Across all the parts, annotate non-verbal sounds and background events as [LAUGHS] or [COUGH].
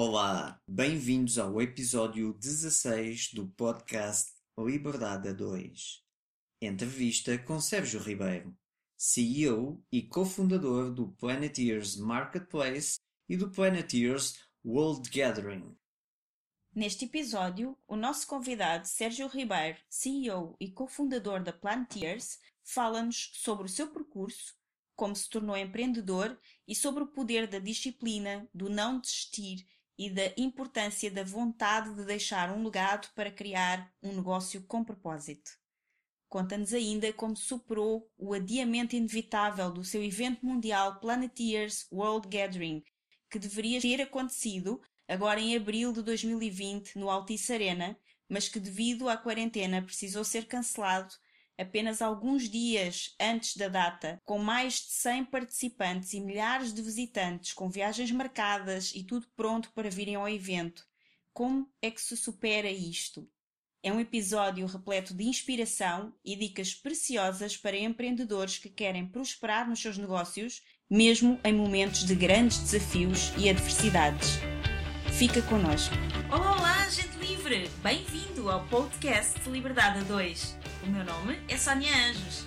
Olá, bem-vindos ao episódio 16 do podcast Liberdade a 2. Entrevista com Sérgio Ribeiro, CEO e cofundador do Planeteers Marketplace e do Planeteers World Gathering. Neste episódio, o nosso convidado Sérgio Ribeiro, CEO e cofundador da Planeteers, fala-nos sobre o seu percurso, como se tornou empreendedor e sobre o poder da disciplina, do não desistir e da importância da vontade de deixar um legado para criar um negócio com propósito. Conta-nos ainda como superou o adiamento inevitável do seu evento mundial Planeteers World Gathering, que deveria ter acontecido agora em abril de 2020 no Altice Arena, mas que devido à quarentena precisou ser cancelado apenas alguns dias antes da data, com mais de 100 participantes e milhares de visitantes com viagens marcadas e tudo pronto para virem ao evento. Como é que se supera isto? É um episódio repleto de inspiração e dicas preciosas para empreendedores que querem prosperar nos seus negócios, mesmo em momentos de grandes desafios e adversidades. Fica connosco. Olá, olá, gente livre! Bem-vindo ao podcast Liberdade a 2. O meu nome é Sónia Anjos.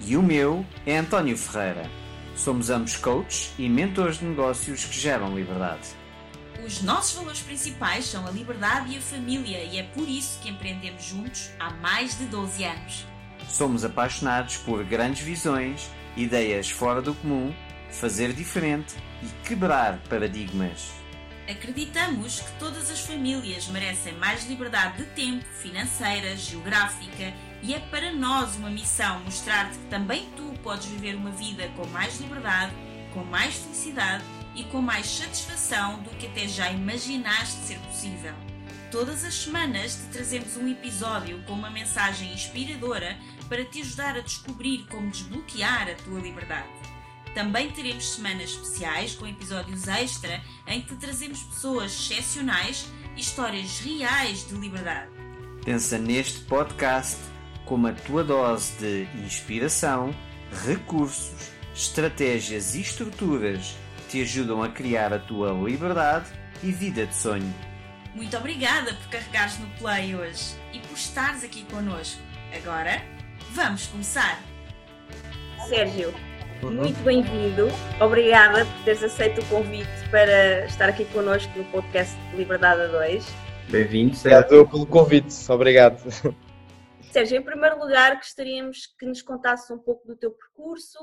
E o meu é António Ferreira. Somos ambos coaches e mentores de negócios que geram liberdade. Os nossos valores principais são a liberdade e a família, e é por isso que empreendemos juntos há mais de 12 anos. Somos apaixonados por grandes visões, ideias fora do comum, fazer diferente e quebrar paradigmas. Acreditamos que todas as famílias merecem mais liberdade de tempo, financeira, geográfica e é para nós uma missão mostrar-te que também tu podes viver uma vida com mais liberdade, com mais felicidade e com mais satisfação do que até já imaginaste ser possível. Todas as semanas te trazemos um episódio com uma mensagem inspiradora para te ajudar a descobrir como desbloquear a tua liberdade. Também teremos semanas especiais com episódios extra em que te trazemos pessoas excepcionais e histórias reais de liberdade. Pensa neste podcast como a tua dose de inspiração, recursos, estratégias e estruturas que te ajudam a criar a tua liberdade e vida de sonho. Muito obrigada por carregares no play hoje e por estares aqui connosco. Agora, vamos começar! Sérgio, muito bem-vindo. Obrigada por teres aceito o convite para estar aqui connosco no podcast Liberdade a 2. Bem-vindo, Sérgio. Obrigado pelo convite. Obrigado. [LAUGHS] Sérgio, em primeiro lugar, gostaríamos que nos contasses um pouco do teu percurso,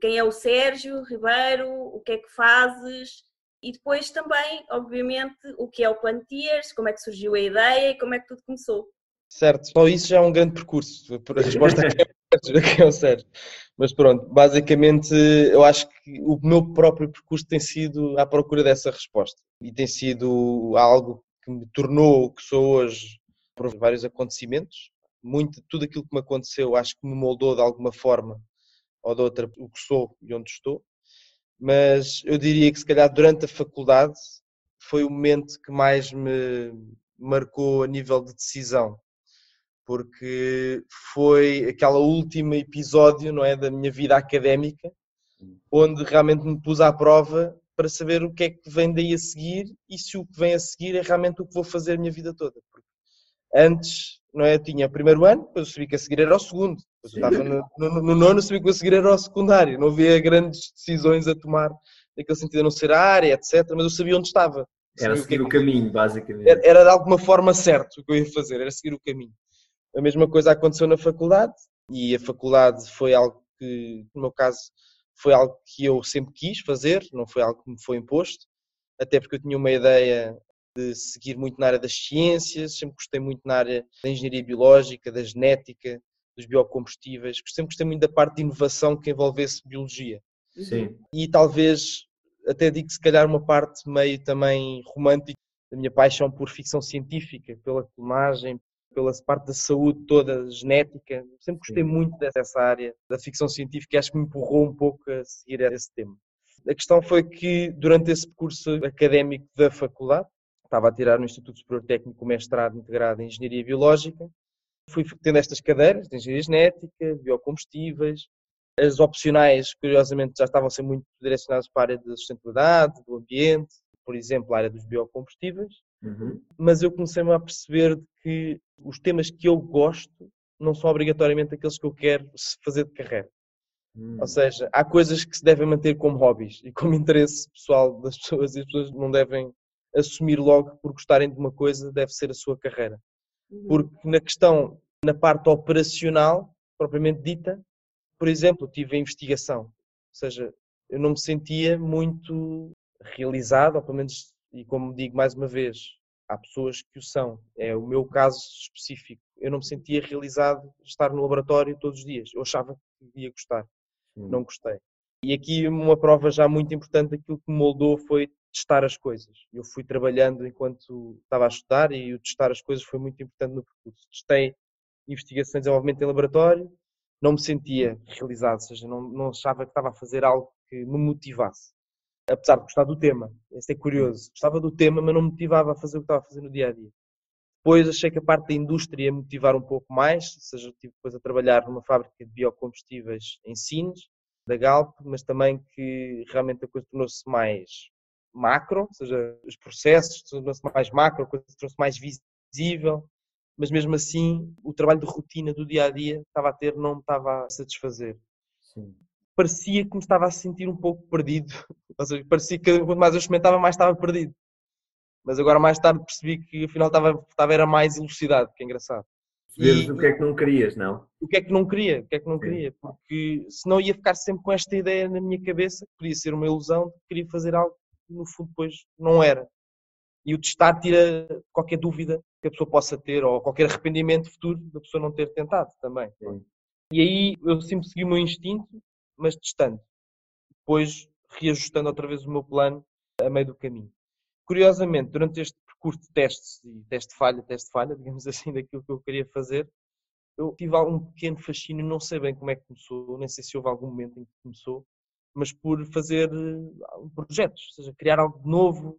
quem é o Sérgio Ribeiro, o que é que fazes e depois também, obviamente, o que é o Plantiers, como é que surgiu a ideia e como é que tudo começou. Certo, só isso já é um grande percurso. A resposta aqui [LAUGHS] é o Sérgio. Mas pronto, basicamente eu acho que o meu próprio percurso tem sido à procura dessa resposta e tem sido algo que me tornou o que sou hoje por vários acontecimentos. Muito, tudo aquilo que me aconteceu acho que me moldou de alguma forma ou de outra o que sou e onde estou. Mas eu diria que se calhar durante a faculdade foi o momento que mais me marcou a nível de decisão porque foi aquele último episódio não é, da minha vida académica, onde realmente me pus à prova para saber o que é que vem daí a seguir e se o que vem a seguir é realmente o que vou fazer a minha vida toda. Porque antes, não é, tinha o primeiro ano, depois eu sabia que a seguir era o segundo, depois eu estava no, no, no nono, sabia que a seguir era o secundário, não havia grandes decisões a tomar, naquele sentido de não ser a área, etc., mas eu sabia onde estava. Era seguir o, é o caminho, basicamente. Era, era de alguma forma certo o que eu ia fazer, era seguir o caminho. A mesma coisa aconteceu na faculdade e a faculdade foi algo que, no meu caso, foi algo que eu sempre quis fazer, não foi algo que me foi imposto, até porque eu tinha uma ideia de seguir muito na área das ciências, sempre gostei muito na área da engenharia biológica, da genética, dos biocombustíveis, sempre gostei muito da parte de inovação que envolvesse biologia. Sim. E talvez, até digo se calhar uma parte meio também romântica da minha paixão por ficção científica, pela filmagem, pela parte da saúde toda, genética. Sempre gostei muito dessa área da ficção científica e acho que me empurrou um pouco a seguir esse tema. A questão foi que, durante esse percurso académico da faculdade, estava a tirar no Instituto Superior Técnico o mestrado integrado em Engenharia Biológica, fui tendo estas cadeiras de Engenharia Genética, Biocombustíveis, as opcionais, curiosamente, já estavam a ser muito direcionadas para a área da sustentabilidade, do ambiente, por exemplo, a área dos biocombustíveis, Uhum. mas eu comecei-me a perceber que os temas que eu gosto não são obrigatoriamente aqueles que eu quero fazer de carreira. Hum. Ou seja, há coisas que se devem manter como hobbies e como [LAUGHS] interesse pessoal das pessoas e as pessoas não devem assumir logo que por gostarem de uma coisa deve ser a sua carreira. Uhum. Porque na questão, na parte operacional, propriamente dita, por exemplo, tive a investigação. Ou seja, eu não me sentia muito realizado, ou pelo menos, e como digo mais uma vez, há pessoas que o são. É o meu caso específico. Eu não me sentia realizado estar no laboratório todos os dias. Eu achava que ia gostar. Hum. Não gostei. E aqui uma prova já muito importante daquilo que me moldou foi testar as coisas. Eu fui trabalhando enquanto estava a estudar e o testar as coisas foi muito importante no percurso. Testei investigação e desenvolvimento em laboratório, não me sentia realizado, ou seja, não, não achava que estava a fazer algo que me motivasse. Apesar de gostar do tema, isso é curioso. Gostava do tema, mas não me motivava a fazer o que estava a fazer no dia a dia. Depois achei que a parte da indústria ia motivar um pouco mais, ou seja, estive depois a trabalhar numa fábrica de biocombustíveis em Sines, da Galp, mas também que realmente a coisa tornou-se mais macro, ou seja, os processos tornou-se mais macro, a coisa tornou-se mais visível, mas mesmo assim o trabalho de rotina do dia a dia estava a ter não me estava a satisfazer. Sim. Parecia que me estava a sentir um pouco perdido, [LAUGHS] ou seja, parecia que quanto mais eu experimentava, mais estava perdido. Mas agora mais tarde percebi que afinal estava, estava era mais elucidado, que é engraçado. Veres o que é que não querias, não? o que é que não queria, o que é que não queria, porque senão ia ficar sempre com esta ideia na minha cabeça, que podia ser uma ilusão, de que queria fazer algo no fundo depois não era. E o testar tira qualquer dúvida que a pessoa possa ter, ou qualquer arrependimento futuro da pessoa não ter tentado também. Sim. E aí eu sempre segui o meu instinto, mas testando. Depois reajustando outra vez o meu plano a meio do caminho. Curiosamente, durante este percurso de testes, e teste-falha, teste-falha, [LAUGHS] digamos assim, daquilo que eu queria fazer, eu tive algum pequeno fascínio, não sei bem como é que começou, nem sei se houve algum momento em que começou, mas por fazer eh, projetos, ou seja, criar algo novo,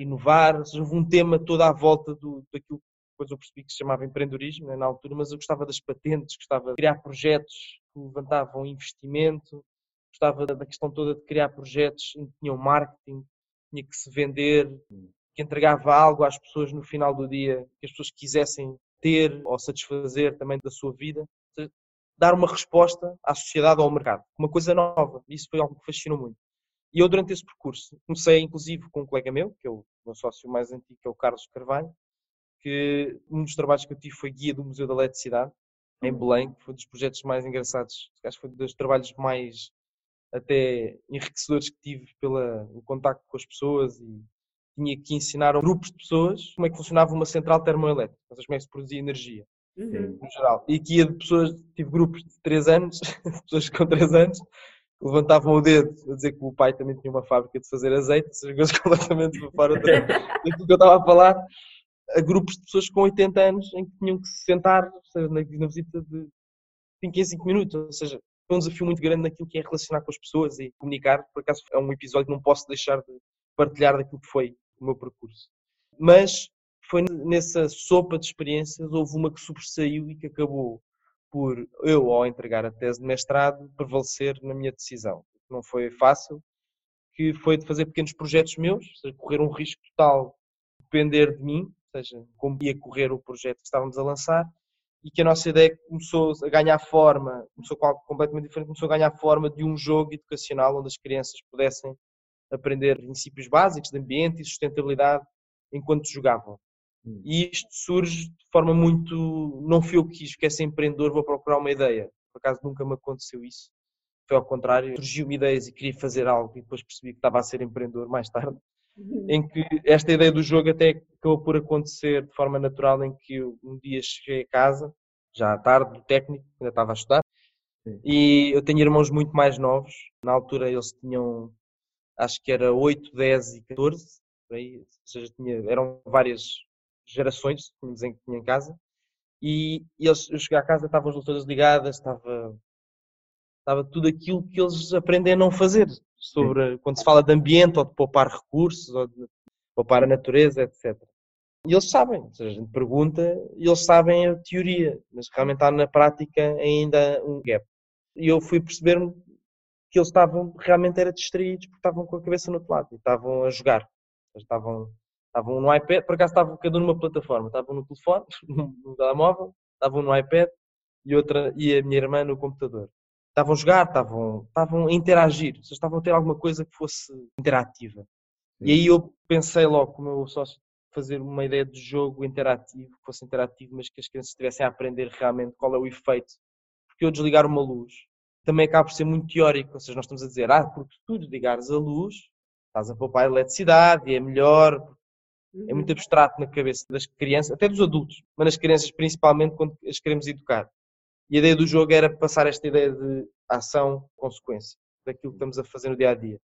inovar, ou seja, houve um tema todo à volta do, daquilo que depois eu percebi que se chamava empreendedorismo né, na altura, mas eu gostava das patentes, gostava de criar projetos que levantavam investimento, gostava da questão toda de criar projetos em que tinham marketing, tinha que se vender, que entregava algo às pessoas no final do dia, que as pessoas quisessem ter ou satisfazer também da sua vida. Dar uma resposta à sociedade ou ao mercado, uma coisa nova. Isso foi algo que fascinou muito. E eu, durante esse percurso, comecei inclusive com um colega meu, que é o meu sócio mais antigo, que é o Carlos Carvalho, que um dos trabalhos que eu tive foi guia do Museu da Eletricidade, em Belém, que foi um dos projetos mais engraçados, acho que foi um dos trabalhos mais até enriquecedores que tive pelo contacto com as pessoas e tinha que ensinar a grupos de pessoas como é que funcionava uma central termoelétrica, como é que se produzia energia Uhum. no geral. E que ia de pessoas, tive grupos de 3 anos, [LAUGHS] pessoas com 3 anos, que levantavam o dedo a dizer que o pai também tinha uma fábrica de fazer azeite, seja, coisas [LAUGHS] completamente fora [LAUGHS] daquilo que eu estava a falar, a grupos de pessoas com 80 anos em que tinham que se sentar ou seja, na, na visita de 5 em 5 minutos, ou seja, foi um desafio muito grande naquilo que é relacionar com as pessoas e comunicar, por acaso é um episódio que não posso deixar de partilhar daquilo que foi o meu percurso. Mas foi nessa sopa de experiências, houve uma que sobressaiu e que acabou por eu, ao entregar a tese de mestrado, prevalecer na minha decisão. Não foi fácil, que foi de fazer pequenos projetos meus, ou seja, correr um risco total, depender de mim, ou seja, como ia correr o projeto que estávamos a lançar, e que a nossa ideia começou a ganhar forma, começou completamente diferente, começou a ganhar forma de um jogo educacional onde as crianças pudessem aprender princípios básicos de ambiente e sustentabilidade enquanto jogavam. Hum. E isto surge de forma muito. Não fui eu que quis, quer ser empreendedor, vou procurar uma ideia. Por acaso nunca me aconteceu isso. Foi ao contrário, surgiu-me ideias e queria fazer algo e depois percebi que estava a ser empreendedor mais tarde. Em que esta ideia do jogo até acabou por acontecer de forma natural, em que eu um dia cheguei a casa, já à tarde, do técnico, ainda estava a estudar, Sim. e eu tenho irmãos muito mais novos. Na altura eles tinham, acho que era 8, 10 e 14, por aí, ou seja, tinha, eram várias gerações tínhamos em, tinha em casa. E, e eles, eu cheguei à casa, estavam as luzes ligadas, estava, estava tudo aquilo que eles aprendem a não fazer, sobre quando se fala de ambiente ou de poupar recursos ou de poupar a natureza, etc. E eles sabem, ou seja, a gente pergunta e eles sabem a teoria, mas realmente há na prática ainda um gap. E eu fui perceber-me que eles estavam realmente era distraídos porque estavam com a cabeça no outro lado e estavam a jogar. Eles estavam, estavam no iPad, por acaso estavam cada um numa plataforma, estavam no telefone, [LAUGHS] no telemóvel, estavam no iPad e, outra, e a minha irmã no computador. Estavam a jogar, estavam, estavam a interagir, seja, estavam a ter alguma coisa que fosse interativa. E aí eu pensei logo com o meu sócio fazer uma ideia de jogo interativo, que fosse interativo, mas que as crianças estivessem a aprender realmente qual é o efeito. Porque eu desligar uma luz também acaba por ser muito teórico, ou seja, nós estamos a dizer, ah, porque tu desligares a luz, estás a poupar eletricidade e é melhor. É muito abstrato na cabeça das crianças, até dos adultos, mas nas crianças principalmente quando as queremos educar. E a ideia do jogo era passar esta ideia de ação-consequência, daquilo que estamos a fazer no dia a dia.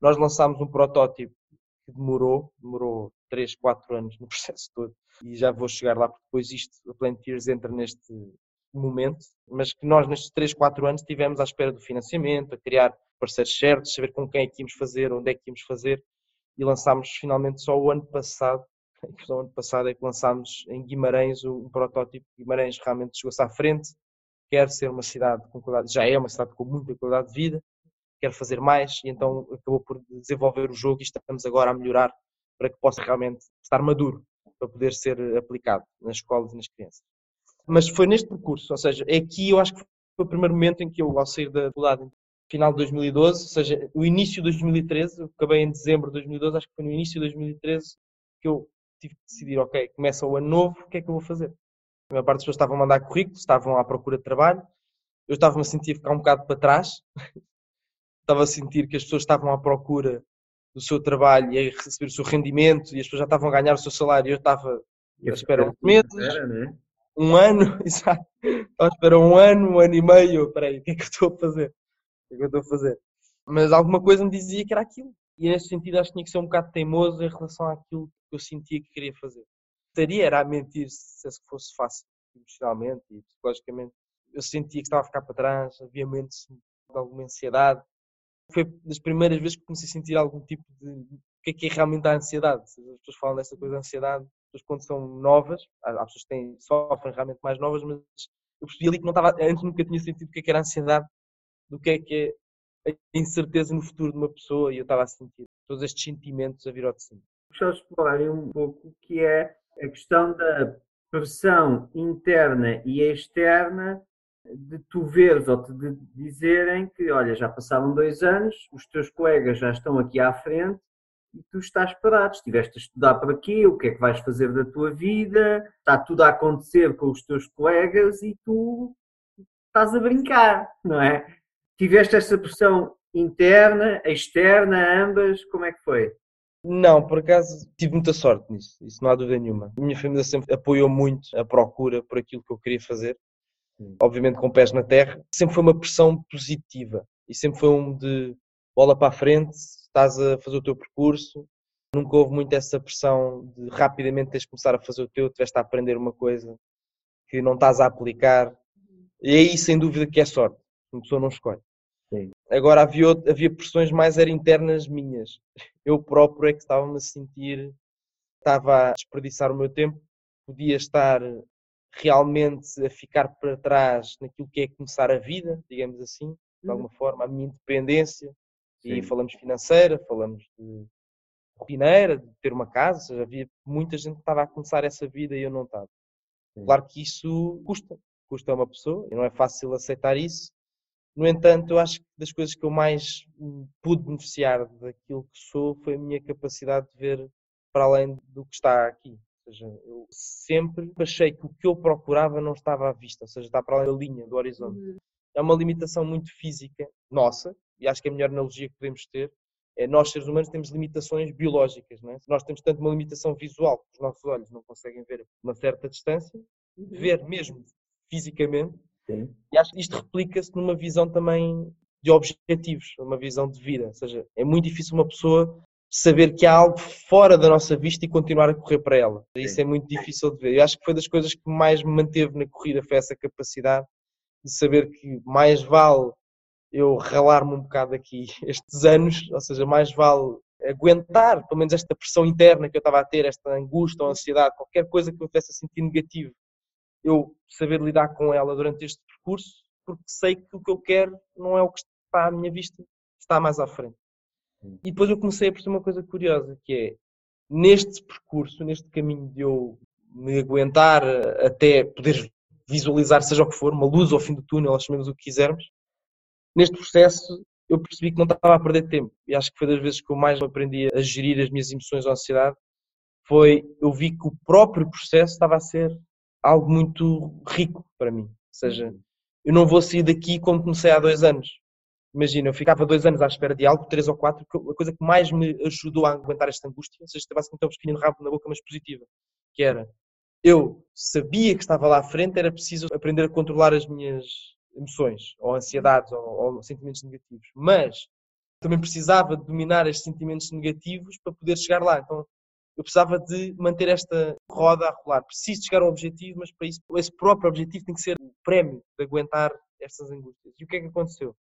Nós lançámos um protótipo que demorou, demorou 3, 4 anos no [LAUGHS] processo todo, e já vou chegar lá porque depois isto, a Plantiers entra neste momento, mas que nós nestes 3, 4 anos tivemos à espera do financiamento, a criar parceiros certos, saber com quem é que íamos fazer, onde é que íamos fazer, e lançámos finalmente só o ano passado, [LAUGHS] só o ano passado é que lançámos em Guimarães um protótipo, Guimarães realmente chegou-se à frente, quer ser uma cidade com qualidade, já é uma cidade com muita qualidade de vida, quer fazer mais, e então acabou por desenvolver o jogo e estamos agora a melhorar para que possa realmente estar maduro para poder ser aplicado nas escolas e nas crianças. Mas foi neste percurso, ou seja, é aqui eu acho que foi o primeiro momento em que eu, ao sair da faculdade, final de 2012, ou seja, o início de 2013, acabei em dezembro de 2012, acho que foi no início de 2013 que eu tive que decidir, ok, começa o ano novo, o que é que eu vou fazer? A maior parte das pessoas estavam a mandar currículos, estavam à procura de trabalho, eu estava-me a sentir ficar um bocado para trás, [LAUGHS] estava a sentir que as pessoas estavam à procura do seu trabalho e a receber o seu rendimento e as pessoas já estavam a ganhar o seu salário e eu estava à espera de meses, Era, né? um ano, [LAUGHS] exato, estava à espera um ano, um ano e meio, peraí, o que é que eu estou a fazer? É que eu estou a fazer? Mas alguma coisa me dizia que era aquilo. E nesse sentido acho que tinha que ser um bocado teimoso em relação àquilo que eu sentia que queria fazer. Estaria era a mentir se se fosse fácil, emocionalmente e psicologicamente. Eu sentia que estava a ficar para trás, havia momentos de alguma ansiedade. Foi das primeiras vezes que comecei a sentir algum tipo de o que é que é realmente a ansiedade. As pessoas falam dessa coisa de ansiedade, as pessoas quando são novas, há pessoas que têm, sofrem realmente mais novas, mas eu percebi ali que não estava, antes nunca tinha sentido o que é que era ansiedade, do que é que é a incerteza no futuro de uma pessoa e eu estava a sentir todos estes sentimentos a vir ao de cima. Gostava de explorar um pouco que é a questão da pressão interna e externa de tu veres ou te dizerem que, olha, já passaram dois anos, os teus colegas já estão aqui à frente e tu estás parado, estiveste a estudar para quê, o que é que vais fazer da tua vida, está tudo a acontecer com os teus colegas e tu estás a brincar, não é? Tiveste essa pressão interna, externa, ambas, como é que foi? Não, por acaso tive muita sorte nisso, isso não há dúvida nenhuma. A minha família sempre apoiou muito a procura por aquilo que eu queria fazer, obviamente com pés na terra. Sempre foi uma pressão positiva e sempre foi um de bola para a frente, estás a fazer o teu percurso. Nunca houve muito essa pressão de rapidamente teres de começar a fazer o teu, tiveste a aprender uma coisa que não estás a aplicar. E aí, sem dúvida, que é sorte. Uma pessoa não escolhe. Agora havia, havia pressões mais eram internas minhas. Eu próprio é que estava-me a sentir, estava a desperdiçar o meu tempo, podia estar realmente a ficar para trás naquilo que é começar a vida, digamos assim, de alguma forma, a minha independência, e Sim. falamos financeira, falamos de rotineira, de ter uma casa, ou seja, havia muita gente que estava a começar essa vida e eu não estava. Sim. Claro que isso custa, custa a uma pessoa e não é fácil aceitar isso. No entanto, eu acho que das coisas que eu mais hum, pude beneficiar daquilo que sou foi a minha capacidade de ver para além do que está aqui. Ou seja, eu sempre achei que o que eu procurava não estava à vista, ou seja, está para além da linha, do horizonte. É uma limitação muito física nossa, e acho que a melhor analogia que podemos ter é nós, seres humanos, temos limitações biológicas. Não é? Nós temos tanto uma limitação visual, que os nossos olhos não conseguem ver a uma certa distância, ver mesmo fisicamente, Sim. e acho que isto replica-se numa visão também de objetivos, uma visão de vida. Ou seja, é muito difícil uma pessoa saber que há algo fora da nossa vista e continuar a correr para ela. Isso é muito difícil de ver. Eu acho que foi das coisas que mais me manteve na corrida, foi essa capacidade de saber que mais vale eu ralar-me um bocado aqui [LAUGHS] estes anos, ou seja, mais vale aguentar pelo menos esta pressão interna que eu estava a ter, esta angústia ou ansiedade, qualquer coisa que eu estivesse a sentir negativo, eu saber lidar com ela durante este percurso, porque sei que o que eu quero não é o que está à minha vista, está mais à frente. E depois eu comecei a perceber uma coisa curiosa, que é, neste percurso, neste caminho de eu me aguentar até poder visualizar seja o que for, uma luz ao fim do túnel, chamemos o que quisermos, neste processo eu percebi que não estava a perder tempo e acho que foi das vezes que eu mais aprendi a gerir as minhas emoções ou ansiedade foi eu vi que o próprio processo estava a ser algo muito rico para mim. Ou seja, eu não vou sair daqui como comecei há dois anos. Imagina, eu ficava dois anos à espera de algo, três ou quatro, a coisa que mais me ajudou a aguentar esta angústia, ou seja, basicamente um pequeno rabo na boca, mas positiva, que era, eu sabia que estava lá à frente, era preciso aprender a controlar as minhas emoções, ou ansiedades, ou, ou sentimentos negativos, mas também precisava dominar estes sentimentos negativos para poder chegar lá. Então, eu precisava de manter esta roda a rolar. Preciso chegar ao objetivo, mas para isso, esse próprio objetivo tem que ser o prémio de aguentar estas angústias. E o que é que aconteceu?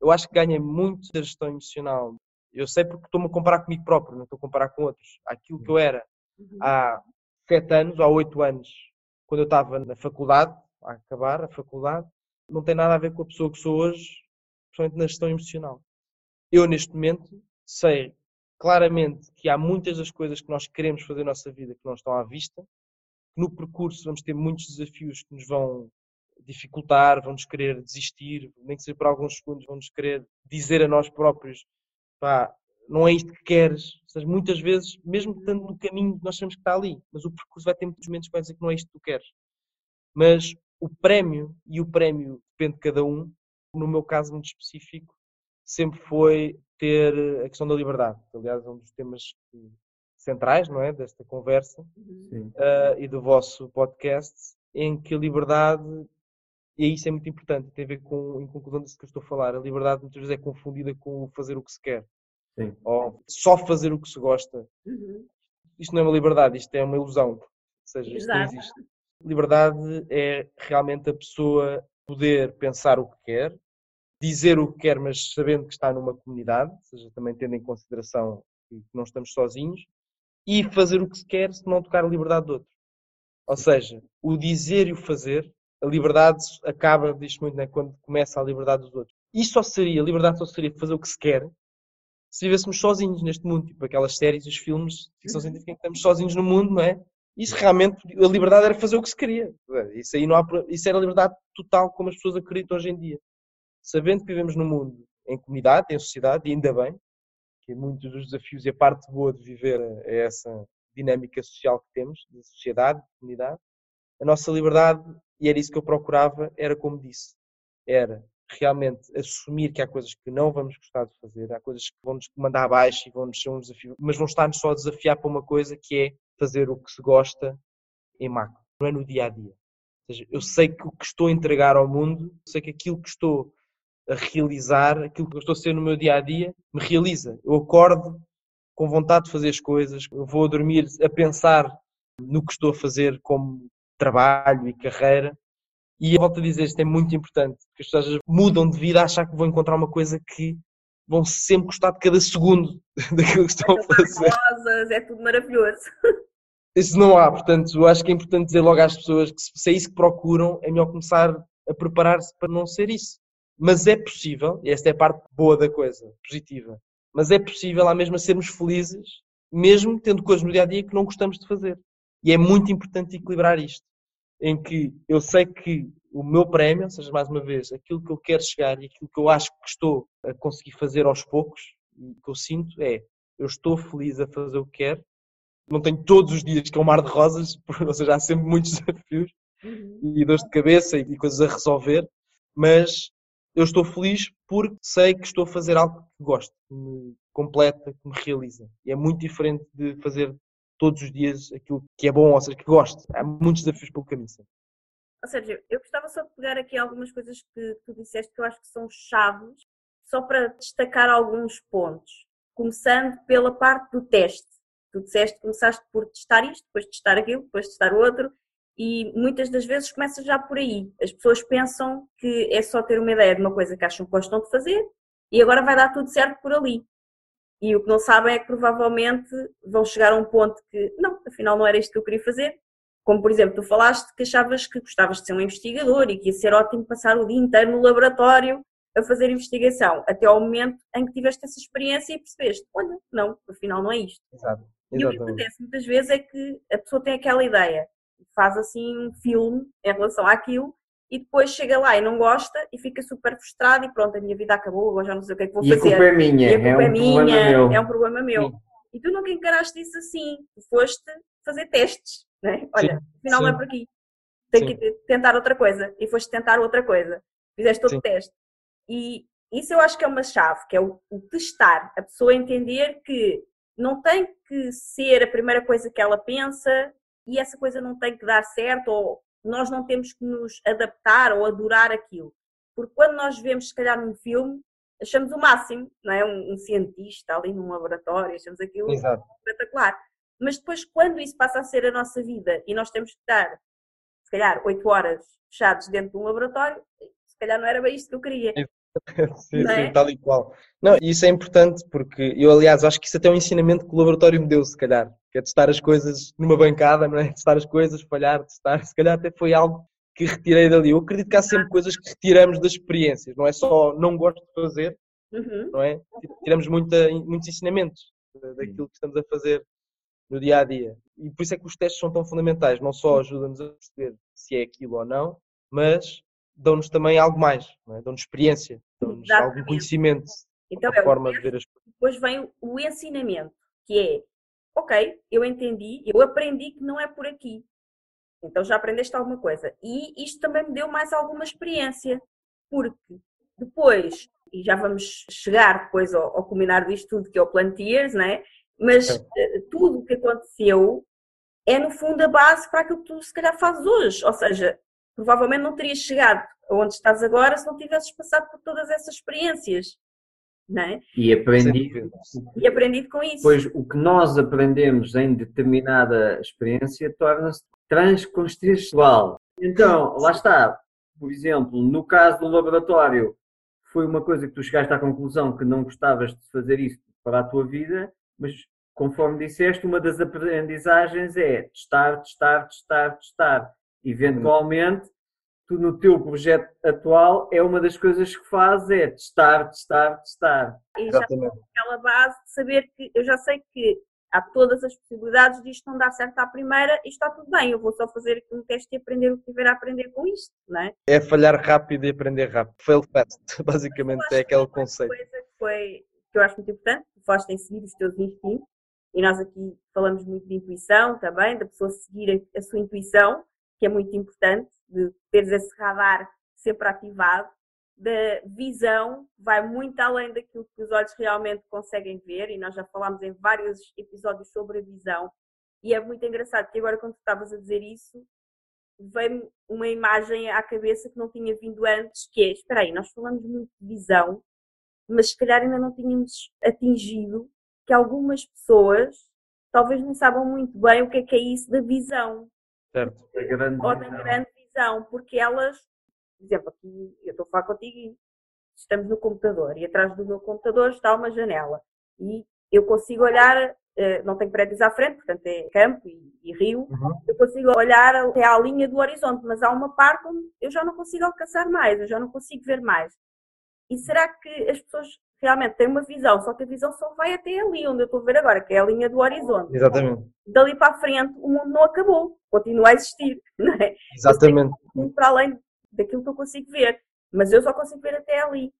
Eu acho que ganhei muito da gestão emocional. Eu sei porque estou-me a comparar comigo próprio, não estou a comparar com outros. Aquilo que eu era uhum. há sete anos, ou há oito anos, quando eu estava na faculdade, a acabar a faculdade, não tem nada a ver com a pessoa que sou hoje, principalmente na gestão emocional. Eu, neste momento, sei claramente que há muitas das coisas que nós queremos fazer na nossa vida que não estão à vista. No percurso vamos ter muitos desafios que nos vão dificultar, vão-nos querer desistir, nem que seja por alguns segundos, vão-nos querer dizer a nós próprios, pá, não é isto que queres. Seja, muitas vezes, mesmo estando no caminho, nós sabemos que está ali, mas o percurso vai ter muitos momentos que vai dizer que não é isto que tu queres. Mas o prémio, e o prémio depende de cada um, no meu caso muito específico, sempre foi ter a questão da liberdade, que aliás é um dos temas centrais, não é, desta conversa uh, e do vosso podcast, em que a liberdade, e isso é muito importante, tem a ver com, em conclusão disso que eu estou a falar, a liberdade muitas vezes é confundida com fazer o que se quer, Sim. ou só fazer o que se gosta. Uhum. Isto não é uma liberdade, isto é uma ilusão, ou seja, isto não existe. Liberdade é realmente a pessoa poder pensar o que quer, dizer o que quer, mas sabendo que está numa comunidade, ou seja, também tendo em consideração que não estamos sozinhos, e fazer o que se quer se não tocar a liberdade do outro. Ou seja, o dizer e o fazer, a liberdade acaba, diz muito, né, quando começa a liberdade dos outros. E só seria, a liberdade só seria fazer o que se quer se vivêssemos sozinhos neste mundo, tipo aquelas séries, os filmes de ficção científica em que estamos sozinhos no mundo, não é? Isso realmente, a liberdade era fazer o que se queria. Isso aí não há, isso era a liberdade total como as pessoas acreditam hoje em dia sabendo que vivemos num mundo em comunidade, em sociedade, e ainda bem, que muitos dos desafios e a parte boa de viver é essa dinâmica social que temos, de sociedade, de comunidade, a nossa liberdade, e era isso que eu procurava, era como disse, era realmente assumir que há coisas que não vamos gostar de fazer, há coisas que vão nos mandar abaixo e vão nos ser um desafio, mas vão estar-nos só a desafiar para uma coisa que é fazer o que se gosta em macro, não é no dia a dia. Ou seja, eu sei que o que estou a entregar ao mundo, sei que aquilo que estou a realizar aquilo que eu estou a ser no meu dia a dia, me realiza. Eu acordo com vontade de fazer as coisas, eu vou a dormir a pensar no que estou a fazer como trabalho e carreira. E eu volto a dizer, isto é muito importante, porque as pessoas mudam de vida a achar que vão encontrar uma coisa que vão sempre gostar de cada segundo [LAUGHS] daquilo que estão a fazer. Rosas, é tudo maravilhoso. Isso não há, portanto, eu acho que é importante dizer logo às pessoas que se é isso que procuram, é melhor começar a preparar-se para não ser isso. Mas é possível, e esta é a parte boa da coisa, positiva, mas é possível à mesma sermos felizes, mesmo tendo coisas no dia a dia que não gostamos de fazer. E é muito importante equilibrar isto, em que eu sei que o meu prémio, ou seja, mais uma vez, aquilo que eu quero chegar e aquilo que eu acho que estou a conseguir fazer aos poucos, e que eu sinto é, eu estou feliz a fazer o que quero, não tenho todos os dias que é um mar de rosas, [LAUGHS] ou seja, há sempre muitos [LAUGHS] desafios uhum. e dores de cabeça e coisas a resolver, mas eu estou feliz porque sei que estou a fazer algo que gosto, que me completa, que me realiza. E é muito diferente de fazer todos os dias aquilo que é bom, ou seja, que gosto. Há muitos desafios pelo caminho. Sim. Ou seja, eu gostava só de pegar aqui algumas coisas que tu disseste que eu acho que são chaves, só para destacar alguns pontos. Começando pela parte do teste. Tu disseste, começaste por testar isto, depois testar aquilo, depois testar o outro, e muitas das vezes começa já por aí. As pessoas pensam que é só ter uma ideia de uma coisa que acham que gostam de fazer e agora vai dar tudo certo por ali. E o que não sabem é que provavelmente vão chegar a um ponto que, não, afinal não era isto que eu queria fazer. Como, por exemplo, tu falaste que achavas que gostavas de ser um investigador e que ia ser ótimo passar o dia inteiro no laboratório a fazer investigação, até ao momento em que tiveste essa experiência e percebeste, olha, não, afinal não é isto. Exato. E o que acontece muitas vezes é que a pessoa tem aquela ideia, faz assim um filme em relação àquilo e depois chega lá e não gosta e fica super frustrado e pronto, a minha vida acabou, agora já não sei o que é que vou e fazer. a culpa é minha, e a culpa é, um é minha, meu. é um problema meu. Sim. E tu nunca encaraste isso assim, tu foste fazer testes, né? Olha, Sim, afinal não é por aqui, tem Sim. que tentar outra coisa e foste tentar outra coisa, fizeste todo Sim. o teste. E isso eu acho que é uma chave, que é o, o testar, a pessoa entender que não tem que ser a primeira coisa que ela pensa e essa coisa não tem que dar certo ou nós não temos que nos adaptar ou adorar aquilo. Porque quando nós vemos, se calhar, num filme, achamos o máximo, não é? Um, um cientista ali num laboratório, achamos aquilo Exato. espetacular. Mas depois, quando isso passa a ser a nossa vida e nós temos que estar, se calhar, oito horas fechados dentro de um laboratório, se calhar não era bem isto que eu queria. [LAUGHS] Sim, é? sim, tal e qual. Não, e isso é importante porque eu, aliás, acho que isso até é um ensinamento que o laboratório me deu, se calhar, que é testar as coisas numa bancada, não é? Testar as coisas, falhar, testar, se calhar até foi algo que retirei dali. Eu acredito que há sempre coisas que retiramos das experiências, não é só não gosto de fazer, Uhum. não é? Tiramos muita, muitos ensinamentos da- daquilo que estamos a fazer no dia a dia. E por isso é que os testes são tão fundamentais. Não só ajudam-nos a perceber se é aquilo ou não, mas dão-nos também algo mais, é? dão-nos experiência, dão-nos algum conhecimento, Então, é forma de ver as coisas. depois vem o- ensinamento, que é, ok, eu entendi, eu aprendi que não é por aqui. Então já aprendeste alguma coisa. E isto também me deu mais alguma experiência, porque depois, e já vamos chegar depois ao, ao culminar disto tudo, que é o Plantiers, né? mas eh, tudo o que aconteceu é no fundo a base para aquilo que tu se calhar fazes hoje. Ou seja, provavelmente não terias chegado aonde estás agora se não tivesses passado por todas essas experiências. Não é? E aprendi Sem dúvida. e aprendido com isso. Pois o que nós aprendemos em determinada experiência torna-se transcontextual. Então, lá está. Por exemplo, no caso do laboratório, foi uma coisa que tu chegaste à conclusão que não gostavas de fazer isso para a tua vida, mas conforme disseste, uma das aprendizagens é testar, testar, testar, testar. Eventualmente, tu no teu projeto atual é uma das coisas que fazes é testar, testar, testar. E já Exatamente. aquela base de saber que eu já sei que há todas as possibilidades disto não dar certo à primeira e está tudo bem, eu vou só fazer aqui um teste e aprender o que tiver a aprender com isto, não é? É falhar rápido e aprender rápido. Fail fast, [LAUGHS] basicamente é aquele uma conceito. coisa que, foi, que eu acho muito importante, tu falaste em seguir os teus instintos, e nós aqui falamos muito de intuição também, da pessoa seguir a, a sua intuição, que é muito importante, de teres esse radar sempre ativado, da visão, vai muito além daquilo que os olhos realmente conseguem ver, e nós já falámos em vários episódios sobre a visão, e é muito engraçado que agora quando tu estavas a dizer isso, veio-me uma imagem à cabeça que não tinha vindo antes, que é, espera aí, nós falamos muito de visão, mas se calhar ainda não tínhamos atingido que algumas pessoas talvez não saibam muito bem o que é que é isso da visão, Certo. Grande ou da visão. grande visão, porque elas, por exemplo, aqui eu estou a falar contigo e estamos no computador e atrás do meu computador está uma janela e eu consigo olhar, eh, não tenho prédios à frente, portanto é campo e, e rio, Uhum. eu consigo olhar até à linha do horizonte, mas há uma parte onde eu já não consigo alcançar mais, eu já não consigo ver mais. E será que as pessoas realmente têm uma visão, só que a visão só vai até ali onde eu estou a ver agora, que é a linha do horizonte. Exatamente. Dali para a frente o mundo não acabou, continua a existir, [LAUGHS] não é? Exatamente. muito para além daquilo que eu consigo ver, mas eu só consigo ver até ali.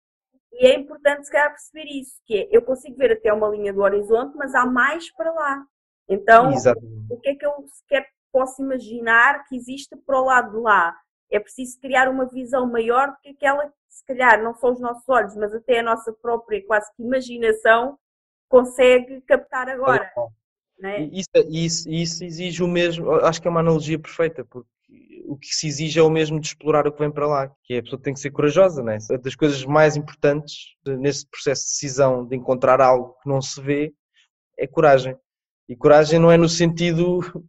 E é importante, se calhar, perceber isso, que é, eu consigo ver até uma linha do horizonte, mas há mais para lá. Então, Exatamente. o que é que eu sequer posso imaginar que existe para o lado de lá? É preciso criar uma visão maior do que aquela que, se calhar, não são os nossos olhos, mas até a nossa própria, quase que imaginação, consegue captar agora. Né? E Isso, isso, isso exige o mesmo, acho que é uma analogia perfeita, porque o que se exige é o mesmo de explorar o que vem para lá, que é a pessoa tem que ser corajosa, é? Uma das coisas mais importantes nesse processo de decisão de encontrar algo que não se vê é coragem. E coragem não é no sentido, [LAUGHS]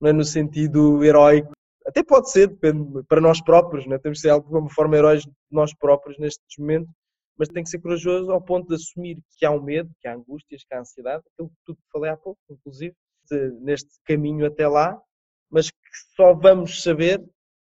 não é no sentido heróico, até pode ser, depende, para nós próprios, não é? temos que ser de alguma forma heróis de nós próprios nestes momentos, mas tem que ser corajoso ao ponto de assumir que há um medo, que há angústias, que há ansiedade, aquilo que tudo falei há pouco, inclusive, neste caminho até lá, mas que só vamos saber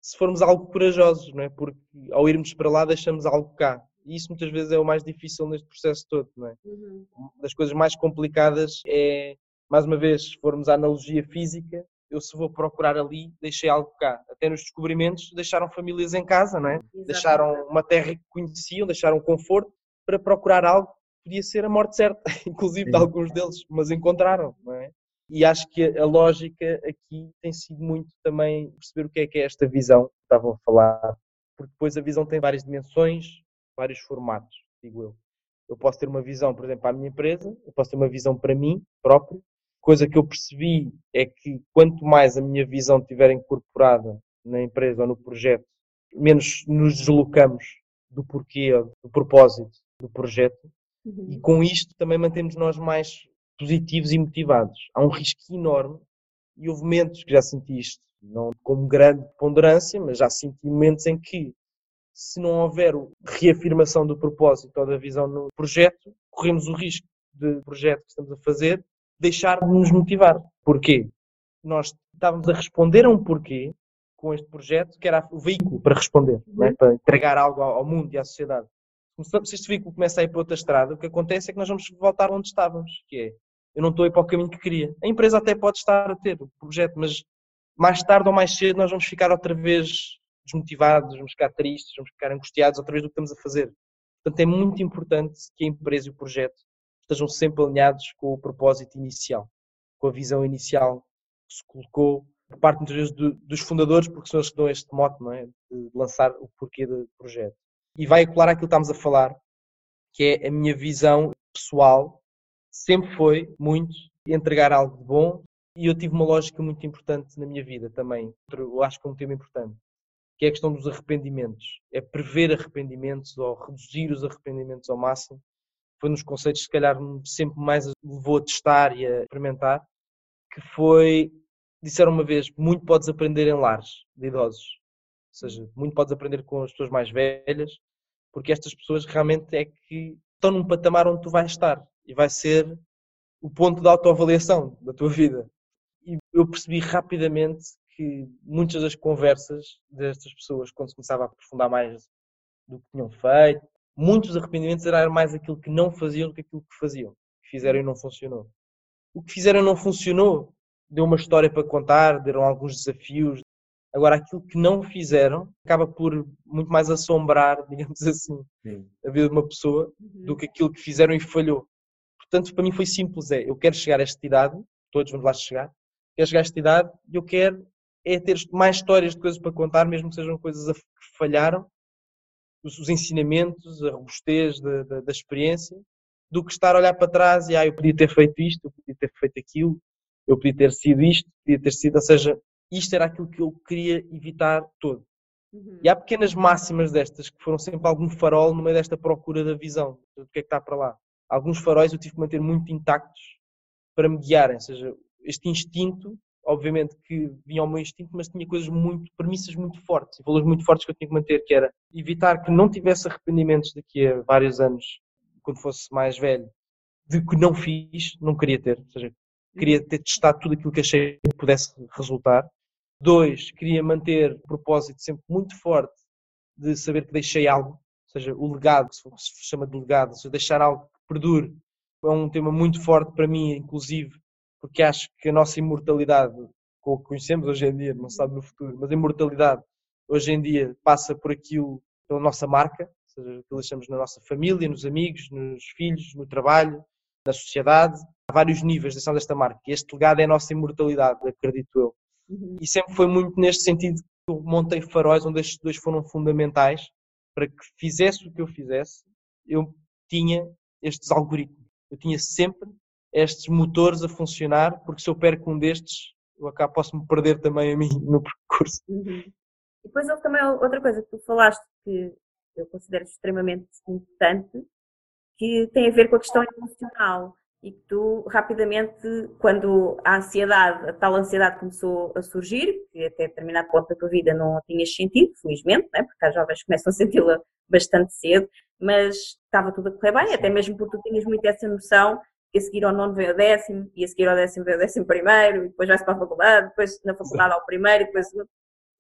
se formos algo corajosos, não é? Porque ao irmos para lá deixamos algo cá. E isso muitas vezes é o mais difícil neste processo todo, não é? Uhum. Uma das coisas mais complicadas é mais uma vez, se formos à analogia física, eu se vou procurar ali, deixei algo cá. Até nos descobrimentos deixaram famílias em casa, não é? Exatamente. Deixaram uma terra que conheciam, deixaram conforto para procurar algo que podia ser a morte certa, [LAUGHS] inclusive de Sim. alguns deles, mas encontraram, não é? E acho que a lógica aqui tem sido muito também perceber o que é que é esta visão que estavam a falar, porque depois a visão tem várias dimensões, vários formatos, digo eu. Eu posso ter uma visão, por exemplo, para a minha empresa, eu posso ter uma visão para mim próprio. Coisa que eu percebi é que quanto mais a minha visão estiver incorporada na empresa ou no projeto, menos nos deslocamos do porquê, do propósito do projeto Uhum. e com isto também mantemos nós mais positivos e motivados. Há um risco enorme e houve momentos que já senti isto, não como grande ponderância, mas já senti momentos em que, se não houver reafirmação do propósito ou da visão no projeto, corremos o risco de projeto que estamos a fazer deixar de nos motivar. Porquê? Nós estávamos a responder a um porquê com este projeto, que era o veículo para responder, é? para entregar algo ao ao mundo e à sociedade. Se este veículo começa a ir para outra estrada, o que acontece é que nós vamos voltar onde estávamos, que é, eu não estou a ir para o caminho que queria. A empresa até pode estar a ter o projeto, mas mais tarde ou mais cedo nós vamos ficar outra vez desmotivados, vamos ficar tristes, vamos ficar angustiados outra vez do que estamos a fazer. Portanto, é muito importante que a empresa e o projeto estejam sempre alinhados com o propósito inicial, com a visão inicial que se colocou por parte muitas vezes do- dos fundadores, porque são eles que dão este mote, não é? De lançar o porquê do projeto. E vai colar aquilo que estamos a falar, que é a minha visão pessoal, sempre foi muito entregar algo de bom e eu tive uma lógica muito importante na minha vida também. Eu acho que é um tema importante, que é a questão dos arrependimentos. É prever arrependimentos ou reduzir os arrependimentos ao máximo. Foi um dos conceitos que se calhar sempre mais levou a testar e a experimentar, que foi, disseram uma vez, muito podes aprender em lares de idosos. Ou seja, muito podes aprender com as pessoas mais velhas, porque estas pessoas realmente é que estão num patamar onde tu vais estar e vai ser o ponto de autoavaliação da tua vida. E eu percebi rapidamente que muitas das conversas destas pessoas, quando se começava a aprofundar mais do que tinham feito, muitos arrependimentos eram mais aquilo que não faziam do que aquilo que faziam. O que fizeram e não funcionou. O que fizeram não funcionou. Deu uma história para contar, deram alguns desafios. Agora, aquilo que não fizeram acaba por muito mais assombrar, [LAUGHS] digamos assim, Sim. a vida de uma pessoa do que aquilo que fizeram e falhou. Portanto, para mim foi simples, é, eu quero chegar a esta idade, todos vamos lá chegar, quero chegar a esta idade e eu quero é ter mais histórias de coisas para contar, mesmo que sejam coisas que falharam, os, os ensinamentos, a robustez da, da, da experiência, do que estar a olhar para trás e, ah, eu podia ter feito isto, eu podia ter feito aquilo, eu podia ter sido isto, podia ter sido, ou seja, isto era aquilo que eu queria evitar todo. Uhum. E há pequenas máximas destas que foram sempre algum farol no meio desta procura da visão, do que é que está para lá. Alguns faróis eu tive que manter muito intactos para me guiarem, ou seja, este instinto, obviamente que vinha ao meu instinto, mas tinha coisas muito, premissas muito fortes, e valores muito fortes que eu tinha que manter, que era evitar que não tivesse arrependimentos daqui a vários anos, quando fosse mais velho, de que não fiz, não queria ter, ou seja, queria ter testado tudo aquilo que achei que pudesse resultar. Dois, queria manter o propósito sempre muito forte de saber que deixei algo, ou seja, o legado, se chama de legado, ou seja, deixar algo que perdure. É um tema muito forte para mim, inclusive, porque acho que a nossa imortalidade, com o que conhecemos hoje em dia, não se sabe no futuro, mas a imortalidade hoje em dia passa por aquilo, pela nossa marca, ou seja, o que deixamos na nossa família, nos amigos, nos filhos, no trabalho, na sociedade. Há vários níveis de ação desta marca. E este legado é a nossa imortalidade, acredito eu. Uhum. E sempre foi muito neste sentido que eu montei faróis onde estes dois foram fundamentais para que fizesse o que eu fizesse, eu tinha estes algoritmos. Eu tinha sempre estes motores a funcionar, porque se eu perco um destes, eu acabo, posso me perder também a mim [LAUGHS] no percurso. Uhum. E depois houve também outra coisa que tu falaste que eu considero extremamente importante, que tem a ver com a questão emocional. E que tu, rapidamente, quando a ansiedade, a tal ansiedade começou a surgir, que até determinado ponto da tua vida não tinhas sentido, felizmente, né? porque as jovens começam a senti-la bastante cedo, mas estava tudo a correr bem, até mesmo porque tu tinhas muito essa noção que a seguir ao nono veio ao décimo, e a seguir ao décimo veio ao décimo primeiro, e depois vai-se para a faculdade, depois na faculdade ao primeiro, e depois.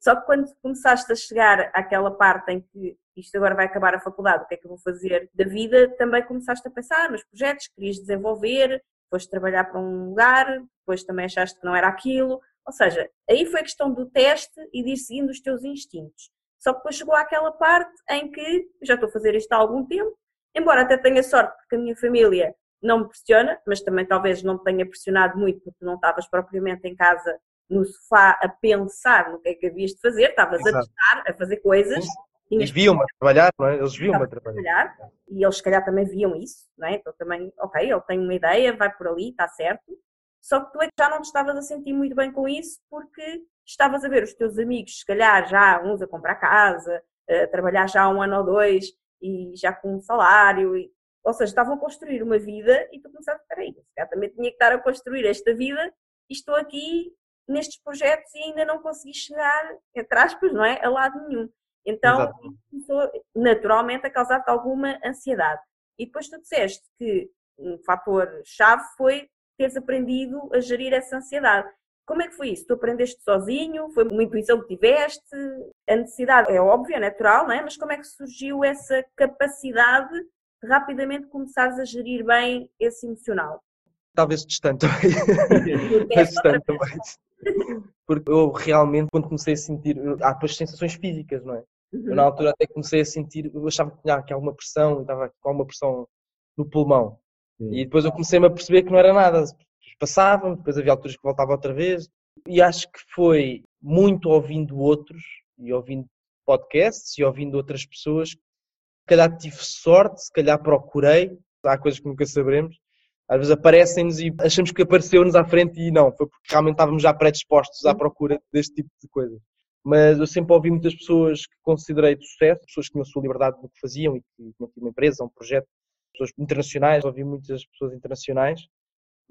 Só que quando começaste a chegar àquela parte em que isto agora vai acabar a faculdade, o que é que eu vou fazer da vida, também começaste a pensar nos projetos que querias desenvolver foste trabalhar para um lugar, depois também achaste que não era aquilo. Ou seja, aí foi questão do teste e de ir seguindo os teus instintos. Só que depois chegou àquela parte em que já estou a fazer isto há algum tempo, embora até tenha sorte porque a minha família não me pressiona, mas também talvez não me tenha pressionado muito porque não estavas propriamente em casa no sofá a pensar no que é que havias de fazer, estavas a testar, a fazer coisas. E viam-me a trabalhar, não é? Eles viam-me a trabalhar. trabalhar. E eles, se calhar, também viam isso, não é? Então, também, ok, ele tem uma ideia, vai por ali, está certo. Só que tu é que já não te estavas a sentir muito bem com isso porque estavas a ver os teus amigos, se calhar, já uns a comprar casa, a trabalhar já um ano ou dois e já com um salário. E, ou seja, estavam a construir uma vida e tu começaste, peraí, se calhar também tinha que estar a construir esta vida e estou aqui nestes projetos e ainda não consegui chegar, entre aspas, não é? A lado nenhum. Então, começou naturalmente a causar-te alguma ansiedade. E depois tu disseste que um fator-chave foi teres aprendido a gerir essa ansiedade. Como é que foi isso? Tu aprendeste sozinho? Foi uma intuição que tiveste? A necessidade é óbvia, é natural, não é? Mas como é que surgiu essa capacidade de rapidamente começares a gerir bem esse emocional? Talvez distante também. distante também. Porque eu realmente, quando comecei a sentir, há depois sensações físicas, não é? Uhum. Eu, na altura até comecei a sentir, eu achava que tinha aqui alguma pressão, estava com alguma pressão no pulmão. E depois eu comecei-me a perceber que não era nada. Passavam, depois havia alturas que voltava outra vez. E acho que foi muito ouvindo outros, e ouvindo podcasts, e ouvindo outras pessoas. Calhar tive sorte, se calhar procurei. Há coisas que nunca saberemos. Às vezes aparecem-nos e achamos que apareceu-nos à frente e não, foi porque realmente estávamos já predispostos à procura deste tipo de coisas. Mas eu sempre ouvi muitas pessoas que considerei de sucesso, pessoas que tinham a sua liberdade no que faziam e que tinham uma empresa, um projeto, pessoas internacionais, ouvi muitas pessoas internacionais,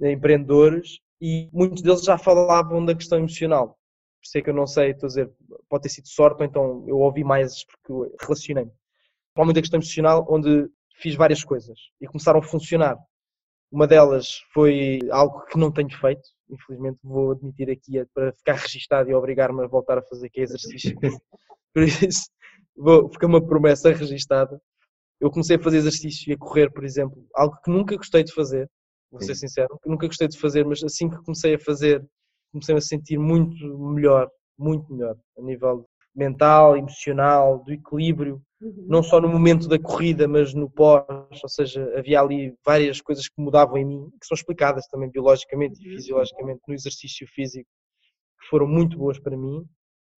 eh, empreendedores, e muitos deles já falavam da questão emocional. Por isso é que eu não sei, estou a dizer, pode ter sido sorte, ou então eu ouvi mais porque relacionei-me. Provavelmente a questão emocional, onde fiz várias coisas e começaram a funcionar. Uma delas foi algo que não tenho feito, infelizmente vou admitir aqui é para ficar registado e obrigar-me a voltar a fazer que é exercício. [LAUGHS] Por isso, vou, fica uma promessa registada eu comecei a fazer exercício e a correr, por exemplo, algo que nunca gostei de fazer, vou ser sincero, nunca gostei de fazer, mas assim que comecei a fazer, comecei a sentir muito melhor, muito melhor, a nível mental, emocional, do equilíbrio, uhum. não só no momento da corrida, mas no pós, ou seja, havia ali várias coisas que mudavam em mim, que são explicadas também biologicamente e uhum. fisiologicamente no exercício físico, que foram muito boas para mim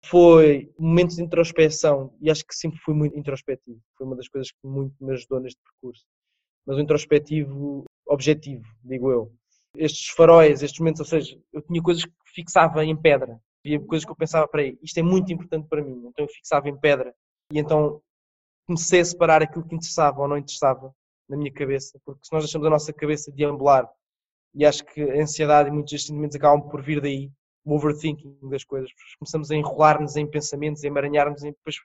foi momentos de introspeção e acho que sempre fui muito introspectivo. Foi uma das coisas que muito me ajudou neste percurso. Mas o introspectivo objetivo, digo eu. Estes faróis, estes momentos, ou seja, eu tinha coisas que fixava em pedra. Havia coisas que eu pensava, para aí, isto é muito importante para mim. Então eu fixava em pedra. E então comecei a separar aquilo que interessava ou não interessava na minha cabeça. Porque se nós deixamos a nossa cabeça deambular, e acho que a ansiedade e muitos destes sentimentos acabam por vir daí, o overthinking das coisas. Começamos a enrolar-nos em pensamentos, a emaranhar-nos e depois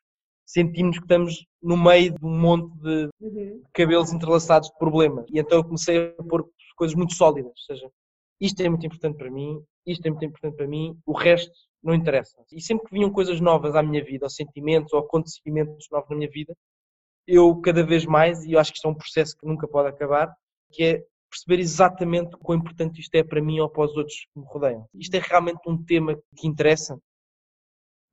sentimos que estamos no meio de um monte de uhum. cabelos entrelaçados de problemas. E então eu comecei a pôr coisas muito sólidas, ou seja, isto é muito importante para mim, isto é muito importante para mim, o resto não interessa. E sempre que vinham coisas novas à minha vida, ou sentimentos, ou acontecimentos novos na minha vida, eu cada vez mais, e eu acho que isto é um processo que nunca pode acabar, que é perceber exatamente o quão importante isto é para mim ou para os outros que me rodeiam. Isto é realmente um tema que interessa.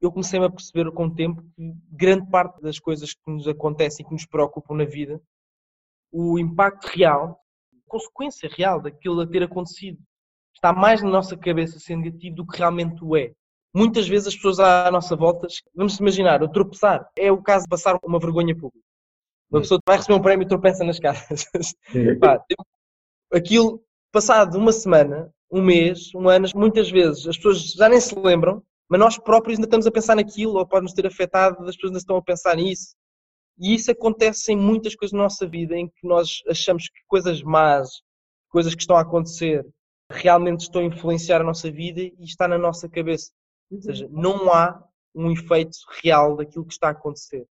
Eu comecei a perceber com o tempo que grande parte das coisas que nos acontecem e que nos preocupam na vida, o impacto real, a consequência real daquilo a ter acontecido, está mais na nossa cabeça ser negativo do que realmente o é. Muitas vezes as pessoas à nossa volta, vamos imaginar, o tropeçar, é o caso de passar uma vergonha pública. Uma pessoa vai receber um prémio e tropeça nas casas. [LAUGHS] Pá, aquilo, passado uma semana, um mês, um ano, muitas vezes as pessoas já nem se lembram, mas nós próprios ainda estamos a pensar naquilo, ou pode nos ter afetado, as pessoas ainda estão a pensar nisso. E isso acontece em muitas coisas na nossa vida, em que nós achamos que coisas más, coisas que estão a acontecer, realmente estão a influenciar a nossa vida e está na nossa cabeça. Ou seja, não há um efeito real daquilo que está a acontecer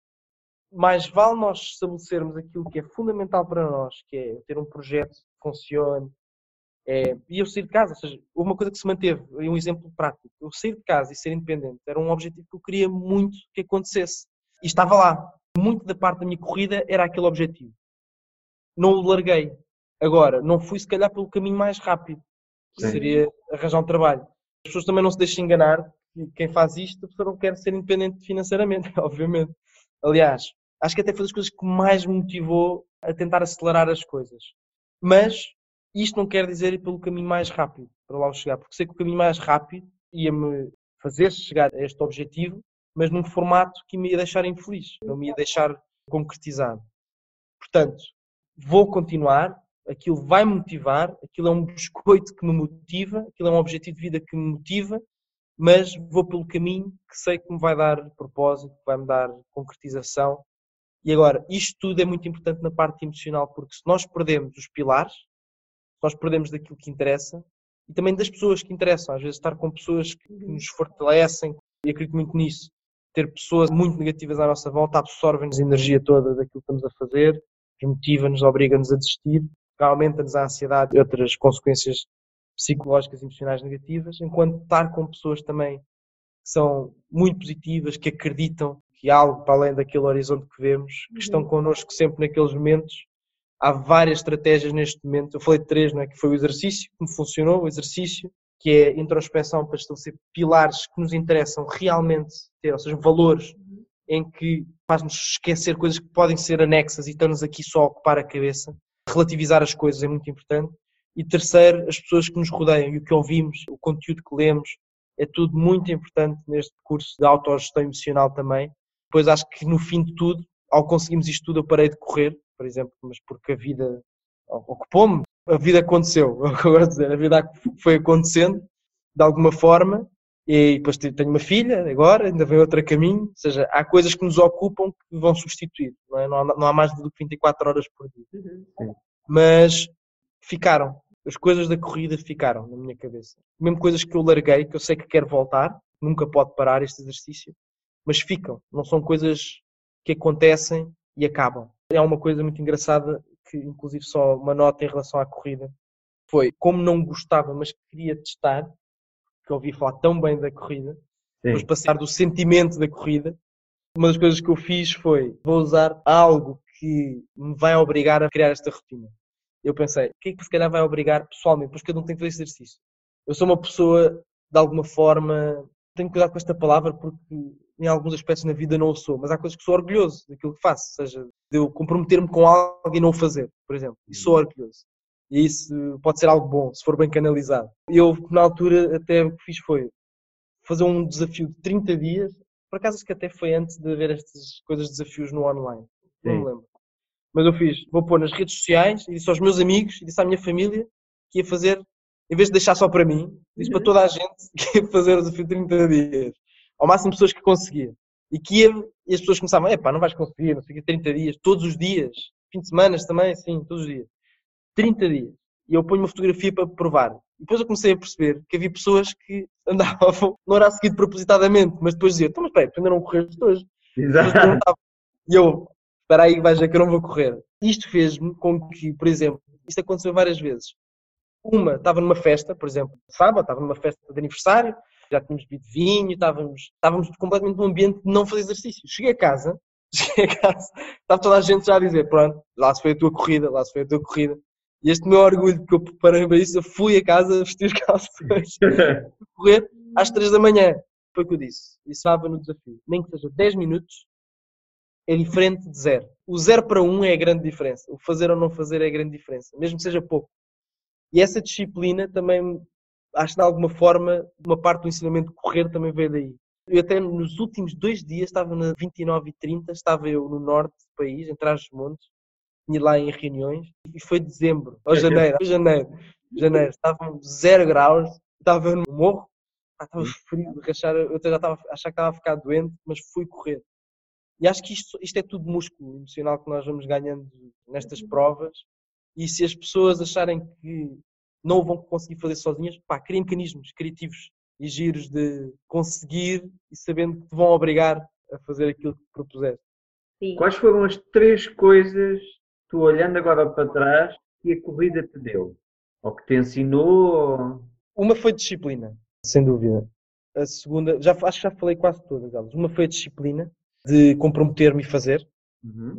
mais vale nós estabelecermos aquilo que é fundamental para nós, que é ter um projeto que funcione. É, e eu sair de casa, ou seja, uma coisa que se manteve, um exemplo prático, eu sair de casa e ser independente era um objetivo que eu queria muito que acontecesse. E estava lá. Muito da parte da minha corrida era aquele objetivo. Não o larguei. Agora, não fui se calhar pelo caminho mais rápido, que Sim. seria arranjar um trabalho. As pessoas também não se deixem enganar que quem faz isto, a pessoa não quer ser independente financeiramente, [LAUGHS] obviamente. Aliás, acho que até foi das coisas que mais me motivou a tentar acelerar as coisas. Mas isto não quer dizer ir pelo caminho mais rápido para lá chegar, porque sei que o caminho mais rápido ia-me fazer chegar a este objetivo, mas num formato que me ia deixar infeliz, não me ia deixar concretizado. Portanto, vou continuar, aquilo vai me motivar, aquilo é um biscoito que me motiva, aquilo é um objetivo de vida que me motiva, mas vou pelo caminho que sei que me vai dar propósito, que vai me dar concretização. E agora, isto tudo é muito importante na parte emocional, porque se nós perdemos os pilares, se nós perdemos daquilo que interessa e também das pessoas que interessam, às vezes estar com pessoas que nos fortalecem, e acredito muito nisso. Ter pessoas muito negativas à nossa volta absorvem-nos a energia toda daquilo que estamos a fazer, desmotiva-nos, obriga-nos a desistir, aumenta-nos a ansiedade e outras consequências psicológicas e emocionais negativas, enquanto estar com pessoas também que são muito positivas, que acreditam que há algo para além daquele horizonte que vemos, que estão connosco sempre naqueles momentos. Há várias estratégias neste momento. Eu falei de três, não é? Que foi o exercício, que me funcionou, o exercício, que é introspeção para estabelecer pilares que nos interessam realmente ter, ou seja, valores em que faz-nos esquecer coisas que podem ser anexas e estamos aqui só a ocupar a cabeça. Relativizar as coisas é muito importante. E terceiro, as pessoas que nos rodeiam e o que ouvimos, o conteúdo que lemos, é tudo muito importante neste curso de autogestão emocional também. Depois acho que no fim de tudo, ao conseguirmos isto tudo, eu parei de correr, por exemplo, mas porque a vida ocupou-me, a vida aconteceu, [LAUGHS] é o que eu gosto de dizer, a vida foi acontecendo de alguma forma e depois tenho uma filha agora, ainda vem outro caminho, ou seja, há coisas que nos ocupam que vão substituir, não, é? não, há, não há mais do que 24 horas por dia. Sim. Mas ficaram, as coisas da corrida ficaram na minha cabeça. Mesmo coisas que eu larguei, que eu sei que quero voltar, nunca pode parar este exercício, mas ficam, não são coisas que acontecem e acabam. É uma coisa muito engraçada, que inclusive só uma nota em relação à corrida, foi como não gostava, mas queria testar, que eu ouvi falar tão bem da corrida, depois passar do sentimento da corrida, uma das coisas que eu fiz foi, vou usar algo que me vai obrigar a criar esta rotina. Eu pensei, o que é que se calhar vai obrigar pessoalmente? Pois cada um tem que fazer exercício. Eu sou uma pessoa, de alguma forma, tenho que cuidar com esta palavra porque em alguns aspectos na vida não o sou, mas há coisas que sou orgulhoso daquilo que faço, ou seja, de eu comprometer-me com algo e não o fazer, por exemplo, e sou orgulhoso. E isso pode ser algo bom, se for bem canalizado. Eu, na altura, até o que fiz foi fazer um desafio de 30 dias, por acaso acho que até foi antes de haver estas coisas de desafios no online, não me lembro. Mas eu fiz, vou pôr nas redes sociais e disse aos meus amigos e disse à minha família que ia fazer, em vez de deixar só para mim, disse para toda a gente [LAUGHS] que ia fazer o desafio de 30 dias. Ao máximo de pessoas que conseguia. E que ia, e as pessoas começavam, epá, não vais conseguir, não sei o quê, 30 dias, todos os dias, fim de semana também, sim, todos os dias. 30 dias. E eu ponho uma fotografia para provar. E depois eu comecei a perceber que havia pessoas que [LAUGHS] andavam, não era a seguir propositadamente, mas depois diziam, então mas espera, tu ainda não correste hoje. Exato. E eu, espera aí, vais ver que eu não vou correr. Isto fez-me com que, por exemplo, isto aconteceu várias vezes. Uma, estava numa festa, por exemplo, sábado, estava numa festa de aniversário, já tínhamos bebido vinho, estávamos, estávamos completamente num ambiente de não fazer exercício. Cheguei a casa, [LAUGHS] cheguei a casa, estava toda a gente já a dizer, pronto, lá se foi a tua corrida, lá se foi a tua corrida. E este meu orgulho que eu preparei para isso, eu fui a casa [LAUGHS] vestir os calções, [LAUGHS] correr às 3 da manhã. Foi o que eu disse. E estava no desafio. Nem que seja 10 minutos, é diferente de zero. O zero para um é a grande diferença. O fazer ou não fazer é a grande diferença, mesmo que seja pouco. E essa disciplina também, acho que de alguma forma, uma parte do ensinamento de correr também veio daí. Eu até nos últimos dois dias, estava na 29 e 30, estava eu no norte do país, em Trás-os-Montes, tinha lá em reuniões, e foi dezembro, ou janeiro, foi janeiro, janeiro, estavam zero graus, estava eu no morro, estava frio de rachar, eu até já estava a achar que estava a ficar doente, mas fui correr. E acho que isto, isto é tudo músculo emocional que nós vamos ganhando nestas provas. E se as pessoas acharem que não o vão conseguir fazer sozinhas, pá, criem mecanismos criativos e giros de conseguir e sabendo que te vão obrigar a fazer aquilo que propuseste. Sim. Quais foram as três coisas, tu olhando agora para trás, que a corrida te deu? Ou que te ensinou? Ou... Uma foi disciplina, sem dúvida. A segunda, já, acho que já falei quase todas elas. Uma foi a disciplina, de comprometer-me e fazer, Uhum.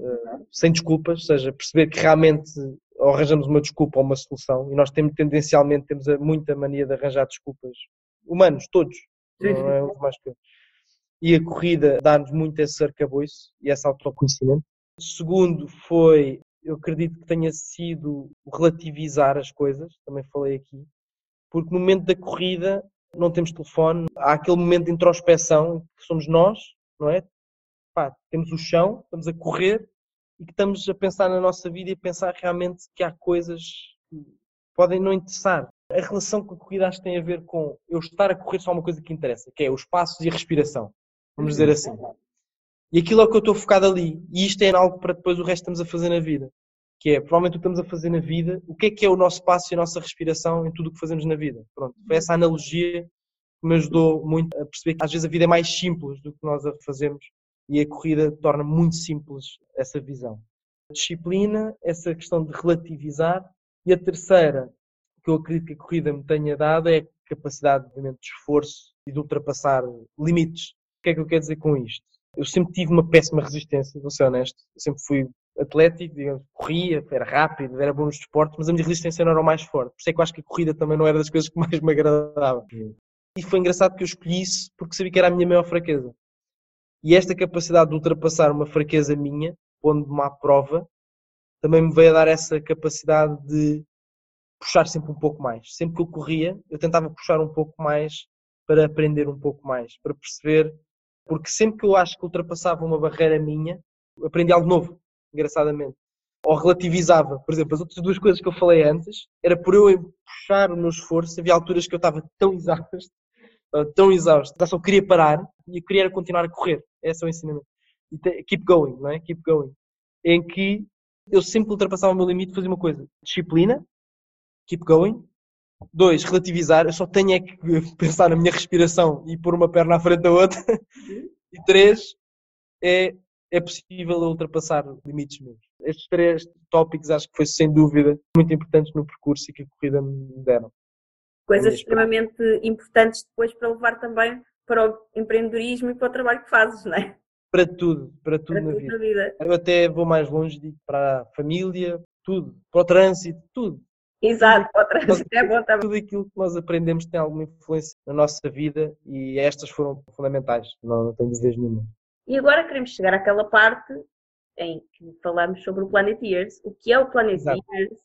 sem desculpas, ou seja, perceber que realmente ou arranjamos uma desculpa ou uma solução, e nós temos, tendencialmente temos muita mania de arranjar desculpas. Humanos, todos. Sim, não é uns mais que outros. E a corrida dá-nos muito esse arcabouço e esse autoconhecimento. Segundo foi, eu acredito que tenha sido relativizar as coisas, também falei aqui, porque no momento da corrida não temos telefone, há aquele momento de introspeção que somos nós, não é? Pá, temos o chão, estamos a correr e que estamos a pensar na nossa vida e pensar realmente que há coisas que podem não interessar. A relação com a corrida acho que tem a ver com eu estar a correr só uma coisa que interessa, que é os passos e a respiração. Vamos dizer assim. E aquilo é o que eu estou focado ali. E isto é algo para depois o resto estamos a fazer na vida. Que é, provavelmente o que estamos a fazer na vida, o que é que é o nosso passo e a nossa respiração em tudo o que fazemos na vida. Pronto, foi essa analogia que me ajudou muito a perceber que às vezes a vida é mais simples do que nós a fazemos e a corrida torna muito simples essa visão. Disciplina, essa questão de relativizar. E a terceira, que eu acredito que a corrida me tenha dado, é a capacidade de esforço e de ultrapassar limites. O que é que eu quero dizer com isto? Eu sempre tive uma péssima resistência, vou ser honesto. Eu sempre fui atlético, digamos, corria, era rápido, era bom nos desportos, mas a minha resistência não era o mais forte. Por isso é que eu acho que a corrida também não era das coisas que mais me agradava. E foi engraçado que eu escolhi isso porque sabia que era a minha maior fraqueza. E esta capacidade de ultrapassar uma fraqueza minha, pondo-me à prova, também me veio a dar essa capacidade de puxar sempre um pouco mais. Sempre que eu corria, eu tentava puxar um pouco mais para aprender um pouco mais, para perceber, porque sempre que eu acho que ultrapassava uma barreira minha, aprendi algo novo, engraçadamente. Ou relativizava. Por exemplo, as outras duas coisas que eu falei antes, era por eu puxar o meu esforço, havia alturas que eu estava tão exausto, [LAUGHS] tão exausto, só queria parar e eu queria continuar a correr. Esse é o ensinamento. Keep going, não é? Keep going. Em que eu sempre ultrapassava o meu limite de fazer uma coisa. Disciplina, keep going. Dois, relativizar. Eu só tenho é que [LAUGHS] pensar na minha respiração e pôr uma perna à frente da outra. E três, é, é possível ultrapassar limites meus. Estes três tópicos acho que foi sem dúvida muito importantes no percurso e que a corrida me deram. Coisas extremamente importantes depois para levar também para o empreendedorismo e para o trabalho que fazes, não é? Para tudo, para tudo, Para na, tudo vida. na vida. Eu até vou mais longe, digo para a família, tudo, para o trânsito, tudo. Exato, para o trânsito é bom também. Tudo aquilo que nós aprendemos tem alguma influência na nossa vida e estas foram fundamentais, não, não tenho dúvidas nenhuma. E agora queremos chegar àquela parte em que falamos sobre o Planeteers. O que é o Planeteers?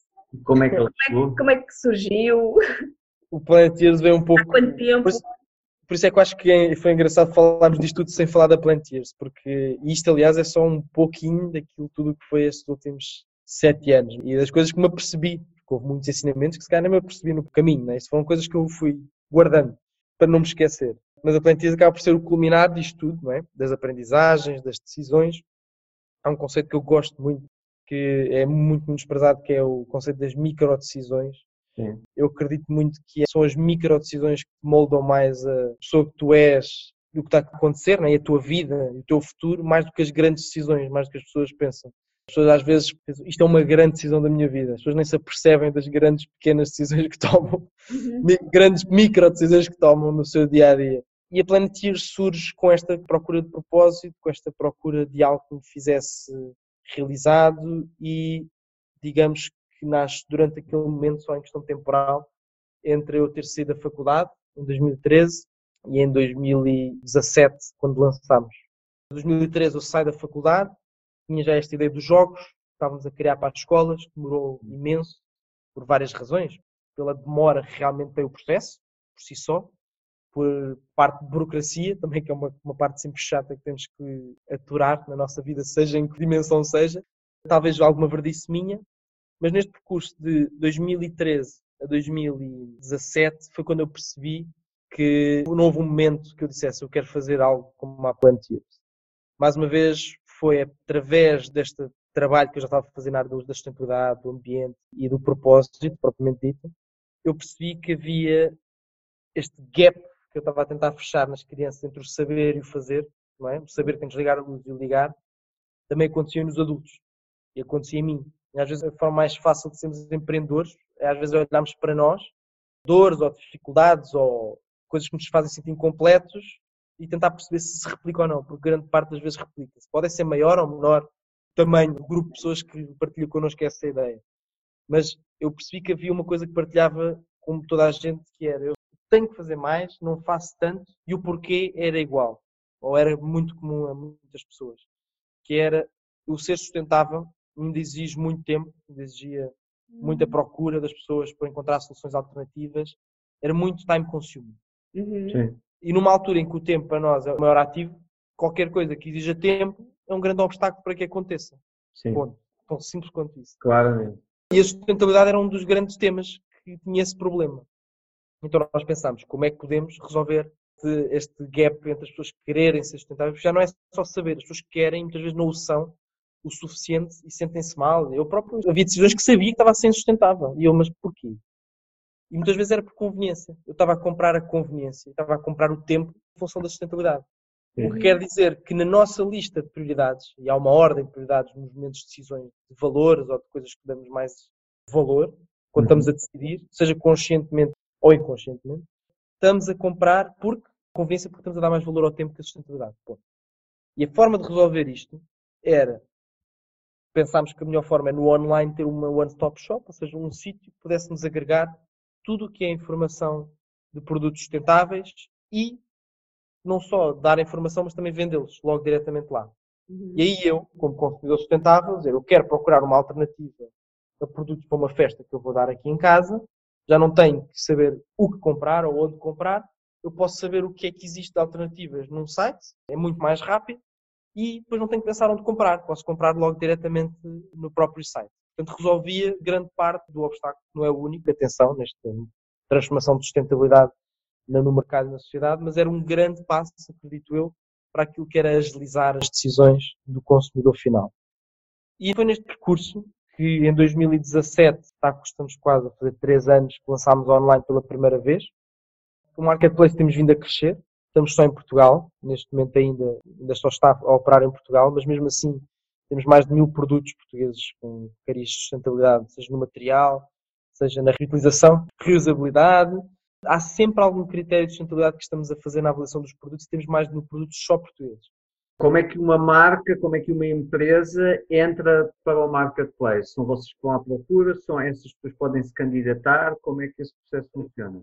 Como é que ele Como é como é que surgiu? O Planeteers veio um pouco. Há quanto tempo? Por isso, é que eu acho que é- foi engraçado falarmos disto tudo sem falar da Plantiers, porque isto, aliás, é só um pouquinho daquilo tudo que foi estes últimos sete anos e das coisas que me apercebi, porque houve muitos ensinamentos que se calhar nem me apercebi no caminho, né? Isso foram coisas que eu fui guardando para não me esquecer. Mas a Plantiers acaba por ser o culminar disto tudo, não é? Das aprendizagens, das decisões. Há um conceito que eu gosto muito, que é muito menosprezado, que é o conceito das microdecisões. Sim. Eu acredito muito que são as microdecisões que moldam mais a pessoa que tu és e o que está a acontecer, né? e a tua vida e o teu futuro, mais do que as grandes decisões, mais do que as pessoas pensam. As pessoas às vezes pensam, isto é uma grande decisão da minha vida. As pessoas nem se apercebem das grandes pequenas decisões que tomam, Uhum. grandes micro decisões que tomam no seu dia a dia. E a Planeteer surge com esta procura de propósito, com esta procura de algo que me fizesse realizado e, digamos que nasce durante aquele momento, só em questão temporal, entre eu ter saído da faculdade, em 2013, e em 2017, quando lançámos. Em 2013 eu saio da faculdade, tinha já esta ideia dos jogos, estávamos a criar para as escolas, demorou imenso, por várias razões. Pela demora realmente tem o processo, por si só, por parte de burocracia, também que é uma, uma parte sempre chata que temos que aturar na nossa vida, seja em que dimensão seja. Talvez alguma verdice minha, mas neste percurso de 2013 a 2017 foi quando eu percebi que não houve um momento que eu dissesse eu quero fazer algo como uma Plantiers. Mais uma vez, foi através deste trabalho que eu já estava a fazer na área da sustentabilidade, do ambiente e do propósito, propriamente dito, eu percebi que havia este gap que eu estava a tentar fechar nas crianças entre o saber e o fazer, não é? O saber que tem de desligar a luz e o ligar, também acontecia nos adultos e acontecia em mim. Às vezes a forma mais fácil de sermos empreendedores é às vezes olharmos para nós, dores ou dificuldades ou coisas que nos fazem sentir incompletos e tentar perceber se se replica ou não, porque grande parte das vezes replica-se. Pode ser maior ou menor tamanho grupo de pessoas que partilha connosco essa ideia. Mas eu percebi que havia uma coisa que partilhava com toda a gente, que era eu tenho que fazer mais, não faço tanto, e o porquê era igual, ou era muito comum a muitas pessoas, que era o ser sustentável ainda exige muito tempo, ainda exigia muita Uhum. procura das pessoas para encontrar soluções alternativas, era muito time consuming. Uhum. E numa altura em que o tempo para nós é o maior ativo, qualquer coisa que exija tempo é um grande obstáculo para que aconteça. Sim, Ponto. Tão simples quanto isso. claramente. E a sustentabilidade era um dos grandes temas que tinha esse problema. Então nós pensámos como é que podemos resolver este- este gap entre as pessoas quererem ser sustentáveis, porque já não é só saber, as pessoas querem, muitas vezes não o são o suficiente e sentem-se mal. Eu próprio havia decisões que sabia que estava a ser insustentável. E eu, mas porquê? E muitas vezes era por conveniência. Eu estava a comprar a conveniência, estava a comprar o tempo em função da sustentabilidade. O que quer dizer que na nossa lista de prioridades, e há uma ordem de prioridades nos momentos de decisões de valores ou de coisas que damos mais valor, quando Uhum. estamos a decidir, seja conscientemente ou inconscientemente, estamos a comprar porque conveniência, porque estamos a dar mais valor ao tempo que a sustentabilidade. Ponto. E a forma de resolver isto era pensámos que a melhor forma é no online ter uma one-stop shop, ou seja, um sítio que pudéssemos agregar tudo o que é informação de produtos sustentáveis e não só dar a informação, mas também vendê-los logo diretamente lá. Uhum. E aí eu, como consumidor sustentável, dizer, eu quero procurar uma alternativa a produtos para uma festa que eu vou dar aqui em casa, já não tenho que saber o que comprar ou onde comprar, eu posso saber o que é que existe de alternativas num site, é muito mais rápido, e depois não tenho que pensar onde comprar, posso comprar logo diretamente no próprio site. Portanto, resolvia grande parte do obstáculo, não é o único, atenção, nesta transformação de sustentabilidade no mercado e na sociedade, mas era um grande passo, acredito eu, para aquilo que era agilizar as decisões do consumidor final. E foi neste percurso que em 2017, está, estamos quase a fazer três anos, que lançámos online pela primeira vez. O marketplace temos vindo a crescer, estamos só em Portugal, neste momento ainda, ainda só está a operar em Portugal, mas mesmo assim temos mais de mil produtos portugueses com cariz de sustentabilidade, seja no material, seja na reutilização, reusabilidade. Há sempre algum critério de sustentabilidade que estamos a fazer na avaliação dos produtos e temos mais de mil produtos só portugueses. Como é que uma marca, como é que uma empresa entra para o marketplace? São vocês que vão à procura? São essas pessoas que podem se candidatar? Como é que esse processo funciona?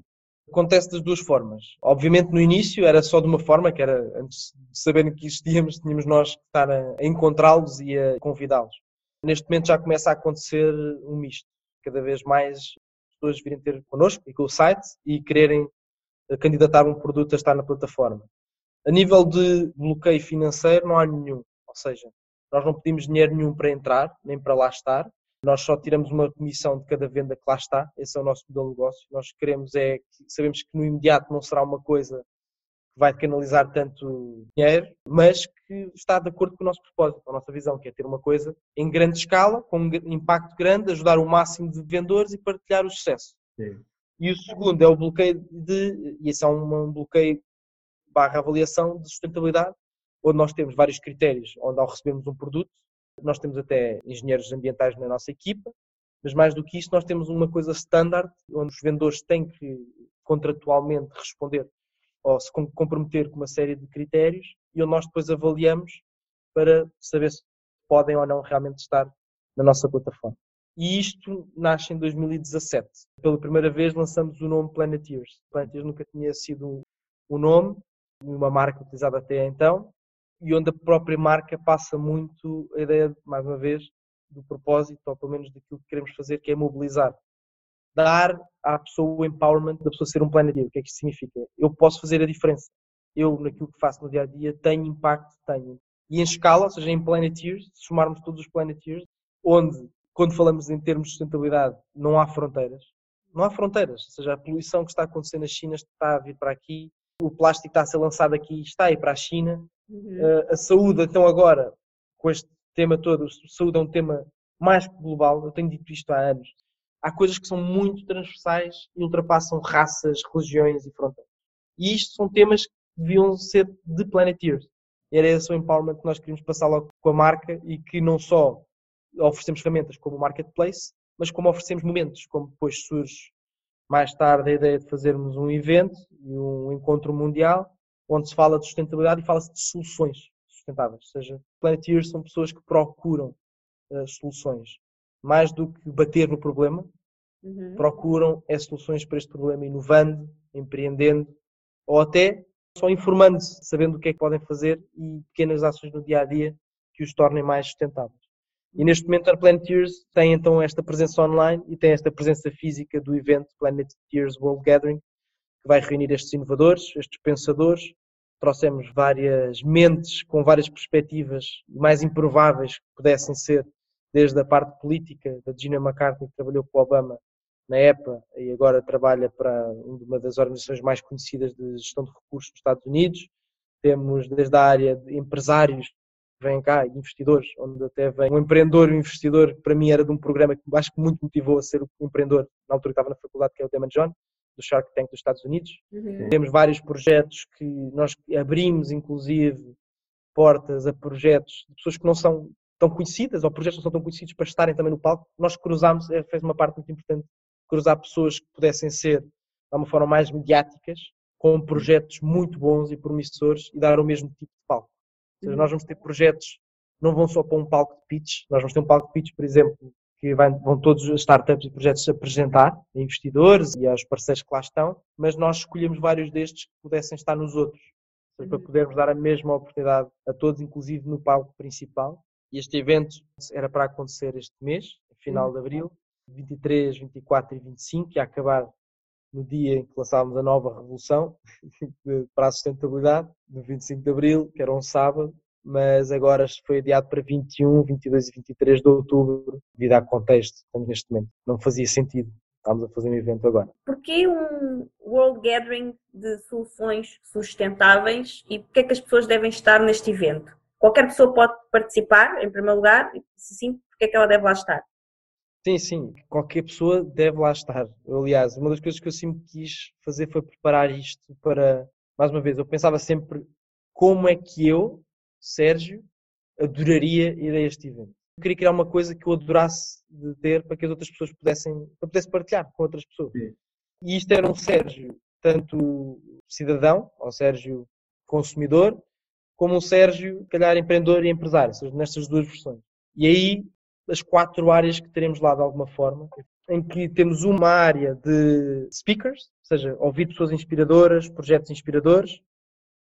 Acontece das duas formas. Obviamente no início era só de uma forma, que era antes de saberem que existíamos, tínhamos nós que estar a encontrá-los e a convidá-los. Neste momento já começa a acontecer um misto. Cada vez mais pessoas virem ter connosco e com o site e quererem candidatar um produto a estar na plataforma. A nível de bloqueio financeiro não há nenhum. Ou seja, nós não pedimos dinheiro nenhum para entrar, nem para lá estar. Nós só tiramos uma comissão de cada venda que lá está. Esse é o nosso modelo de negócio. Nós queremos é, sabemos que no imediato não será uma coisa que vai canalizar tanto dinheiro, mas que está de acordo com o nosso propósito, com a nossa visão, que é ter uma coisa em grande escala, com um impacto grande, ajudar o máximo de vendedores e partilhar o sucesso. Sim. E o segundo é o bloqueio de, e esse é um bloqueio barra avaliação de sustentabilidade, onde nós temos vários critérios, onde ao recebermos um produto, nós temos até engenheiros ambientais na nossa equipa, mas mais do que isso, nós temos uma coisa standard, onde os vendedores têm que contratualmente responder ou se comprometer com uma série de critérios e onde nós depois avaliamos para saber se podem ou não realmente estar na nossa plataforma. E isto nasce em 2017. Pela primeira vez lançamos o nome Planeteers. Planeteers nunca tinha sido um nome, uma marca utilizada até então, e onde a própria marca passa muito a ideia, mais uma vez, do propósito, ou pelo menos daquilo que queremos fazer, que é mobilizar. Dar à pessoa o empowerment da pessoa ser um planeteer. O que é que isto significa? Eu posso fazer a diferença. Eu, naquilo que faço no dia a dia, tenho impacto, tenho. E em escala, ou seja, em planeteers, se somarmos todos os planeteers, onde, quando falamos em termos de sustentabilidade, não há fronteiras. Não há fronteiras. Ou seja, a poluição que está a acontecer na China está a vir para aqui, o plástico está a ser lançado aqui está a ir para a China. Uhum. Uh, a saúde, então agora, com este tema todo, a saúde é um tema mais global, eu tenho dito isto há anos. Há coisas que são muito transversais e ultrapassam raças, religiões e fronteiras. E isto são temas que deviam ser de Planeteers. Era esse o empowerment que nós queríamos passar logo com a marca e que não só oferecemos ferramentas como o marketplace, mas como oferecemos momentos, como depois surge mais tarde a ideia de fazermos um evento e um encontro mundial onde se fala de sustentabilidade e fala-se de soluções sustentáveis. Ou seja, Planeteers são pessoas que procuram uh, soluções. mais do que bater no problema, Uhum. procuram é soluções para este problema inovando, empreendendo ou até só informando-se, sabendo o que é que podem fazer e pequenas ações no dia a dia que os tornem mais sustentáveis. E neste momento a Planeteers tem então esta presença online e tem esta presença física do evento Planeteers World Gathering, que vai reunir estes inovadores, estes pensadores. Trouxemos várias mentes com várias perspectivas mais improváveis que pudessem ser, desde a parte política da Gina McCartney, que trabalhou com Obama na EPA e agora trabalha para uma das organizações mais conhecidas de gestão de recursos dos Estados Unidos. Temos desde a área de empresários que vêm cá, investidores, onde até vem um empreendedor um investidor, que para mim era de um programa que acho que muito motivou a ser o empreendedor na altura que estava na faculdade, que é o Damon John, do Shark Tank dos Estados Unidos. Uhum. Temos vários projetos que nós abrimos, inclusive, portas a projetos de pessoas que não são tão conhecidas, ou projetos que não são tão conhecidos para estarem também no palco. Nós cruzámos, eh, fez uma parte muito importante, cruzar pessoas que pudessem ser, de uma forma mais mediáticas, com projetos muito bons e promissores e dar o mesmo tipo de palco. Ou seja, nós vamos ter projetos, não vão só para um palco de pitch, nós vamos ter um palco de pitch, por exemplo, que vão todos os startups e projetos apresentar a investidores e aos parceiros que lá estão, mas nós escolhemos vários destes que pudessem estar nos outros, ou seja, para podermos dar a mesma oportunidade a todos, inclusive no palco principal. E este evento era para acontecer este mês, final de abril, 23, 24 e 25, que ia acabar no dia em que lançávamos a nova revolução [LAUGHS] para a sustentabilidade, no 25 de abril, que era um sábado, mas agora foi adiado para 21, 22 e 23 de outubro, devido ao contexto que estamos neste momento. Não fazia sentido. Estamos a fazer um evento agora. Porquê um World Gathering de soluções sustentáveis e porquê é que as pessoas devem estar neste evento? Qualquer pessoa pode participar, em primeiro lugar, e se sim, porquê é que ela deve lá estar? Sim, sim, qualquer pessoa deve lá estar. Aliás, uma das coisas que eu sempre quis fazer foi preparar isto para, mais uma vez, eu pensava sempre como é que eu, Sérgio, adoraria ir a este evento. Eu queria criar uma coisa que eu adorasse de ter para que as outras pessoas pudessem, para pudesse partilhar com outras pessoas. Sim. E isto era um Sérgio, tanto cidadão, ou Sérgio consumidor, como um Sérgio, calhar, empreendedor e empresário, ou seja, nestas duas versões. E aí, as quatro áreas que teremos lá de alguma forma, em que temos uma área de speakers, ou seja, ouvir pessoas inspiradoras, projetos inspiradores.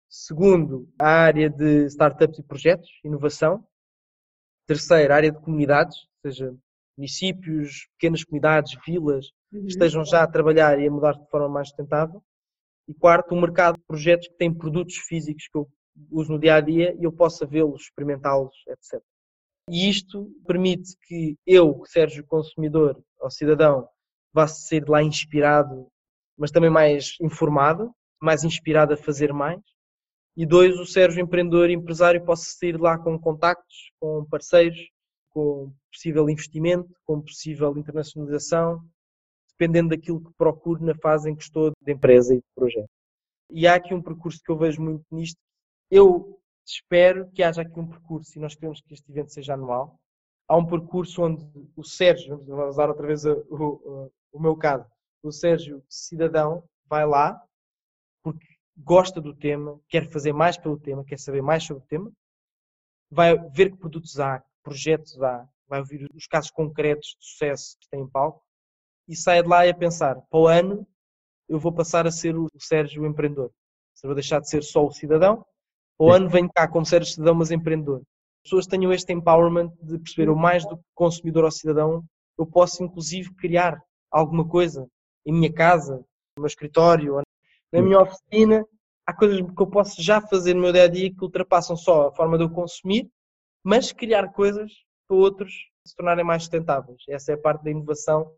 Segundo, a área de startups e projetos, inovação. Terceiro, a área de comunidades, ou seja, municípios, pequenas comunidades, vilas, que estejam já a trabalhar e a mudar de forma mais sustentável. E quarto, o mercado de projetos que têm produtos físicos que eu uso no dia a dia e eu possa vê-los, experimentá-los, etc. E isto permite que eu, Sérgio consumidor ou cidadão, vá sair de lá inspirado, mas também mais informado, mais inspirado a fazer mais. E dois, o Sérgio empreendedor e empresário possa sair lá com contactos, com parceiros, com possível investimento, com possível internacionalização, dependendo daquilo que procuro na fase em que estou de empresa e de projeto. E há aqui um percurso que eu vejo muito nisto. Eu espero que haja aqui um percurso, e nós queremos que este evento seja anual. Há um percurso onde o Sérgio, vamos usar outra vez o, o, o meu caso, o Sérgio, cidadão, vai lá gosta do tema, quer fazer mais pelo tema, quer saber mais sobre o tema, vai ver que produtos há, que projetos há, vai ouvir os casos concretos de sucesso que tem em palco e sai de lá a pensar, para o ano eu vou passar a ser o Sérgio o empreendedor. Eu vou deixar de ser só o cidadão, para o ano venho cá como Sérgio cidadão, mas empreendedor. As pessoas tenham este empowerment de perceber o mais do que consumidor ou cidadão, eu posso inclusive criar alguma coisa em minha casa, no meu escritório, na minha oficina. Há coisas que eu posso já fazer no meu dia a dia que ultrapassam só a forma de eu consumir, mas criar coisas para outros se tornarem mais sustentáveis. Essa é a parte da inovação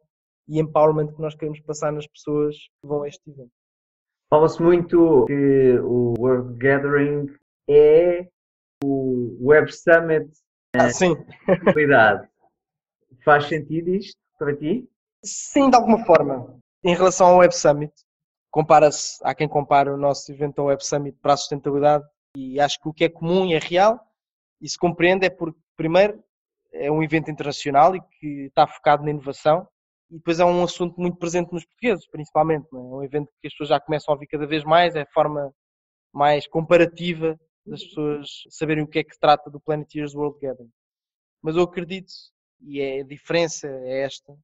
e empowerment que nós queremos passar nas pessoas que vão a este evento. Fala-se muito que o World Gathering é o Web Summit Ah, sim. qualidade. Faz sentido isto para ti? Sim, de alguma forma. Em relação ao Web Summit, compara-se, há quem compara o nosso evento ao Web Summit para a sustentabilidade e acho que o que é comum e é real e se compreende é porque, primeiro, é um evento internacional e que está focado na inovação e depois é um assunto muito presente nos portugueses, principalmente. É É um evento que as pessoas já começam a ouvir cada vez mais, é a forma mais comparativa das pessoas saberem o que é que trata do Planeteers World Gathering. Mas eu acredito E é, a diferença é esta,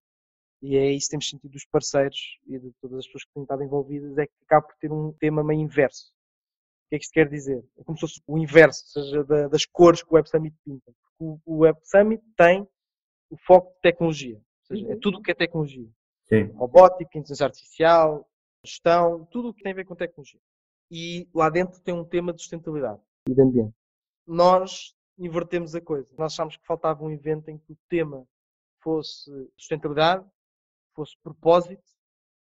e é isso que temos sentido dos parceiros e de todas as pessoas que têm estado envolvidas, é que acaba por ter um tema meio inverso. O que é que isto quer dizer? É como se fosse o inverso, ou seja, da, das cores que o Web Summit pinta. Porque o, Web Summit tem o foco de tecnologia, ou seja, é tudo o que é tecnologia. Sim. Robótica, inteligência artificial, gestão, tudo o que tem a ver com tecnologia. E lá dentro tem um tema de sustentabilidade e de ambiente. Nós invertemos a coisa. Nós achámos que faltava um evento em que o tema fosse sustentabilidade, fosse propósito,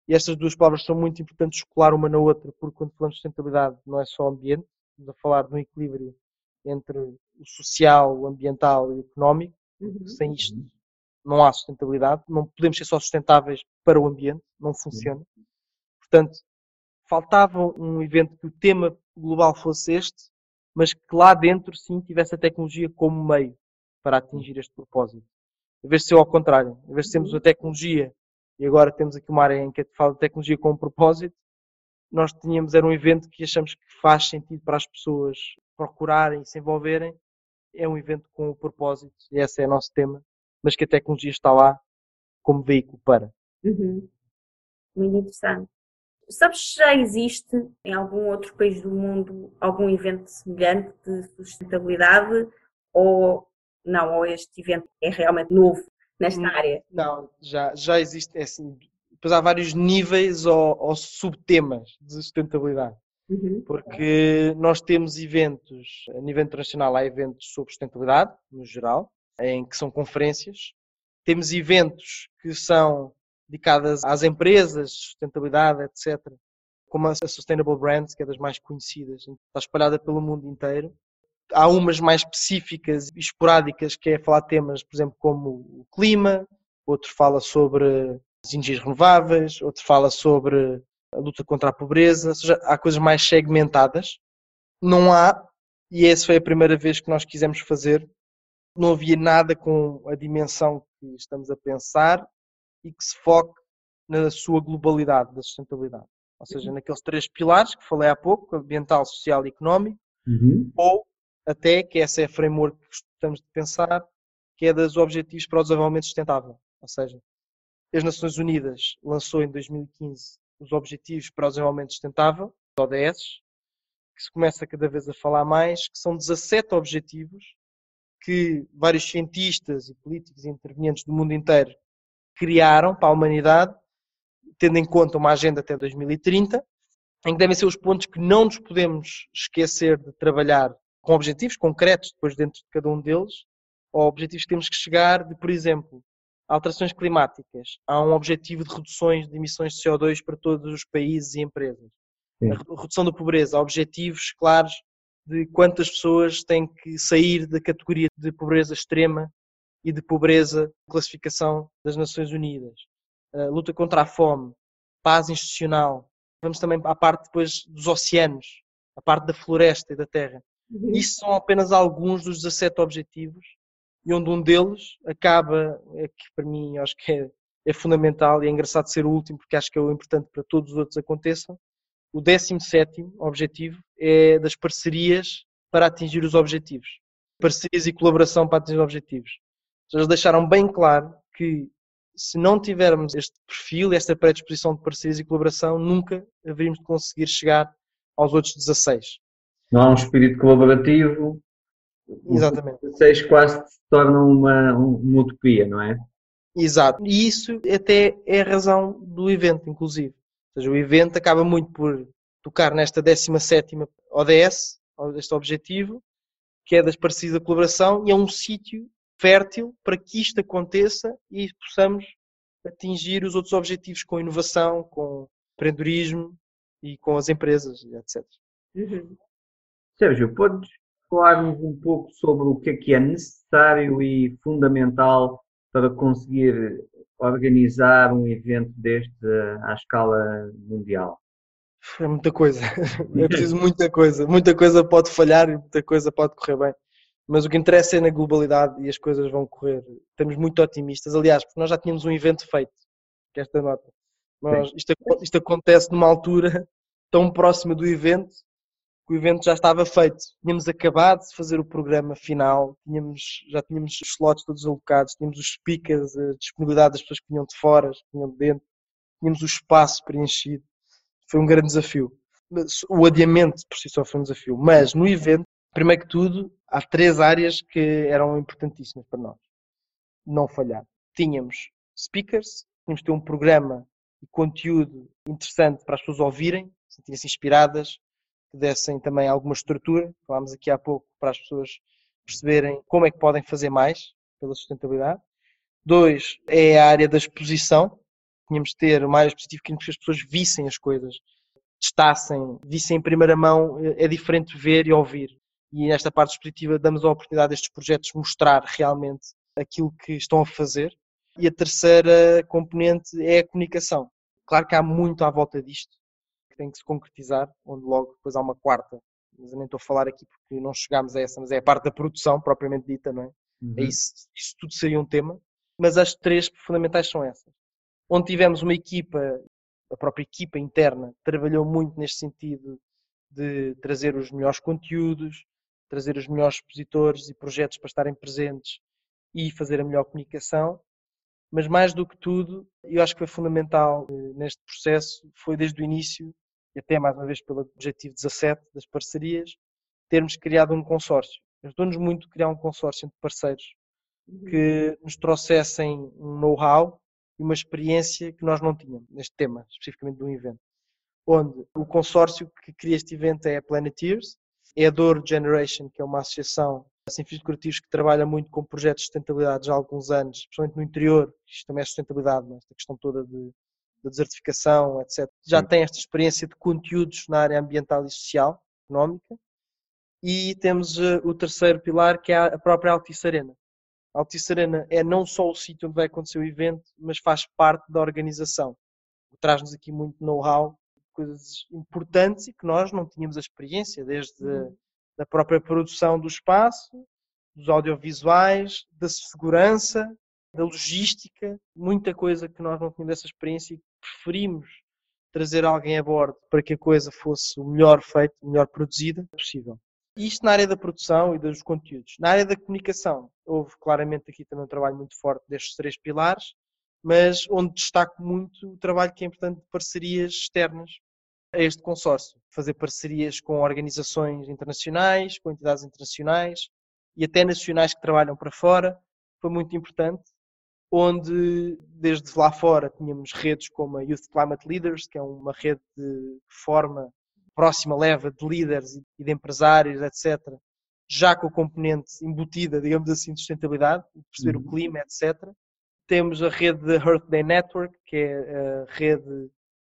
e estas duas palavras são muito importantes escolar uma na outra, porque quando falamos de sustentabilidade não é só ambiente, estamos a falar de um equilíbrio entre o social, o ambiental e o económico. Uhum. Sem isto não há sustentabilidade, não podemos ser só sustentáveis para o ambiente, não funciona. Portanto, faltava um evento que o tema global fosse este, mas que lá dentro sim tivesse a tecnologia como meio para atingir este propósito. Em vez de ser ao contrário, em vez de termos a tecnologia e agora temos aqui uma área em que fala de tecnologia com um propósito, nós tínhamos, era um evento que achamos que faz sentido para as pessoas procurarem e se envolverem. É um evento com o propósito, e esse é o nosso tema, mas que a tecnologia está lá como veículo para. Uhum. Muito interessante. Sabes se já existe em algum outro país do mundo algum evento semelhante de sustentabilidade ou não, ou este evento é realmente novo nesta Hum. área? Não, já, já existe, é assim, depois há vários níveis ou, ou subtemas de sustentabilidade. Uhum. Porque nós temos eventos, a nível internacional há eventos sobre sustentabilidade, no geral, em que são conferências. Temos eventos que são dedicados às empresas, sustentabilidade, etc. Como a Sustainable Brands, que é das mais conhecidas, está espalhada pelo mundo inteiro. Há umas mais específicas e esporádicas, que é falar temas, por exemplo, como o clima, outro fala sobre as energias renováveis, outro fala sobre a luta contra a pobreza, ou seja, há coisas mais segmentadas. Não há, e essa foi a primeira vez que nós quisemos fazer, não havia nada com a dimensão que estamos a pensar e que se foque na sua globalidade da sustentabilidade. Ou seja, naqueles três pilares que falei há pouco, ambiental, social e económico, Uhum. ou até, que essa é a framework que estamos de pensar, que é dos Objetivos para o Desenvolvimento Sustentável. Ou seja, as Nações Unidas lançou em 2015 os Objetivos para o Desenvolvimento Sustentável, os ODS, que se começa cada vez a falar mais, que são 17 objetivos que vários cientistas e políticos e intervenientes do mundo inteiro criaram para a humanidade, tendo em conta uma agenda até 2030, em que devem ser os pontos que não nos podemos esquecer de trabalhar com objetivos concretos, depois dentro de cada um deles, ou objetivos que temos que chegar de, por exemplo, alterações climáticas. Há um objetivo de reduções de emissões de CO2 para todos os países e empresas. Sim. A re- redução da pobreza, há objetivos claros de quantas pessoas têm que sair da categoria de pobreza extrema e de pobreza classificação das Nações Unidas. A luta contra a fome, paz institucional. Vamos também à parte depois dos oceanos, a parte da floresta e da terra. Uhum. Isto são apenas alguns dos 17 objetivos e onde um deles acaba, é que para mim acho que é, é fundamental e é engraçado ser o último porque acho que é o importante para todos os outros aconteçam. O 17 objetivo é das parcerias para atingir os objetivos. Parcerias e colaboração para atingir os objetivos. Eles deixaram bem claro que se não tivermos este perfil, esta predisposição de parcerias e colaboração, nunca haveríamos de conseguir chegar aos outros 16. Não há um espírito colaborativo. Exatamente. Os 16 quase se tornam uma, um- uma utopia, não é? Exato. E isso até é a razão do evento, inclusive. Ou seja, o evento acaba muito por tocar nesta 17ª ODS, este objetivo, que é das parcerias da colaboração, e é um sítio fértil para que isto aconteça e possamos atingir os outros objetivos com inovação, com empreendedorismo e com as empresas, etc. Uhum. Sérgio, podes falar-nos um pouco sobre o que é que é necessário e fundamental para conseguir organizar um evento deste à escala mundial? É muita coisa. [LAUGHS] É preciso muita coisa. Muita coisa pode falhar e muita coisa pode correr bem. Mas o que interessa é na globalidade e as coisas vão correr. Estamos muito otimistas. Aliás, porque nós já tínhamos um evento feito. Que é esta nota. Nós, isto, isto acontece numa altura tão próxima do evento o evento já estava feito. Tínhamos acabado de fazer o programa final, tínhamos, já tínhamos os slots todos alocados, tínhamos os speakers, a disponibilidade das pessoas que vinham de fora, que vinham de dentro, tínhamos o espaço preenchido. Foi um grande desafio. O adiamento por si só foi um desafio. Mas no evento, primeiro que tudo, há três áreas que eram importantíssimas para nós. Não falhar. Tínhamos speakers, tínhamos de ter um programa e conteúdo interessante para as pessoas ouvirem, sentirem-se inspiradas, que dessem também alguma estrutura, falámos aqui há pouco, para as pessoas perceberem como é que podem fazer mais pela sustentabilidade. Dois, é a área da exposição. Tínhamos de ter uma área em que as pessoas vissem as coisas, testassem, vissem em primeira mão. É diferente ver e ouvir. E nesta parte expositiva damos a oportunidade destes projetos mostrar realmente aquilo que estão a fazer. E a terceira componente é a comunicação. Claro que há muito à volta disto, tem que se concretizar, onde logo depois há uma quarta, mas eu nem estou a falar aqui porque não chegámos a essa, mas é a parte da produção propriamente dita, não é? Uhum. é isso, isso tudo seria um tema, mas as três fundamentais são essas. Onde tivemos uma equipa, a própria equipa interna, trabalhou muito neste sentido de trazer os melhores conteúdos, trazer os melhores expositores e projetos para estarem presentes e fazer a melhor comunicação. Mas mais do que tudo, eu acho que foi fundamental eh, neste processo, foi desde o início e até mais uma vez pelo objetivo 17 das parcerias, termos criado um consórcio. Ajudou-nos muito criar um consórcio entre parceiros que nos trouxessem um know-how e uma experiência que nós não tínhamos neste tema, especificamente de um evento. Onde o consórcio que cria este evento é a Planeteers, é a Douro Generation, que é uma associação sem fins lucrativos que trabalha muito com projetos de sustentabilidade já há alguns anos, especialmente no interior, isto também é sustentabilidade, é? esta questão toda de da desertificação, etc. Já tem esta experiência de conteúdos na área ambiental e social, económica. E temos uh, o terceiro pilar, que é a própria Altice Arena. A Altice Arena é não só o sítio onde vai acontecer o evento, mas faz parte da organização. Traz-nos aqui muito know-how, coisas importantes e que nós não tínhamos a experiência, desde uhum. a própria produção do espaço, dos audiovisuais, da segurança, da logística, muita coisa que nós não tínhamos essa experiência e preferimos trazer alguém a bordo para que a coisa fosse o melhor feito, o melhor produzida possível. Isto na área da produção e dos conteúdos. Na área da comunicação, houve claramente aqui também um trabalho muito forte destes três pilares, mas onde destaco muito o trabalho que é importante de parcerias externas a este consórcio. Fazer parcerias com organizações internacionais, com entidades internacionais e até nacionais que trabalham para fora, foi muito importante onde desde lá fora tínhamos redes como a Youth Climate Leaders, que é uma rede que forma próxima leva de líderes e de empresários, etc., já com a componente embutida, digamos assim, de sustentabilidade, de perceber uhum. o clima, etc. Temos a rede da Earth Day Network, que é a rede